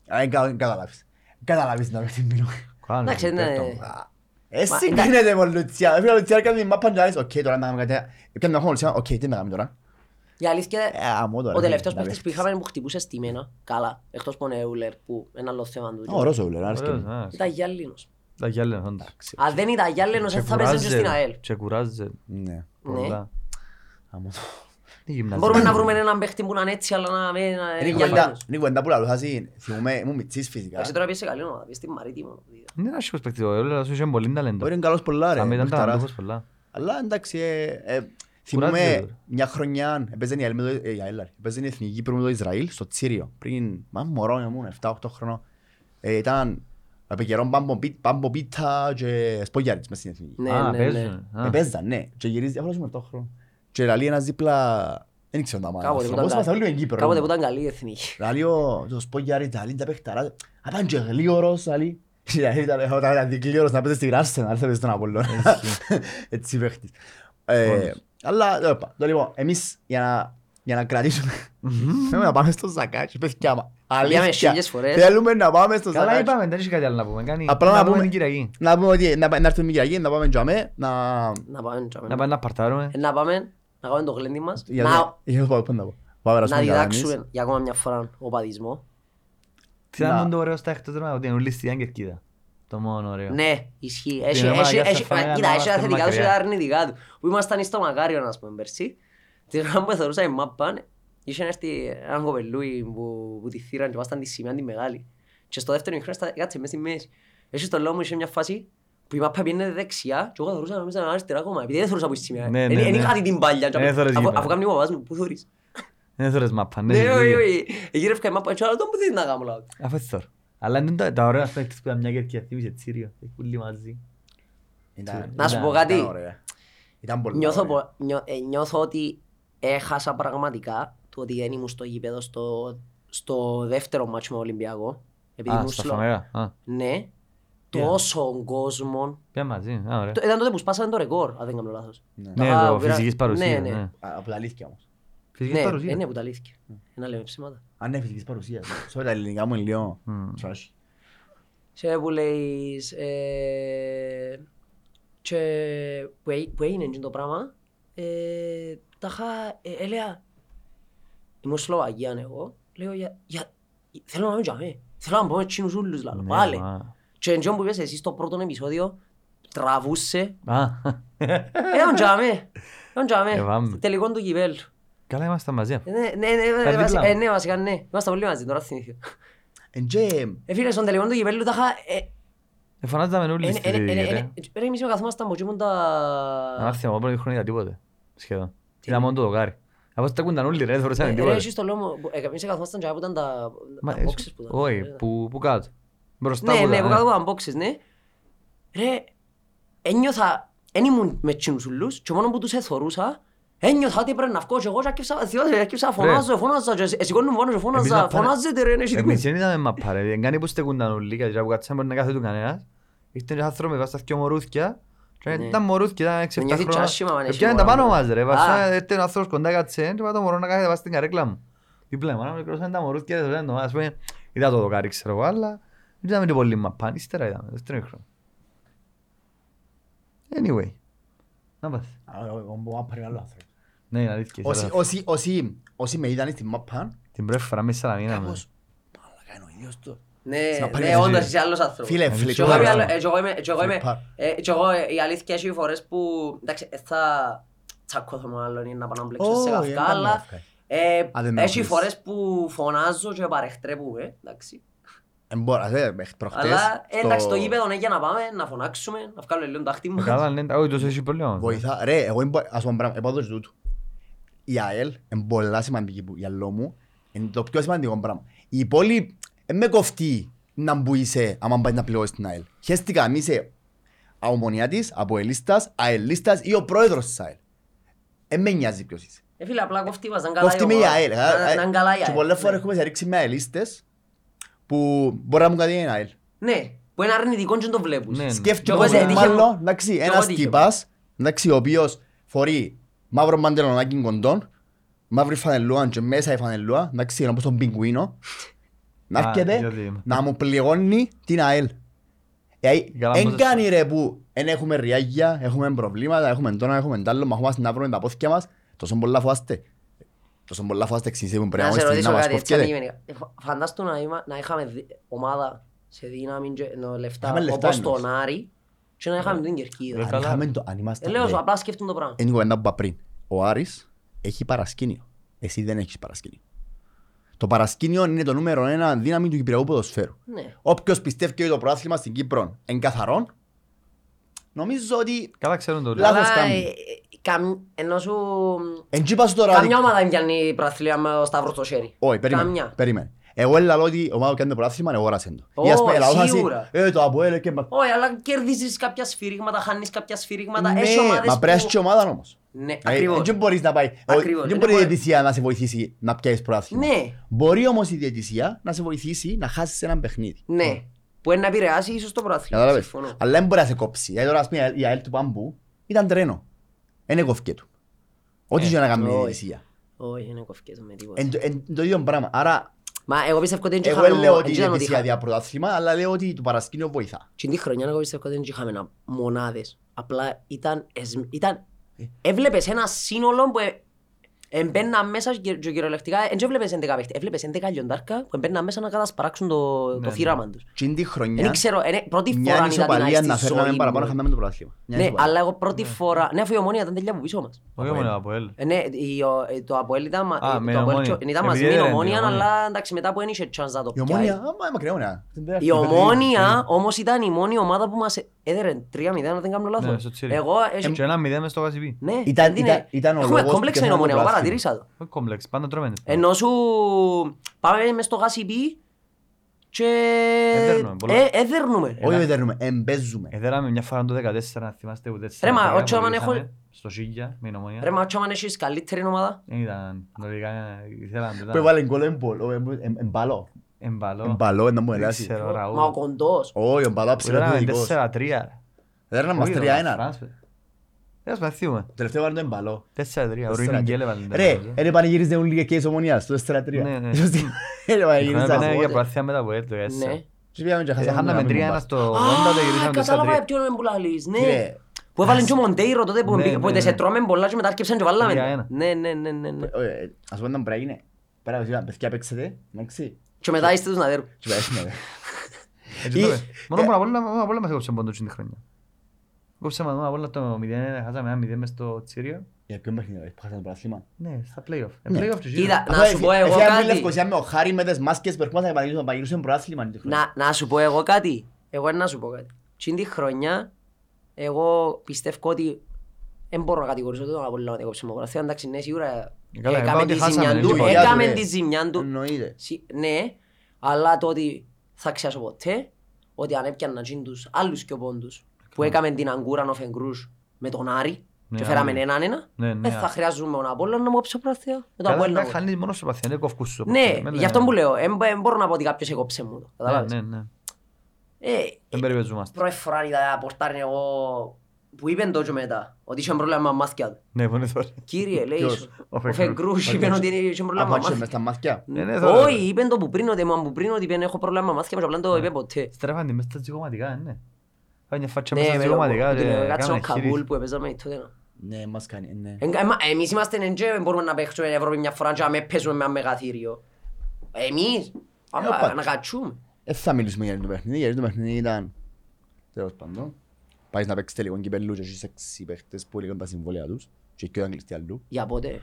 Α, δεν κα- δεν καταλάβεις. Καταλάβεις να με μιλώ. Καλά, Εντάξει, ναι, ναι. πέφτω. Εσύ Μα, γίνεται με ο Λουτσιάνο. Έφυγε ο Λουτσιάνο και έκανε την μάπα και λες, «Οκ, τώρα να κάνουμε κάτι». Έπιανε τον χώρο ο Λουτσιάνο, «Οκ, τι να κάνουμε τώρα». Η αλήθεια Ε, αμώ τώρα, ο τελευταίος φίλε, παίχτης που παίχτης. είχαμε που χτυπούσε στημένα, καλά, εκτός που είναι Εούλερ, που ένα άλλο θέμα του. Ωραίος ο Ούλερ, άρεσε και Ωραίος, μου. α. Ήταν Γιάννηνος. Τα γυάλια, όντως. Αν δεν ήταν Γιάννηνος, Και δεν θα παίζανε και στην κουράζεται, ΑΕΛ. Και κουράζεται. Ναι. Ναι. πολλά. Αμώ το. Τι γυμναστή. Μπορούμε να βρούμε έναν παίχτη που να είναι έτσι, αλλά να μην Είναι είναι η κουβέντα- Γιάννηνος. είναι η κουβέντα που λαλούσα συν. Θυμούμαι, ήμουν μητσής φυσικά. Εντάξει, τώρα πήγε σε καλή ομάδα, πήγε στην Μαρίτιμο. Είναι ένας άσχημος παίκτης, ο Εούλερας είχε πολύ ταλέντος. Μπορεί είναι καλός πολλά ρε. Αν ήταν παιχταράς. ταλαντούχος πολλά. Αλλά εντάξει, ε, ε, Κουράζεται, θυμούμαι ρε. μια χρονιά, έπαιζε η ΑΕΛ με το- ε, η ΑΕΛ, ρε. έπαιζε η Εθνική πριν με το Ισραήλ στο Τσίριο. Πριν, μα μωρό ήμουν, 7-8 χρονών. Ε, Ήταν επί καιρόν πάμπο πι- πάμπο πίτα και σπογιάριτς μες στην Εθνική. Ναι, Α, ναι, παίζουν. ναι. Α. Επέζαν, ναι. Και γυρίζει διάφορος ήμουν 7 χρόνων. Και λαλεί ένας δίπλα, δεν ξέρω τα μάνα. Κάποτε που Πώς ήταν είμαστε κα- όλοι με Κύπρο. Κάποτε που ήμουν. ήταν καλή η εθνική. Λαλεί ο το σπογιάριτς, λαλεί τα παιχταρά. Απάν και γλίωρος, λαλεί. Δηλαδή ήταν όταν ήταν δικλίωρος να παίζει στην Arsenal, θα παίζει στον Απολλώνα. Έτσι παίχτης. Ε, Όντως. Αλλά το είπα. Το λοιπόν, εμείς για να, για να κρατήσουμε θέλουμε να πάμε στο Ζακάτσι, παιδιά. μα. Πήγαμε Αλήθεια. χίλιες φορές. Θέλουμε να πάμε στο Καλά Ζακάτσι. είπαμε, δεν έχει κάτι άλλο να πούμε. Κάνει- Απλά να να πούμε πούμε- την Κυριακή. Να πούμε ότι να, να έρθουμε Κυριακή, να πάμε τζαμέ, να... Να πάμε, τζάμε. Να πάμε να παρτάρουμε. Ε, να πάμε, να κάνουμε το γλέντι μας, Για να, να- για να πάμε, να πω. Πάμε να περάσουμε καλά εμείς. διδάξουμε για ακόμα μια φορά ο παδισμό. Τι ήταν Να- το ωραίο στα εκτός τέρμα, ότι είναι όλοι στη Κερκίδα. Το μόνο ωραίο. Ναι, ισχύει. Έχει, ομάδα έχει, για έχει, στα φάνηκα κοίτα, να έχει είμαστε τα θετικά του και μακριά. τα αρνητικά του. Που ήμασταν στο Μακάριο, ας πούμε, πέρσι. Την ώρα που θεωρούσα η μάπα, είχε έρθει έναν κοπελούι που, που τη θύραν και ήμασταν τη σημαία τη μεγάλη. Και στο δεύτερο χρόνο στα- κάτσε μες στη μέση. Έχει στο λόγο μου, είχε μια φάση που η μάπα πήγαινε δεξιά και εγώ θεωρούσα να ήταν αριστερά ακόμα. Επειδή δεν θεωρούσα που η σημαία. Ναι, Εν- ναι, εν ναι. είχα δει την παλιά. και Ε, θωρείς αφού- γήπεδο. Αφού κάνει ο παπάς μου, πού θωρείς; Δεν θωρείς μάπα, ναι. Ναι, έχει όχι, δίκιο. όχι. Εγύρευκα η μάπα και άλλος τον που θέλει να κάνω. λάθος. Αφού έτσι θωρώ. Αλλά είναι τα- τα ωραία παίκτες που ήταν μια Κερκίδα, θύμισε Τσίριο. Έχει πουλί μαζί. Ήταν- Να σου Ήταν- πω κάτι. Ήταν ωραία. Ήταν πολύ Νιώθω, ωραία. πο- νιώ- ε, νιώθω ότι έχασα πραγματικά το ότι δεν ήμουν στο γήπεδο στο, στο δεύτερο μάτσο με Ολυμπιακό. Επειδή Α, ήμουν στα σλο- φανερά. Α, Ναι. Τόσο κόσμο. πήγαν μαζί. Α, ωραία. Το- Ήταν τότε που σπάσανε το ρεκόρ, αν δεν κάνω λάθος. Ναι. Ναι, Α, το πήρα- φυσικής παρουσίας. ναι, ναι. ναι. Α, Από τα αλήθεια όμως. Φυσικής Ναι, παρουσίας. ε, ναι, που τα αλήθεια. Να λέμε ψήματα. Αν είναι φυσικής παρουσίας. Sorry, τα ελληνικά μου είναι λίγο Μμ. trash. Και που λέεις... ε, Και που έ- που έγινε εκείνο το πράγμα, ε, τα είχα... ε, Έλεγα... Ήμουν Σλοβακία εγώ. Λέω για... για- Θέλω να είμαι τζαμέ. Θέλω να πω με εκείνους ούλους λαλό. Ναι, Πάλε. μα. Και εκείνο που είπες εσύ στο πρώτο επεισόδιο τραβούσε. Α, Ήταν τζαμέ. Ήταν τζαμέ. Ε, βάμε. Τελικό του κυπέλου. Καλά είμαστε μαζί. αφού. Ε, Ναι, ναι, ναι, Τα ναι, βασικά- δίπλα. ε, ναι, βασικά ναι. Είμαστε πολύ μαζί, τώρα θυμήθηκα. Εν και- Ε, φίλε, στον τελικό του κυπέλου τα είχα... ε, Ε, φωνάζαμε όλοι ε, στη ε, ε, ε, ρε. ε, ε, Ρε, εμείς με καθόμασταν από εκείνον τα... Αν έρθει από πρώτη χρονιά τίποτε. Σχεδόν. Ήταν μόνο το δοκάρι. Από τα κούνταν όλοι ρε, δεν φορούσαν Ε, Ρε, τίποτε. εσύ στο λόγο μου, ε, εμείς καθόμασταν και που ήταν τα Μα, τα εσύ- boxes που ήταν. Όχι, Ε, που που κάτω. Μπροστά Ναι, που ναι, ήταν, που κάτω από τα boxes, ναι. Ρε, ένιωθα, εν ήμουν με εκείνους ούλους και μόνος που τους εθωρούσα, ένιωθα ότι πρέπει να βγω και εγώ και άκυψα, θυμάσαι, άκυψα, φωνάζω, φωνάζω και εσηκώνουν πάνω και Εμείς φωνάζα, να πάνε- φωνάζετε ρε, είναι Εμείς δεν είδαμε μαπά ρε. Δεν κάνει που στεκούνταν όλοι. Γιατί που κάτσαμε μπορεί να κάθεται κανένας. Ήρθε ένας άνθρωπος με βάστα δυο μωρούθκια. Και Ναι. ήταν μωρούθκια, ήταν 6-7 νιώθει χρόνια. τσάσιμα, αν έχει Επιάνε τα μωρά, πάνω ρε. μας ρε. Α. Βασικά ήρθε ένας άνθρωπος κοντά κάτσε και είπα το μωρό να κάθεται βάσει στην καρέκλα μου. Δίπλα μου, ένα μικρός ήταν τα μωρούθκια. δεν ήταν το- Ας πούμε, είδα το δοκάρι ξέρω εγώ, αλλά δεν είδαμε και πολύ μαπά. Ύστερα είδαμε, δεύτερο χρόνο. Anyway. Να πας. Α, εγώ- εγώ μπορώ να πάρει άλλο άνθρωπο. Ναι, είναι αλήθεια. Όσοι- είσαι όσοι- όσοι- Όσοι με είδαν στην μάπα, Την πρώτη φορά μέσα Σαλαμίνα. με. κάπως, μαλάκα είναι ο ίδιος του. Ναι, Σαν ναι, πάρει όντως εσύ. είσαι άλλος άνθρωπος. Φίλε, Ε, φίλε, Και εγώ είμαι τώρα- άλλο- ε, και εγώ είμαι- και εγώ είμαι- Φλιπάρ. ε, και εγώ, ε, η αλήθεια έχει φορές που, εντάξει, ε, θα τσακώθω με άλλον ή να πάω να μπλέξω σε Όχι, καυκά, δεν κάνω αλλά καυκά. ε, Α, δεν με έχει ενοχλείς. φορές που φωνάζω και παρεχτρέπουμε, εντάξει. Εν μπορώ, ας πούμε, μέχρι προχτές, Αλλά ε, στο- εντάξει, το γήπεδο είναι για να πάμε, να φωνάξουμε, να βγάλουμε λίγο τάχτη μας. Καλά, ναι, όχι, τόσο έχει πρόβλημα. Βοηθά. Ρε, εγώ είμαι, ας πούμε πράγμα, επάνω στο τούτου. Η ΑΕΛ είναι πολλά σημαντική που για λόγω μου. Είναι το πιο σημαντικό πράγμα. Η πόλη δεν με κοφτεί να μπου είσαι άμα πάει να πληρώσεις την ΑΕΛ. Χαίστηκα αν είσαι αομονιάτης, αποελίστας, αελίστας ή ο πρόεδρος της ΑΕΛ. Δεν με νοιάζει ποιος είσαι. Ε, φίλε, απλά κοφτεί μας, να είναι καλά Κοφτεί η με η ομάδα. ΑΕΛ. Να- να είναι καλά η Και ΑΕΛ, πολλές ναι. φορές έχουμε σε ρίξει με αελίστες που μπορεί να μου κάτι είναι ΑΕΛ. Ναι, που είναι αρνητικό και το βλέπεις. Ναι, ναι. Και εγώ Σκέφτομαι σε- έτυχε μου- μάλλον, εντάξει, και εγώ ένας έτυχε μου. τυπάς, εντάξει, ο οποίος φορεί μαύρο μαντελονάκι κοντών, μαύρη φανελούα και μέσα η φανελούα, εντάξει, είναι όπως τον πιγκουίνο, να Α, έρχεται γιατί- να μου πληγώνει την ΑΕΛ. Ε, Καλά, Εν πώς κάνει ρε που εν έχουμε ριάγια, έχουμε προβλήματα, έχουμε τόνα, έχουμε τ' άλλο, μα έχουμε να βρούμε τα πόθηκια μας, τόσο πολλά φοβάστε. Τόσο πολλά φάστε εξής που πρέπει Να να σε είμαστε ρωτήσω να μας κάτι έτσι κοφκέται. αντικειμενικά. Ε, φα- Φαντάστο να, είμα- να είχαμε δι- ομάδα σε δύναμη και ενώ λεφτά Είχαμε λεφτά όπως εννοείς. τον Άρη και να είχαμε την κερκίδα. Ε, Αν καλά. είχαμε το- αν ήμασταν- Ε, λέω σου, ναι. απλά σκέφτον το πράγμα. Είναι η κουβέντα που είπα πριν. Ο Άρης έχει παρασκήνιο. Εσύ δεν έχεις παρασκήνιο. Το παρασκήνιο είναι το νούμερο ένα δύναμη του Κυπριακού ποδοσφαίρου. Ναι. Όποιος πιστεύει ότι το πρωτάθλημα στην Κύπρο είναι καθαρό, νομίζω ότι Καλά ξέρουν το Λάθος Αλλά, κάνει. ε, ε, καμ- ενώ σου... εν τσίπα σου τώρα... Καμιά ομάδα δεν πιάνει πρωταθλία με ο Σταύρος στο χέρι. Όχι, περίμενε. Καμιά. περίμενε. Εγώ λέω ότι η ομάδα που κάνει το πρωτάθλημα είναι αγόρασεν το. Ω, Ή ας πούμε, λαός θα εσύ, σίγουρα. Ε, το Αποέλ και... μα- Όχι, αλλά κερδίζεις κάποια σφύριγματα, χάνεις κάποια σφύριγματα. Ναι, Έχει ομάδες μα πρέπει να έχεις που- και ομάδα όμως. Ναι, Ε, ακριβώς. Δεν μπορείς να πάει. Ακριβώς. Δεν Δεν μπορεί η μπορεί- διαιτησία να σε βοηθήσει να πιάσεις πρωτάθλημα. Ναι, Μπορεί όμως η διαιτησία να σε βοηθήσει να χάσεις έναν παιχνίδι. ναι. Που είναι να επηρεάσει ίσως το πρωτάθλημα. Κατάλαβες. Συμφωνώ. Αλλά δεν μπορεί να σε κόψει. Δηλαδή τώρα ας πούμε η ΑΕΛ του Πάμπου ήταν τρένο. Δεν έκοφκε του. Ό,τι Ε, και να κάνει η όχι. διαιτησία. Όχι, δεν κοφκές με τίποτα. Εν το- εν το ίδιο πράγμα. Άρα Μα εγώ πιστεύω ότι δεν εγώ είχαμε δεν λέω μο- ότι η δεν ήταν ότι διαιτησία είχα- διά πρωτάθλημα, αλλά λέω ότι το παρασκήνιο βοηθά. Και την χρονιά εγώ πιστεύω ότι δεν είχαμε να- μονάδες. Απλά ήταν, εσ- ήταν... Ε. Έβλεπες ένα σύνολο που ε- εμπαίναν μέσα και και κυριολεκτικά δεν έβλεπες 11 παίχτες. Έβλεπες 11 λιοντάρκα που εμπαίναν μέσα να κατασπαράξουν το, το ναι. θύραμα τους. Και είναι τη Δεν χρονιά ξέρω, είναι πρώτη μια φορά είδα την ισοπαλία άλλη να στη φέρναμε ζωή παραπάνω μου. χαμάμε το πρωτάθλημα. Μια Ναι, ισοπαλία. αλλά εγώ πρώτη φορά... Ναι, αφού η ομόνια ήταν τελειά από πίσω μας. Όχι μόνο από ελ. Ε, Ναι, η- ο- ε, το Αποέλ ήταν, μα- Α, ε, με το Αποέλ Ομόνια. και- ήταν μαζί Επειδή με την έδερε την ομόνια, Ομόνια. αλλά εντάξει μετά που ένιξε chance να το Η πιάει. ομόνια, άμα μακριά όνια. Η ομόνια όμως ήταν η μόνη ομάδα που μας έδερε 3-0, αν δεν κάνω Ναι, λάθος. στο Τσίρι. Εγώ... έχει- Και ένα μηδέν μες στο Κασιπί. Ναι, Ήταν- δεν είναι- ήταν- ήταν ο Έχουμε λόγος κόμπλεξ που με την ομόνια, εγώ πιάσαμε το παρατηρήσα το. Όχι κόμπλεξ, πάντα τρώμε. Ενώ σου πάμε μες στο γάσιπι και Εδέρνουμε πολλά. ε, εδέρνουμε. Όχι δεν δέρνουμε, εμπέζουμε. Εδέραμε μια φορά το 14, να θυμάστε ούτε Ρε, μα, τέσσερα. όχι, άμα έχω- είχαμε Στο Σίγια, με την ομονία. Ρε μα αν έχεις καλύτερη ομάδα; Δεν ήταν, νωρικά, ήθελαν, Που ήταν έβαλε γκολ εμπολ- εμ- εμ- εμπαλό. εμπαλό. Εμπαλό, να μου Δεν ελάσει. ξέρω, Μα ο Ραούλ. κοντός. Όχι, ο εμπαλό Που Ήταν ψηλοθετικός. 4-3. Δεν ήταν μας Όχι, 3-1. Φρανς, παι. Δεν ας παθούμε. Το τελευταίο βάλε το εμπαλό. 4-3. Ο 4-3. Ρουινγκέλ έβαλε. Ρε, δεν πανηγύριζε όλοι και της ομονίας, το 4-3. Ναι, ναι. Σωστή. Δεν Είχαμε πανηγύριζα. πέντε για πότε. προάθεια μετά από έτο. τέσσερα. Ναι. Και πήγαμε και χάσαμε Χάναμε να μην 3-1 πάμε. στο 80, Α, γυρίσαμε το κατάλαβα 4-3. ποιον είναι που λαλείς, ναι. Κύριε, Που έβαλε και ο Μοντέιρο τότε που Ναι, μπήκα- που ναι, σε ναι. τρώμε πολλά και μετά άρκεψαν και βάλαμε. Τρία ένα. Ναι, ναι, ναι, ναι, ναι. ε, Ας πούμε να πρέπει να γίνει. Πέρα από εσείς, παιδιά παίξετε, εντάξει. Και μετά είστε τους να δέρουν. Και πάει, ναι, ρε. Έτσι Ή- το πες. Μόνο ε, μόνο από όλα- μόνο από όλα μας έκοψε πόντο την χρονιά. Κόψε μας μόνο από όλα το 0, χάσαμε ένα 0 μες στο Τσίριο. Για ποιον παιχνίδι, ρε, που χάσαμε το πρωτάθλημα; Ναι, στα play-off. Ε, Ναι. play-off του γύρου. Κοίτα, να Αφού σου πω εφ- εγώ εφιάμε κάτι. Λευκοσία με ο Χάρη με τις μάσκες που ερχόμαστε να πανηγυρίσουμε- να πανηγυρίσουμε πρωτάθλημα την χρονιά. Να, να σου πω εγώ κάτι. Εγώ να σου πω κάτι. Τι τη χρονιά, εγώ πιστεύω ότι δεν μπορώ να κατηγορήσω τον Απόλλωνα ότι έκοψε μογραφία. Εντάξει, ναι, σίγουρα Καλά, έκαμε είπα ότι τη χάσαμε, ζημιά δεν του. είπα. Έκαμε ρε. τη ζημιά του. Εννοείται. Σι- Ναι, αλλά το ότι θα ξεχάσω ποτέ ότι αν έπιανα τζιν τους άλλους και πόντους που έκαμε την αγκούρα ο Φεγγρούς με τον Άρη Ναι, και φέραμε Άρη. έναν ένα, Ναι, ναι. δεν θα χρειάζομαι τον Απόλλωνα να μου κόψει πράθεια με το Καλά, Απόλλωνα. εντάξει, χάνεις μόνο στο παθιό, δεν κόφκους σου. Ναι, Με- γι' αυτό που λέω, δεν μπορώ να πω ότι κάποιος έκοψε μου το. Ναι, Καταλάβες. ναι, ναι. Ε, Δεν περιπεζόμαστε. Πρώτη φορά είδα πορτάριν εγώ που είπεν το και μετά, ότι είχε πρόβλημα με μάθηκια του. Ναι, πονεί τώρα. Κύριε, λέει, Ποιος; σου, Ο ο Φεγγρούς. Φεγγρούς είπε ότι είχε πρόβλημα με Απάντησε μες μάθηκια. στα μάτια. Ναι, ναι, τώρα. Όχι, είπεν το που πριν, ότι μου πριν ότι είπεν έχω πρόβλημα με μάθηκια, αλλά απλά δεν το είπε ποτέ. Στρέφαν τη μες στα ζυγωματικά, ναι. Κάνει μια φάτσα Ναι, μέσα στα με το- ζυγωματικά με και την εργάτησα ο κάνανε Καμπούλ χείρις. που έπαιζαμε τότε. να. Ναι, μας κάνει, ναι. Εν- εμα- Εμείς είμαστε εν και μπορούμε να παίξουμε Ευρώπη μια φορά και να με παίζουμε με ένα μεγαθύριο. Εμείς, πάμε όπα. να κατσούμε. Δεν θα μιλήσουμε για το παιχνίδι, γιατί το παιχνίδι ήταν... Τέλος πάντων. Πάεις να παίξεις τελικό κυπέλλου και έχεις έξι παίχτες που έλεγαν τα συμβόλαια τους και και ο κλειστή αλλού. Για πότε.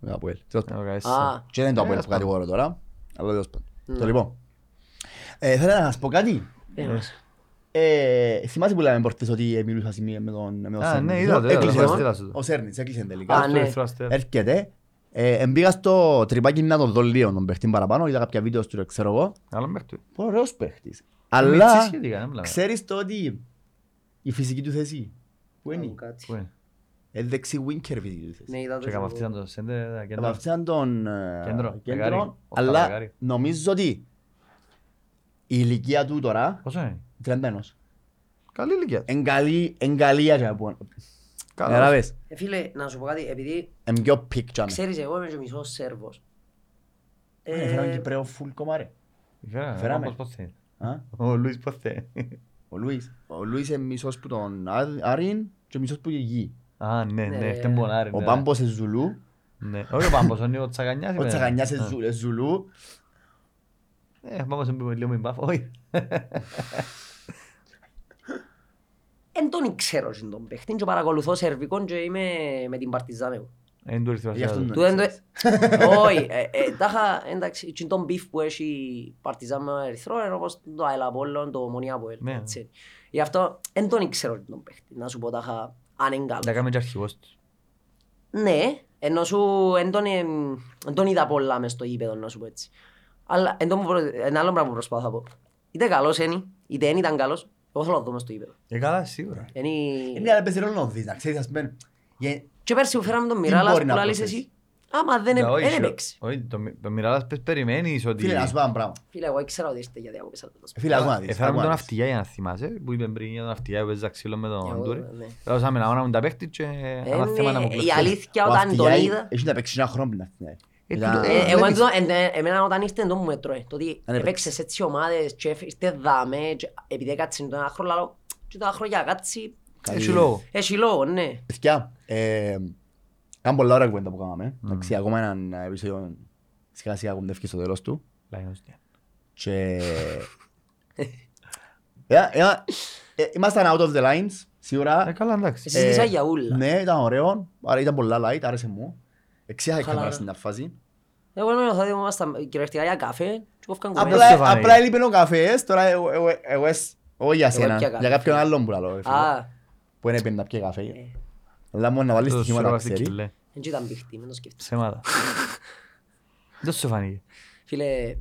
Με Αποέλ. Τέλος πάντων. Ε, εσύ. Α, Και δεν είναι το Αποέλ Τέλος που κατηγορώ τώρα, αλλά τέλος πάντων. Ναι. Το λοιπόν. Ε, Θέλω να σας πω κάτι. Ένας. Ε, θυμάσαι που λέμε προχτές ότι μιλούσα σημεία με τον με τον Α, Σέρνιτς. ναι, είδα το, είδα το, Έκλεισε. θα στείλα σου το. Ο Σέρνιτς έκλεισε τελικά. Α, ναι. Στο Αστέρ. Έρχεται. Ε, Εμπήγα στο τρυπάκι να τον δω λίγο τον παίχτη παραπάνω, είδα κάποια βίντεο του, ξέρω εγώ. Άλλο μέχρι του. Πολύ ωραίος παίχτης. Μίτσι Αλλά σχετικά, δεν μιλάμε. ξέρεις το ότι η φυσική του θέση που είναι; Κάτι. Πού είναι; Ε, δεξί winker η φυσική του θέση. Ναι, είδα το Και και εγώ. καπαυτίζαν το σέντε, τα Θα κέντρα. βαφτίσαν τον ε, Κέντρο, κέντρο, δεκάρι. Οχτά αλλά δεκάρι. νομίζω ότι η ηλικία του τώρα, Πόσο είναι; 31, Καλή ηλικία. εν καλή, εν καλή για να πω. Καλά. Καταλάβες, Ε, Φίλε, να σου πω κάτι, επειδή εν πιο πικ τζάμε. ξέρεις εγώ είμαι και μισός Σέρβος. Ε, Ε, Φέραμε Κυπρέο φουλ κομμάρε. Φέραμε. Φέραμε. Πώς πώς θέλει. Α, Ο Λουίς πώς θέλει. Ο Λουίς. Ο Λουίς είναι μισός που τον Ά- Άριν και μισός που η γη. Α, ναι, Ναι, ναι, ρε. αυτό είναι πολλά ρε. Ο ναι. Πάμπος είναι Ζουλού Ναι. Όχι ο Πάμπος, είναι ο Τσαγανιάς. Ο είπε. Τσαγανιάς Α. είναι Ζου- Ζουλού. Ε, Πάμπος είναι λίγο μην πάφω. Όχι. Εν τον ξέρω στην τον παίχτη και παρακολουθώ σερβικών και είμαι με την Παρτιζάν εγώ. Εν του ήρθε ο Γι' αυτό Βασιλιάς. το Του δεν το... Όχι, ε, ε, τάχα, εντάξει, και τον μπιφ που έχει η Παρτιζάν με Ερυθρό είναι όπως το Αελαπόλλον, το Μονία Αποέλ. Ναι. έτσι. Γι' αυτό εν τον ξέρω τον παίχτη, να σου πω τάχα αν είναι Να καλός. κάνουμε και αρχηγός τους. Ναι, ενώ σου εν τον, εμ, εν τον είδα πολλά μες στο γήπεδο, να σου πω έτσι. Αλλά εν τον, προ- ένα άλλο πράγμα που προσπάθω να πω. Είτε καλός είναι, είτε δεν ήταν καλός, εγώ θέλω να το δω μες στο γήπεδο. Ε, καλά, σίγουρα. Είναι... Είναι να παίζει ρόλο να δεις, να ξέρεις, ας πούμε. γε- Και πέρσι που φέραμε τον Τι Μιράλας μπορεί που να λάλης προσθέσεις; εσύ, άμα δεν Ναι, ε- όχι, δεν σιω- έπαιξε. Όχι, το μι- το Μιράλας πες περιμένεις ότι... Φίλε, να σου πω ένα πράγμα. Φίλε, εγώ ήξερα ότι είστε γιατί άκουγες αυτό το Φίλε, άκου να δεις. Έφεραμε άκου τον να δεις. Αυτιά για να θυμάσαι, που είπε πριν για τον Αυτιά που παίζα ξύλο με τον Εγώ, Τούρι. ναι. Δώσαμε να μου τα παίχτη και Ε, ένα θέμα να μου ναι, Η κλωτσίσει. αλήθεια Ο όταν τον Αυτιάη είδα... Έχει να παίξει ένα χρόνο πριν να έρθει. Ε, Ήταν- τούτο- Ε, ε, Εγώ βλέπεις. εν τω- εν- ε, εμένα όταν ήρθε εν τω μου μέτρωε. Το ότι Δεν έπαιξες έτσι ομάδες και έφ- είστε δάμε και επειδή έκατσε το ένα χρόνο λαλό και το ένα χρόνο για κάτσει Έχει λόγο. έχει λόγο, ναι. Παιδιά, ε, ήταν πολλά ώρα κουβέντα που κάναμε. Εντάξει, ακόμα έναν επεισόδιο σιγά σιγά κοντεύει στο τέλος του. Λάινος, ναι. Και... Ε, ε, ε, Ήμασταν out of the lines, Ε, σίγουρα. καλά, εντάξει. Εσύ συζητήσα για ούλα. Ναι, ήταν ωραίο. Άρα ήταν πολλά light, άρεσε μου. Εξέχα η Χαλάρα. κάμερα στην φάση. Εγώ νόμιζα ότι ήμασταν κυριολεκτικά για καφέ και κόφκαν Απλά- κουβέντα. Απλά, φάνηκε. απλά έλειπε ο καφές, τώρα εγώ, εγώ, εγώ, εσ- όχι για σένα, πια για καφέ. κάποιον άλλον που λαλώ, ρε φίλε, Α, που είναι πέντε να πιει καφέ. ε, Αλλά μόνο να βάλεις Το στοιχήματα σου να βάζει ξέρει. κιλέ. δεν ήταν πίχτη, μην το σκέφτεσαι. Ψέματα. Δεν σου φάνηκε. Φίλε,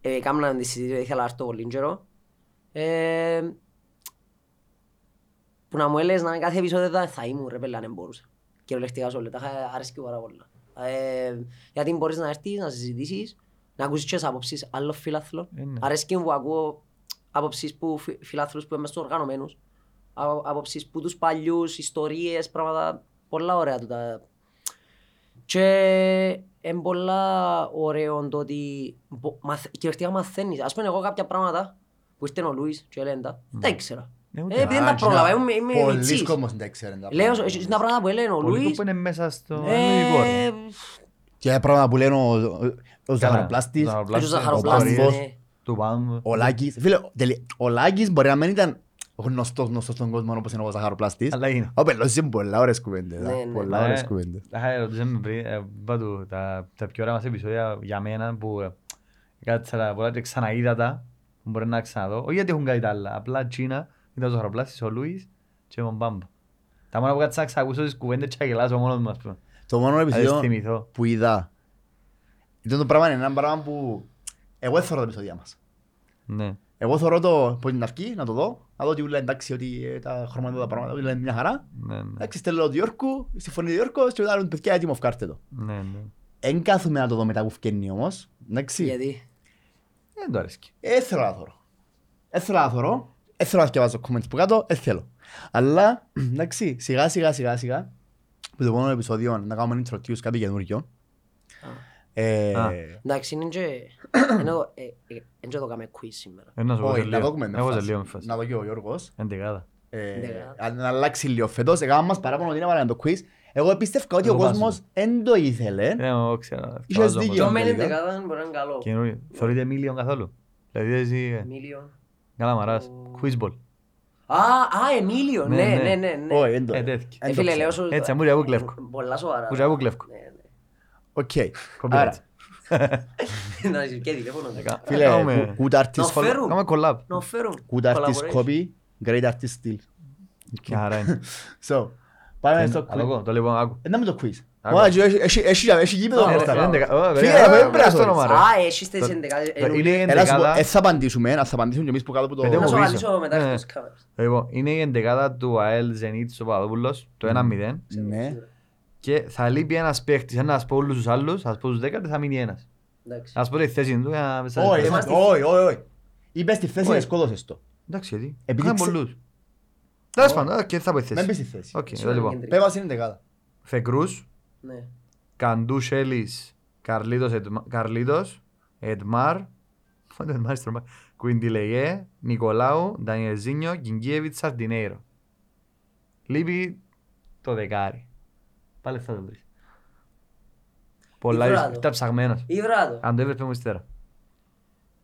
ε, κάμναν τη συζήτηση, ήθελα να έρθω πολύ καιρό. Ε, που να μου έλεγες να είναι κάθε επεισόδιο θα- θα ήμουν ρε πέλα, αν δεν μπορούσα. Κυριολεκτικά σου λέω, τα είχα αρέσει πάρα πολλά. Ε, γιατί μπορείς να έρθεις, να συζητήσεις, να ακούσεις και τις απόψεις άλλων φιλάθλων. Ε, ναι. Αρέσκει μου που ακούω απόψεις που φι- φιλάθλους που είμαστε οργανωμένους. Α- Απόψεις που τους παλιούς, ιστορίες, πράγματα πολλά ωραία τούτα. Και είναι πολλά ωραίο το ότι μπο- μαθ- κυριολεκτικά μαθαίνεις. Ας πούμε εγώ κάποια πράγματα που ήρθε ο Λούις και έλεγε τα, δεν τα ήξερα. Ε, Ε, ούτε. επειδή δεν Α, τα και πρόλαβα, να- είμαι- είμαι Πολλοί μητσής. κόσμος δεν τα ξέρουν τα Λέω, πράγματα. είναι τα πράγματα που έλεγε ο Πολύ Λούις. που είναι μέσα στο ε, ελληνικό. ρε. Και πράγματα που λένε ο- ο- ο Καλά. Ζαχαροπλάστης, Ζαχαροπλάστης, ο Ζαχαροπλάστης, Πάμπος. ναι. Του Πάμπου. ο Λάκης. Φίλε, τελει- ο Λάκης μπορεί να μην ήταν γνωστός γνωστός στον κόσμο όπως είναι ο Ζαχαροπλάστης. Αλλά είναι. Ο Πελός είχε πολλά ωραίες κουβέντες. Ναι, ναι. Πολλά Ε, ωραίες κουβέντες. Τα ρωτήσε με πριν, ε, είπα του, τα, τα πιο ωραία μας επεισόδια για μένα που ε, κάτσα τα πολλά και ξαναείδα τα, που μπορεί να ξαναδώ. Όχι γιατί έχουν κάτι τα άλλα, απλά Τσίνα, ήταν ο Ζαχαροπλάστης, ο Λούις και ο Μπάμπα. Τα μόνα που κάτσα να ξακούσω τις κουβέντες και να γελάσω μόνος μου, ας πούμε. Το μόνο Να τις επεισόδιο θυμηθώ. που είδα ήταν το πράγμα, είναι ένα πράγμα που εγώ δεν θεωρώ τα επεισόδια μας. Ναι. Εγώ θεωρώ το από την αρχή να το δω, να δω ότι ούλα εντάξει ότι ε, τα χρώματα τα πράγματα ούλα είναι μια χαρά. Ναι, ναι. Εντάξει, στέλνω του Ιόρκου, συμφωνεί του Ιόρκου και μετά λένε παιδιά έτοιμο φκάρτε το; Ναι, ναι. Εν κάθομαι να το δω μετά που φκένει όμως, εντάξει. Γιατί; Δεν το αρέσκει. Ε, θέλω να θωρώ. Ε, θέλω να θωρώ. Ε, θέλω να διαβάζω comments που κάτω. Ε, θέλω. Αλλά, εντάξει, σιγά σιγά σιγά σιγά, που το επόμενο επεισόδιο να κάνουμε introduce κάτι καινούργιο. Ε, Α. Εντάξει, είναι και... ενώ, ε, ε, εν και το κάνουμε quiz σήμερα. Ε, να σου πω σε Όχι, να λίγο. δούμε με Εγώ σε φάση. λίγο με φάση. Να δω και ο Γιώργος. Εντεκάδα. Ε, Ναι. να αλλάξει λίγο φέτος. Έκανα μας παράπονο ότι είναι βάλαμε το quiz. Εγώ πίστευκα ότι Να ο το κόσμος δεν το ήθελε. Ε, εγώ ξέρω. Είχες διαβάζω δίκιο. Και μόνο. ο Μένεν τελικά. δεκάδα μπορεί να είναι καλό. Καινούριο. Θεωρείτε μίλιον καθόλου. Δηλαδή εσύ, ε, Μίλιο. καλά μαράς. Quizball. Α, α, Εμίλιο, Ναι, ναι, ναι. ναι, ναι. ναι. Όχι, δεν το Ε, τέτοιο. δεν Ε, το φίλε, ξέρω. λέω σου... Έτσι, αμούρια εγώ κλέφκω. Πολλά σοβαρά. Που εγώ κλέφκω. Ναι, ναι. Οκ. Copyright. Άρα, Να είσαι και τηλέφωνο. ναι. Κα- φίλε, κάνουμε- good artist Να φέρουν. Κάνουμε collab. Να φέρουν. good artist Collaboration. copy, great artist still. Και χαρά είναι. So, πάμε στο Αλλά quiz. εγώ, το λοιπόν, άκου. Ε, να μην το quiz. Άκου. Ωραία, έχει- έχει- έχει- έχει γήπεδο Ε, μπροστά. ρε, έντεκα- Ω, Φίλε, ρε, δεν ρε, πρέπει να ρε, στο το όνομα, ρε. Α, έχεις τις εντεκάδες. Ε, Είναι η Έλα σου πω, εντεκάδα- ε, θα απαντήσουμε, να θα απαντήσουμε και εμείς που κάτω από το... Πέντε Να μου σου πίσω. απαντήσω μετά Ναι. εκτός κάμερας. Λοιπόν, είναι η εντεκάδα του ΑΕΛ Ζενίτ ο Παπαδόπουλος, το 1-0. Ναι. Και θα λείπει ένας παίχτης, ένα να σας πω όλους τους άλλους, θα σας πω τους δέκα και θα μείνει ένας. Εντάξει. Να σας πω τη θέση του, για να σας- Όχι, Είμαστε- όχι, όχι, όχι. Είπες τη θέση Όχι. και σκότωσες το. Εντάξει, γιατί. Επειδή Είχαν ξε- πολλούς. Τέλος πάντων, οκ, θα πω τη Δεν πεις θέση. τη θέση. Οκ, Ξέρω, λοιπόν. κεντρική. Πες μας είναι δεκάδα. Φεκρούς, Ναι. Καντού Σέλης, Καρλίτος, Εντμα- Καρλίτος, Εντμάρ, Φάντε Εντμάρ, στρωμά. Κουιντιλεγέ, Νικολάου, Ντανιελζίνιο, Κιγκίεβιτ, Σαρντινέιρο. Λείπει το δεκάρι. Πάλι θα το βρεις. Πολλά Ήβρα δύσκολο. το. Ήταν ψαγμένος. Ήβρα το. Αν το έβλεπε μου ύστερα.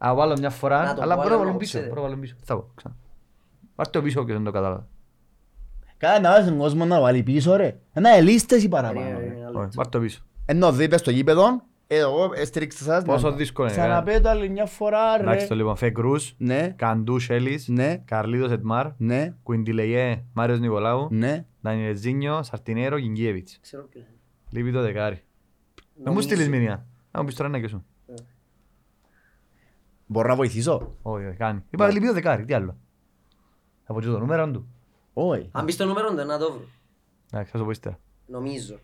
Α, βάλω μια Να φορά, το αλλά πω, μπορώ να αλλά βάλω να πίσω. ξέρετε. Μπορώ να βάλω πίσω. Θα πω, ξανά. Πάρ' το πίσω και δεν το κατάλαβα. Κάνα να βάζεις τον κόσμο να βάλει πίσω ρε. Ένα ελίστες ή παραπάνω. Περίμενε, ρε. ένα Όχι, λεπτό. Πάρ' το πίσω. Ενώ δίπες στο γήπεδο, ε, εγώ στήριξα σας. Πόσο να- δύσκολο είναι, Ξαναπέτω άλλη μια φορά ρε. Εντάξει το λοιπόν. Φεκρούς, Ναι, Καντού Σέλης, ναι, Καρλίδος Ετμάρ, ναι, Κουιντιλεγέ, Μάριος Νικολάου, ναι. Δανιελζίνιο, Σαρτινέρο, Γινγκίεβιτς. Ξέρω ποιος είναι. Λείπει το δεκάρι. Δεν μου Νομίζω. στείλεις μήνυμα. Να μου πεις τώρα να και σου. Μπορώ να βοηθήσω; Όχι, όχι, κάνει. Είπα λείπει το δεκάρι, τι άλλο. Θα πω και το νούμερο του. Όχι. Αν μπεις στο νούμερο του, να το βρω. Εντάξει, θα σου πω ύστερα. Νομίζω.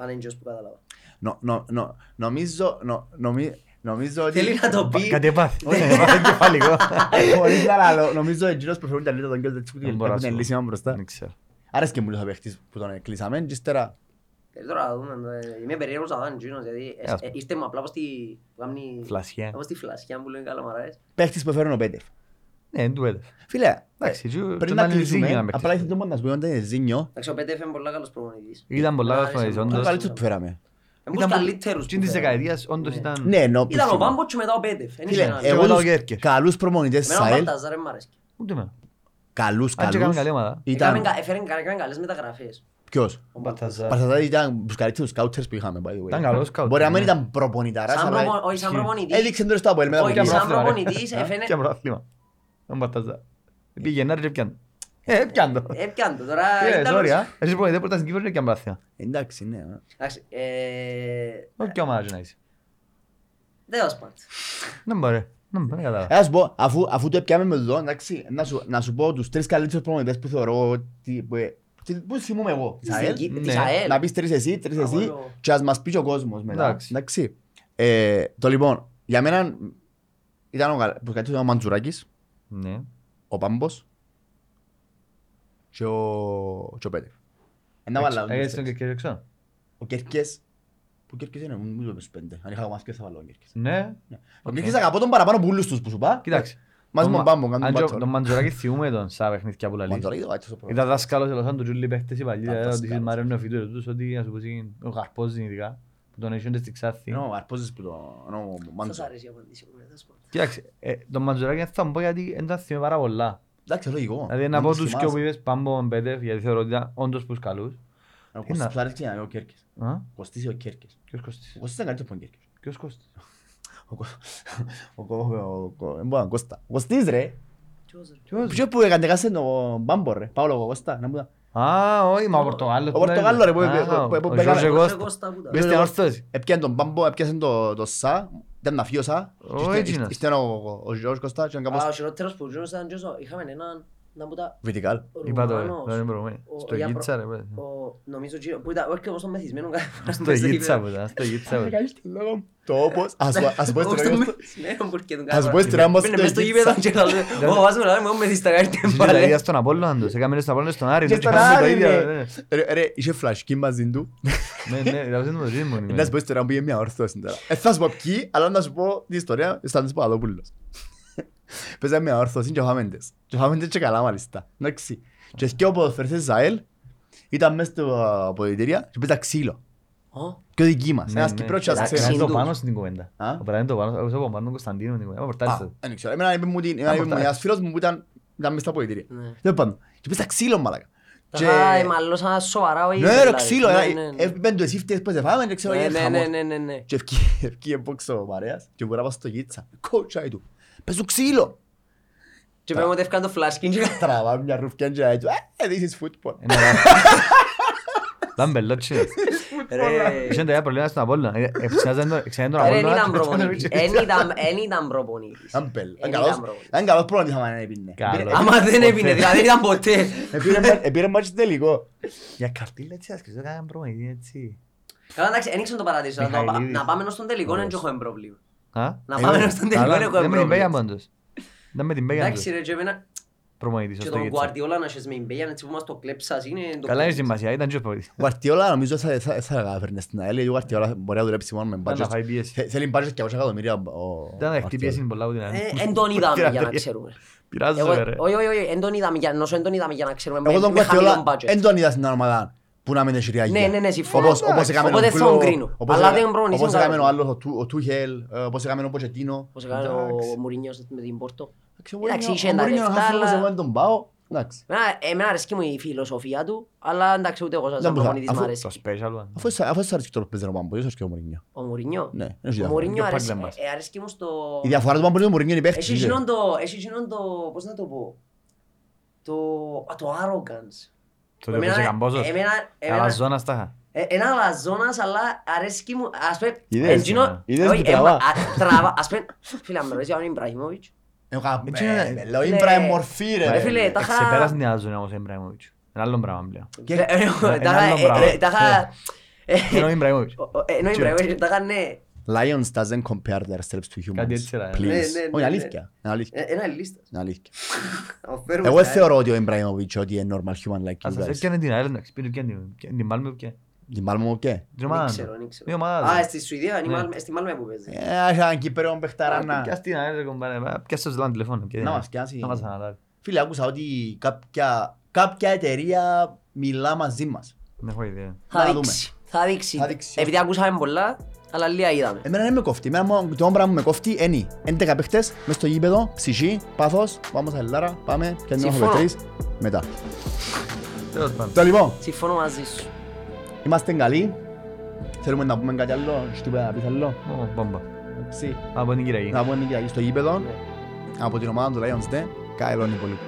Αν είναι ποιος που κατάλαβα. Νο- νο- νο- Νομίζω, νο- νομι- νομίζω ότι... Θέλει να το πει. Κάτι έπαθει. Έπαθει κεφαλικό. Χωρίς να λαλώ, νομίζω ότι εκείνος προφέρουν καλύτερα τον γκέλ του Δεν μπορώ να που είναι σου λύσιμα πω. μπροστά. Δεν ξέρω. Άρεσε και μου λέει ο παίχτης που τον κλείσαμε και ύστερα Ε, Τώρα να δούμε. ε, Είμαι περίεργος να δω αν γίνος, γιατί ε, Ας ε, είστε μου απλά από στη... που κάνει- Φλασιά. Από στη φλασιά που λένε καλαμαράες. παίχτης που έφερε ο Πέτεφ. Ναι, δεν του έδωσε. Φίλε, Εντάξει, ε, και ο- πριν και ο να Ντάνιελ Ζίνιο κλείσουμε, να παίξει. απλά ήθελα να σου πω ότι είναι Ζίνιο, Εντάξει, ο Πέτεφ είναι πολλά καλός προπονητής. Ήταν πολλά Άρεσε καλός μου. προπονητής, ο όντως. καλύτερος που φέραμε. Είναι από τους καλύτερους Στην που της φέραμε. δεκαετίας όντως ήταν... Ναι, ενώ Ήταν ο πιστεύω. Πάμπο και μετά ο Πέτεφ. Εν είχε Φίλε, έναν. Και εγώ μετά ο τους Γκέρκερ. καλούς προπονητές Εμένα ο ΣΑΕΛ, Μπαλταζάρ δεν μ' αρέσει. Ούτε εμένα. καλούς, Αν και έκαμε καλούς, καλή ομάδα. ήταν... Έκαμε κα- έφερε κα- έκαμε καλές μεταγραφές. Ποιος; Ο Μπαλταζάρ. Παρταζάδη ήταν τους καλύτερους scouters που είχαμε, by the way. Ήταν καλός scout. Μπορεί να μην ναι. ήταν προπονηταράς, Σαν αλλά προπο- όχι, σαν προπονητής. έδειξε τώρα στο Αποέλ μετά Όχι, από σαν εκεί. προπονητής έφαινε- Και πρωτάθλημα. Τον Μπαρταζά. Πήγε Γενάρη και πιάνε. Ε, έπιαν το. Έπιαν το τώρα. Ε, ήταν sorry, ως- α. Εσείς που είδατε πρώτα στην Κύπρο και πιάνε πρωτάθλημα. Εντάξει, ναι. α. Εντάξει, ε, Όχι και ομάδα να είσαι. τέλος πάντων. Δεν μπορεί. Δεν μπορεί, δεν κατάλαβα. Ε, ας πω, αφού, αφού το έπιαμε με εδώ, εντάξει, να σου, να σου πω τους τρεις καλύτερους προπονητές που θεωρώ ότι... Που, τι- που θυμούμαι εγώ. Της Ισαέλ. Νική- ναι. της ΑΕΛ. Να πεις τρεις εσύ, τρεις Α, εσύ όλο. και ας μας πει και ο κόσμος μετά. Εντάξει. Εντάξει. Ε, το λοιπόν, για μένα ήταν ο, κα- που κάτι ήταν ο Μαντζουράκης, Ναι. ο Πάμπος και ο, και ο Πέτεφ. Ένα βάλα Έχεις τον Κερκές έξω; Ο Κέρκες, που Κέρκες είναι, μου είπε στους πέντε. Αν είχα ακόμα και θα βάλω ο Κέρκες. Ναι. Ο Οκ. Κέρκες αγαπώ τον παραπάνω από όλους τους που σου είπα. Κοιτάξτε. Μαζί Τον με Μα- τον Πάμπο, κάνουν αν και ο- μπάτσο. Τον Μαντζουράκη θυμούμε τον στα παιχνίδια που λαλείς. Μαντζουράκη το βάζει στο πρώτο. Ήταν δάσκαλος ελωσάν του Τζούλι παίχτες οι παλιοί. Ήταν δηλαδή, Ότι δάσκαλος. μάρουν νεοφυτούς τους ότι ας πούμε είναι ο Καρπός ειδικά. Που τον έχονται στη Ξάθη. Είναι ο Αρπόζης που το... είναι ο Σας Μάντζο. αρέσει η απάντηση μου, τέλος πάντων. Κοίταξε, ε, τον Μαντζουράκη θα μου πω γιατί δεν τα θυμάμαι πάρα πολλά. Εντάξει, λογικό. Δηλαδή να Δεν πω τους τους και θυμάσαι. όπου είπες Πάμπο Μπέτεφ γιατί θεωρώ ότι ήταν όντως τους καλούς. Ο Τι Κωστής να- που σ' αρέσει είναι ο Κέρκες. Α, Κωστής ή ο Κέρκες. Ποιος Κώστης. Ο Κωστής ήταν καλύτερος από τον Κέρκες. Ποιος Κώστης. Ο Κω- ο Κω- ο Κω- δεν μπορώ να Κώστα. Ο Κωστής ρε. Ποιος, ρε; Ποιος. Ποιος που έκανε κάσσε τον Μπάμπο ρε. Παύλο Κώστα. να μου τα- Α, όχι, μα ο Πορτογάλος. Ο Πορτογάλος, ρε, που- Α, που- που- που- Ο που- Γιώργος Γιώργο Κώστα. Κώστα, πού τα- Μες στην όρθωση. Έπιανε τον Μπάμπο, έπιασε το το Σα. Ήταν να φύγει ο Σα. Ο Και ήρθε- εκείνος. ήρθε ο- ο Γιώργος Κώστα και ήταν Α, ο κάπως χειρότερος που ζουν ήταν ποιος, ο- είχαμε έναν, να μου τα, βιτικάλ. Είπα το, ε, Ρουμάνος, δεν μπορούμε. ο- Στο για προ- Γίτσα ρε. παι. ο- νομίζω ότι- που ήταν, όχι όπως τον μεθυσμένο κάθε φορά Στο μες στο Γίτσα γήπεδο. που ήταν, στο Γίτσα που ήταν. Το όπως. Ας πω- ας πω Όχι στην στον ιστορία. μεθυσμένο που έρχεται Ας κάθε πω φορά. στην ιστορία μας Μπαίνε στο μες στο Γίτσα. γήπεδο και λέει, «Ω, βάζουμε να μου μεθύστα κάτι Στην πάλι». Ιταλία στον Απόλλωνα τους, έκαμε στον Απόλλωνα στον Άρη. Και τους στον είχαμε το Άρη, ίδιο, ρε. ναι. Ρε, ρε, είχε φλασκή μαζί του. Ναι, ναι, ήταν το ρύθμο. ναι. Να σου πω ιστορία που πήγε μια όρθωση τώρα. Ε, θα σου πω ποιοι, αλλά να σου πω την ιστορία σαν της Παπαδόπουλος. Παίζαμε μια όρθωση και ο Χάμεντες. Και ο Χάμεντες και καλά μάλιστα. Εντάξει. Και και ο ποδοσφαιριστής Ζαέλ ήταν μέσα στο αποδητήρια και παίζα ξύλο. Ω, Και ο δική μας. Ναι, Ένας ναι. Κυπρός και ένας Εντάξει, ξένος. Ήταν το Συντούς. πάνω στην κουβέντα. Α; Ο Παράδειγμα το πάνω, εγώ από πάνω Κωνσταντίνο την κουβέντα. Α, Πορτάρισα. δεν ξέρω. Εμένα είπε μου την- εμένα είπε μου πορτάρι. ένας φίλος μου που ήταν ήταν μέσα στα αποδητήρια. ναι. Δεν πάντων. Και παίζα ξύλο μαλάκα. Και- Τα ε, μαλώσαν σοβαρά ο ίδιος, Ναι ρε δηλαδή. ξύλο. Ναι, ε, ναι, ναι. Έπιπεν του εσύ φτιές που σε φάμε και ξέρω Ναι, έγινε ναι, χαμός. ναι, ναι, ναι. Και ευκεί- ευκεί εμπόξο ο παρέας και μπορεί να πάω στο γίτσα. Κότσάει του. Παίζουν ξύλο. Και πέμε ότι έφκαν το φλάσκιν και Τραβά μια ρουφκιά και έτσι. Ε, this is football. Ένα λάθος. Ήταν μπελότσι. Ρε, Είχαν τα ίδια προβλήματα στον Απόλλωνα. Ε, ε, ξέναζαν το- ξέναζαν τον ρε, εν Απόλλωνα ήταν και προπονητής. ήταν- Εν ήταν- εν ήταν προπονητής. Ήταν πέλ. Εν Ήταν ήταν καλός- προπονητής. ήταν καλός προπονητής άμα δεν έπινε. Καλός. Επήρε- Άμα δεν έπινε, δηλαδή δεν ήταν ποτέ. επήρε μα- Επήρε μάτσι τελικό. Για καρτήλα έτσι άσκησε, δεν έκαναν προπονητή έτσι. Καλά, εντάξει, ένιξαν το παράδεισο. αλλά το- Μιχαηλίδης. Να πάμε ως τον τελικό δεν Ωραίος. έχω πρόβλημα. Α; Να Εγώ- πάμε ως τον τελικό Καλά, δεν έχω δεν με την Μπέγιαν πρόβλημα. πάντως. Δεν με την Μπέγιαν Εντάξει τους. ρε, και εμένα Προπονητής, και ως το τον Γίτσα. Guardiola να έχεις με την Μπέγιαν, έτσι που μας το κλέψας είναι... το Καλά είναι κλέψεις. σημασία, ήταν και ο προπονητής. Ο Γουαρτιόλα νομίζω θα- θα θα καταφέρνε στην ΑΕΛ. γιατί Ο Γουαρτιόλα μπορεί να δουλέψει μόνο με Ήταν να μπάτζες. φάει πίεση. Θε- Θέλει μπάτζες και 200 εκατομμύρια ο Ήταν να δεχτεί Γουαρτιόλα. πίεση πολλά από την άλλη. Ε, Εν τον είδαμε για να Πειράτε. ξέρουμε. Πειράζομαι Εγώ- ρε. Όχι, όχι, όχι, εν τον είδαμε για- νόσο εν τον είδαμε για να ξέρουμε. Εγώ με- τον με χαμηλό Γουαρτιόλα budget. δεν τον είδα στην ομάδα Πού να μην έχει ριαγιά. Ναι, ναι, ναι, συμφωνώ. Όπως, όπως έκαμε Οπότε ο θα Κλο- τον κρίνω. όπως Αλλά έκα- δεν προπονητής όπως είναι έκαμε ο καλό. άλλος, ο Του- ο Τούχελ, ε, όπως έκαμε ο Ποτσετίνο. Πώς έκανε ο Εντάξει. Μουρίνιος με την Πόρτο. Εντάξει, ο Εντάξει, Μourinho- είχε ο τα Mourinho είναι λεφτά, χαφός, αλλά- εγώ δεν τον πάω. Εντάξει. Εμένα- Εμένα αρέσκει μου η φιλοσοφία του, αλλά εντάξει ούτε εγώ σαν Δεν μπορούσα. προπονητής μ' Αφού- αρέσει. Το special one. Αφού εσ- αφού εσ' αρέσει το παίζει ο Πάμπολης, αρέσει και ο Μουρίνιο. Ο Μουρίνιο. Ναι, έχει Ο διαφορά. Μουρίνιο Και ο αρέσει- Πάγκλεμπας. ε, αρέσκει μου στο... Η διαφορά του Πάμπολης με τον Μουρίνιο είναι η Έχει παίχτης. εκείνον το... Έχει εκείνον το... Πώς να το πω... Το... α, Το arrogance. Το Εμένα- έπαιζε καμπόσος. εμένα- εμένα- Αλλά ζώνας τα είχα. Ε, Ένα αλαζόνας, αλλά αρέσκει μου, ας πούμε, Είδες, εντζίνο- είδες όχι, που ε, τραβά. α, τραβά, ας πούμε, φίλε, αν με ρωτήσεις αν είναι Ιμπραχιμόβιτς, Εγώ κα- Έτσι ε, είναι- με Λέω Ναι. Ήμπρα είναι μορφή ρε. Ρε φίλε, τα είχα... Ξεπέρασε την άλλη ζώνη όμως ο Ιμπραήμοβιτς. Ένα άλλο πράγμα πλέον. Και- Ε, ε, ένα τα άλλο είχα- πράγμα. ε, τα είχα... ε, Ενώ ο Ιμπραήμοβιτς. ο- ο- Ενώ Ιμπραχιμόβιτς, τα είχα, ναι. Lions doesn't compare their steps to humans. Κάτι έτσι, ρε. Please. Ναι, ναι, ναι, Όχι, ναι. αλήθεια. Είναι αλήθεια. Ε, Ένα λίστας. Είναι αλήθεια. Να φέρουμε Εγώ δεν τα- θεωρώ ότι ο Ιμπραήμοβιτς ότι είναι normal human like you Ας σας guys. έκανε την ΑΕΛ, εντάξει, πήρε και την- και την Μάλμε και Την Μάλμο μου και. την Δεν ομάδα ξέρω, του. δεν Η ξέρω. ομάδα Α, του. στη Σουηδία, είναι η Ναι. Μάλμε- στη Μάλμε που παίζει. Ε, έχει έναν Κύπερο παιχταρά να... Πιάσ' την ΑΕΛ, ρε κομπάρε, πιάσ' το ζηλάν τηλεφώνο. και- Να μας πιάσει. Να μας αναλάβει. Φίλε, άκουσα ότι κάποια, κάποια εταιρεία μιλά μαζί μας. Δεν έχω ιδέα. Θα Να δείξει. Θα δείξει. Θα δείξει. Επειδή ακούσαμε πολλά, αλλά λίγα είδαμε. Εμένα δεν με κόφτει. Εμένα μόνο- το μόνο πράγμα που με κόφτει είναι 11 παίχτες μες στο γήπεδο, ψυχή, πάθος, πάμε στα Ελλάρα, πάμε και αν Συμφωνώ. έχουμε τρεις, μετά. Τέλος πάντων. Το λοιπόν, Συμφωνώ μαζί σου. είμαστε καλοί. Θέλουμε να πούμε κάτι άλλο, έχει τίποτα να πεις άλλο. Ω, Μπόμπα. Εντάξει. Από την Κυριακή. Να πούμε την Κυριακή στο γήπεδο, Ναι. από την ομάδα του Lions, ναι. Καλό είναι πολύ.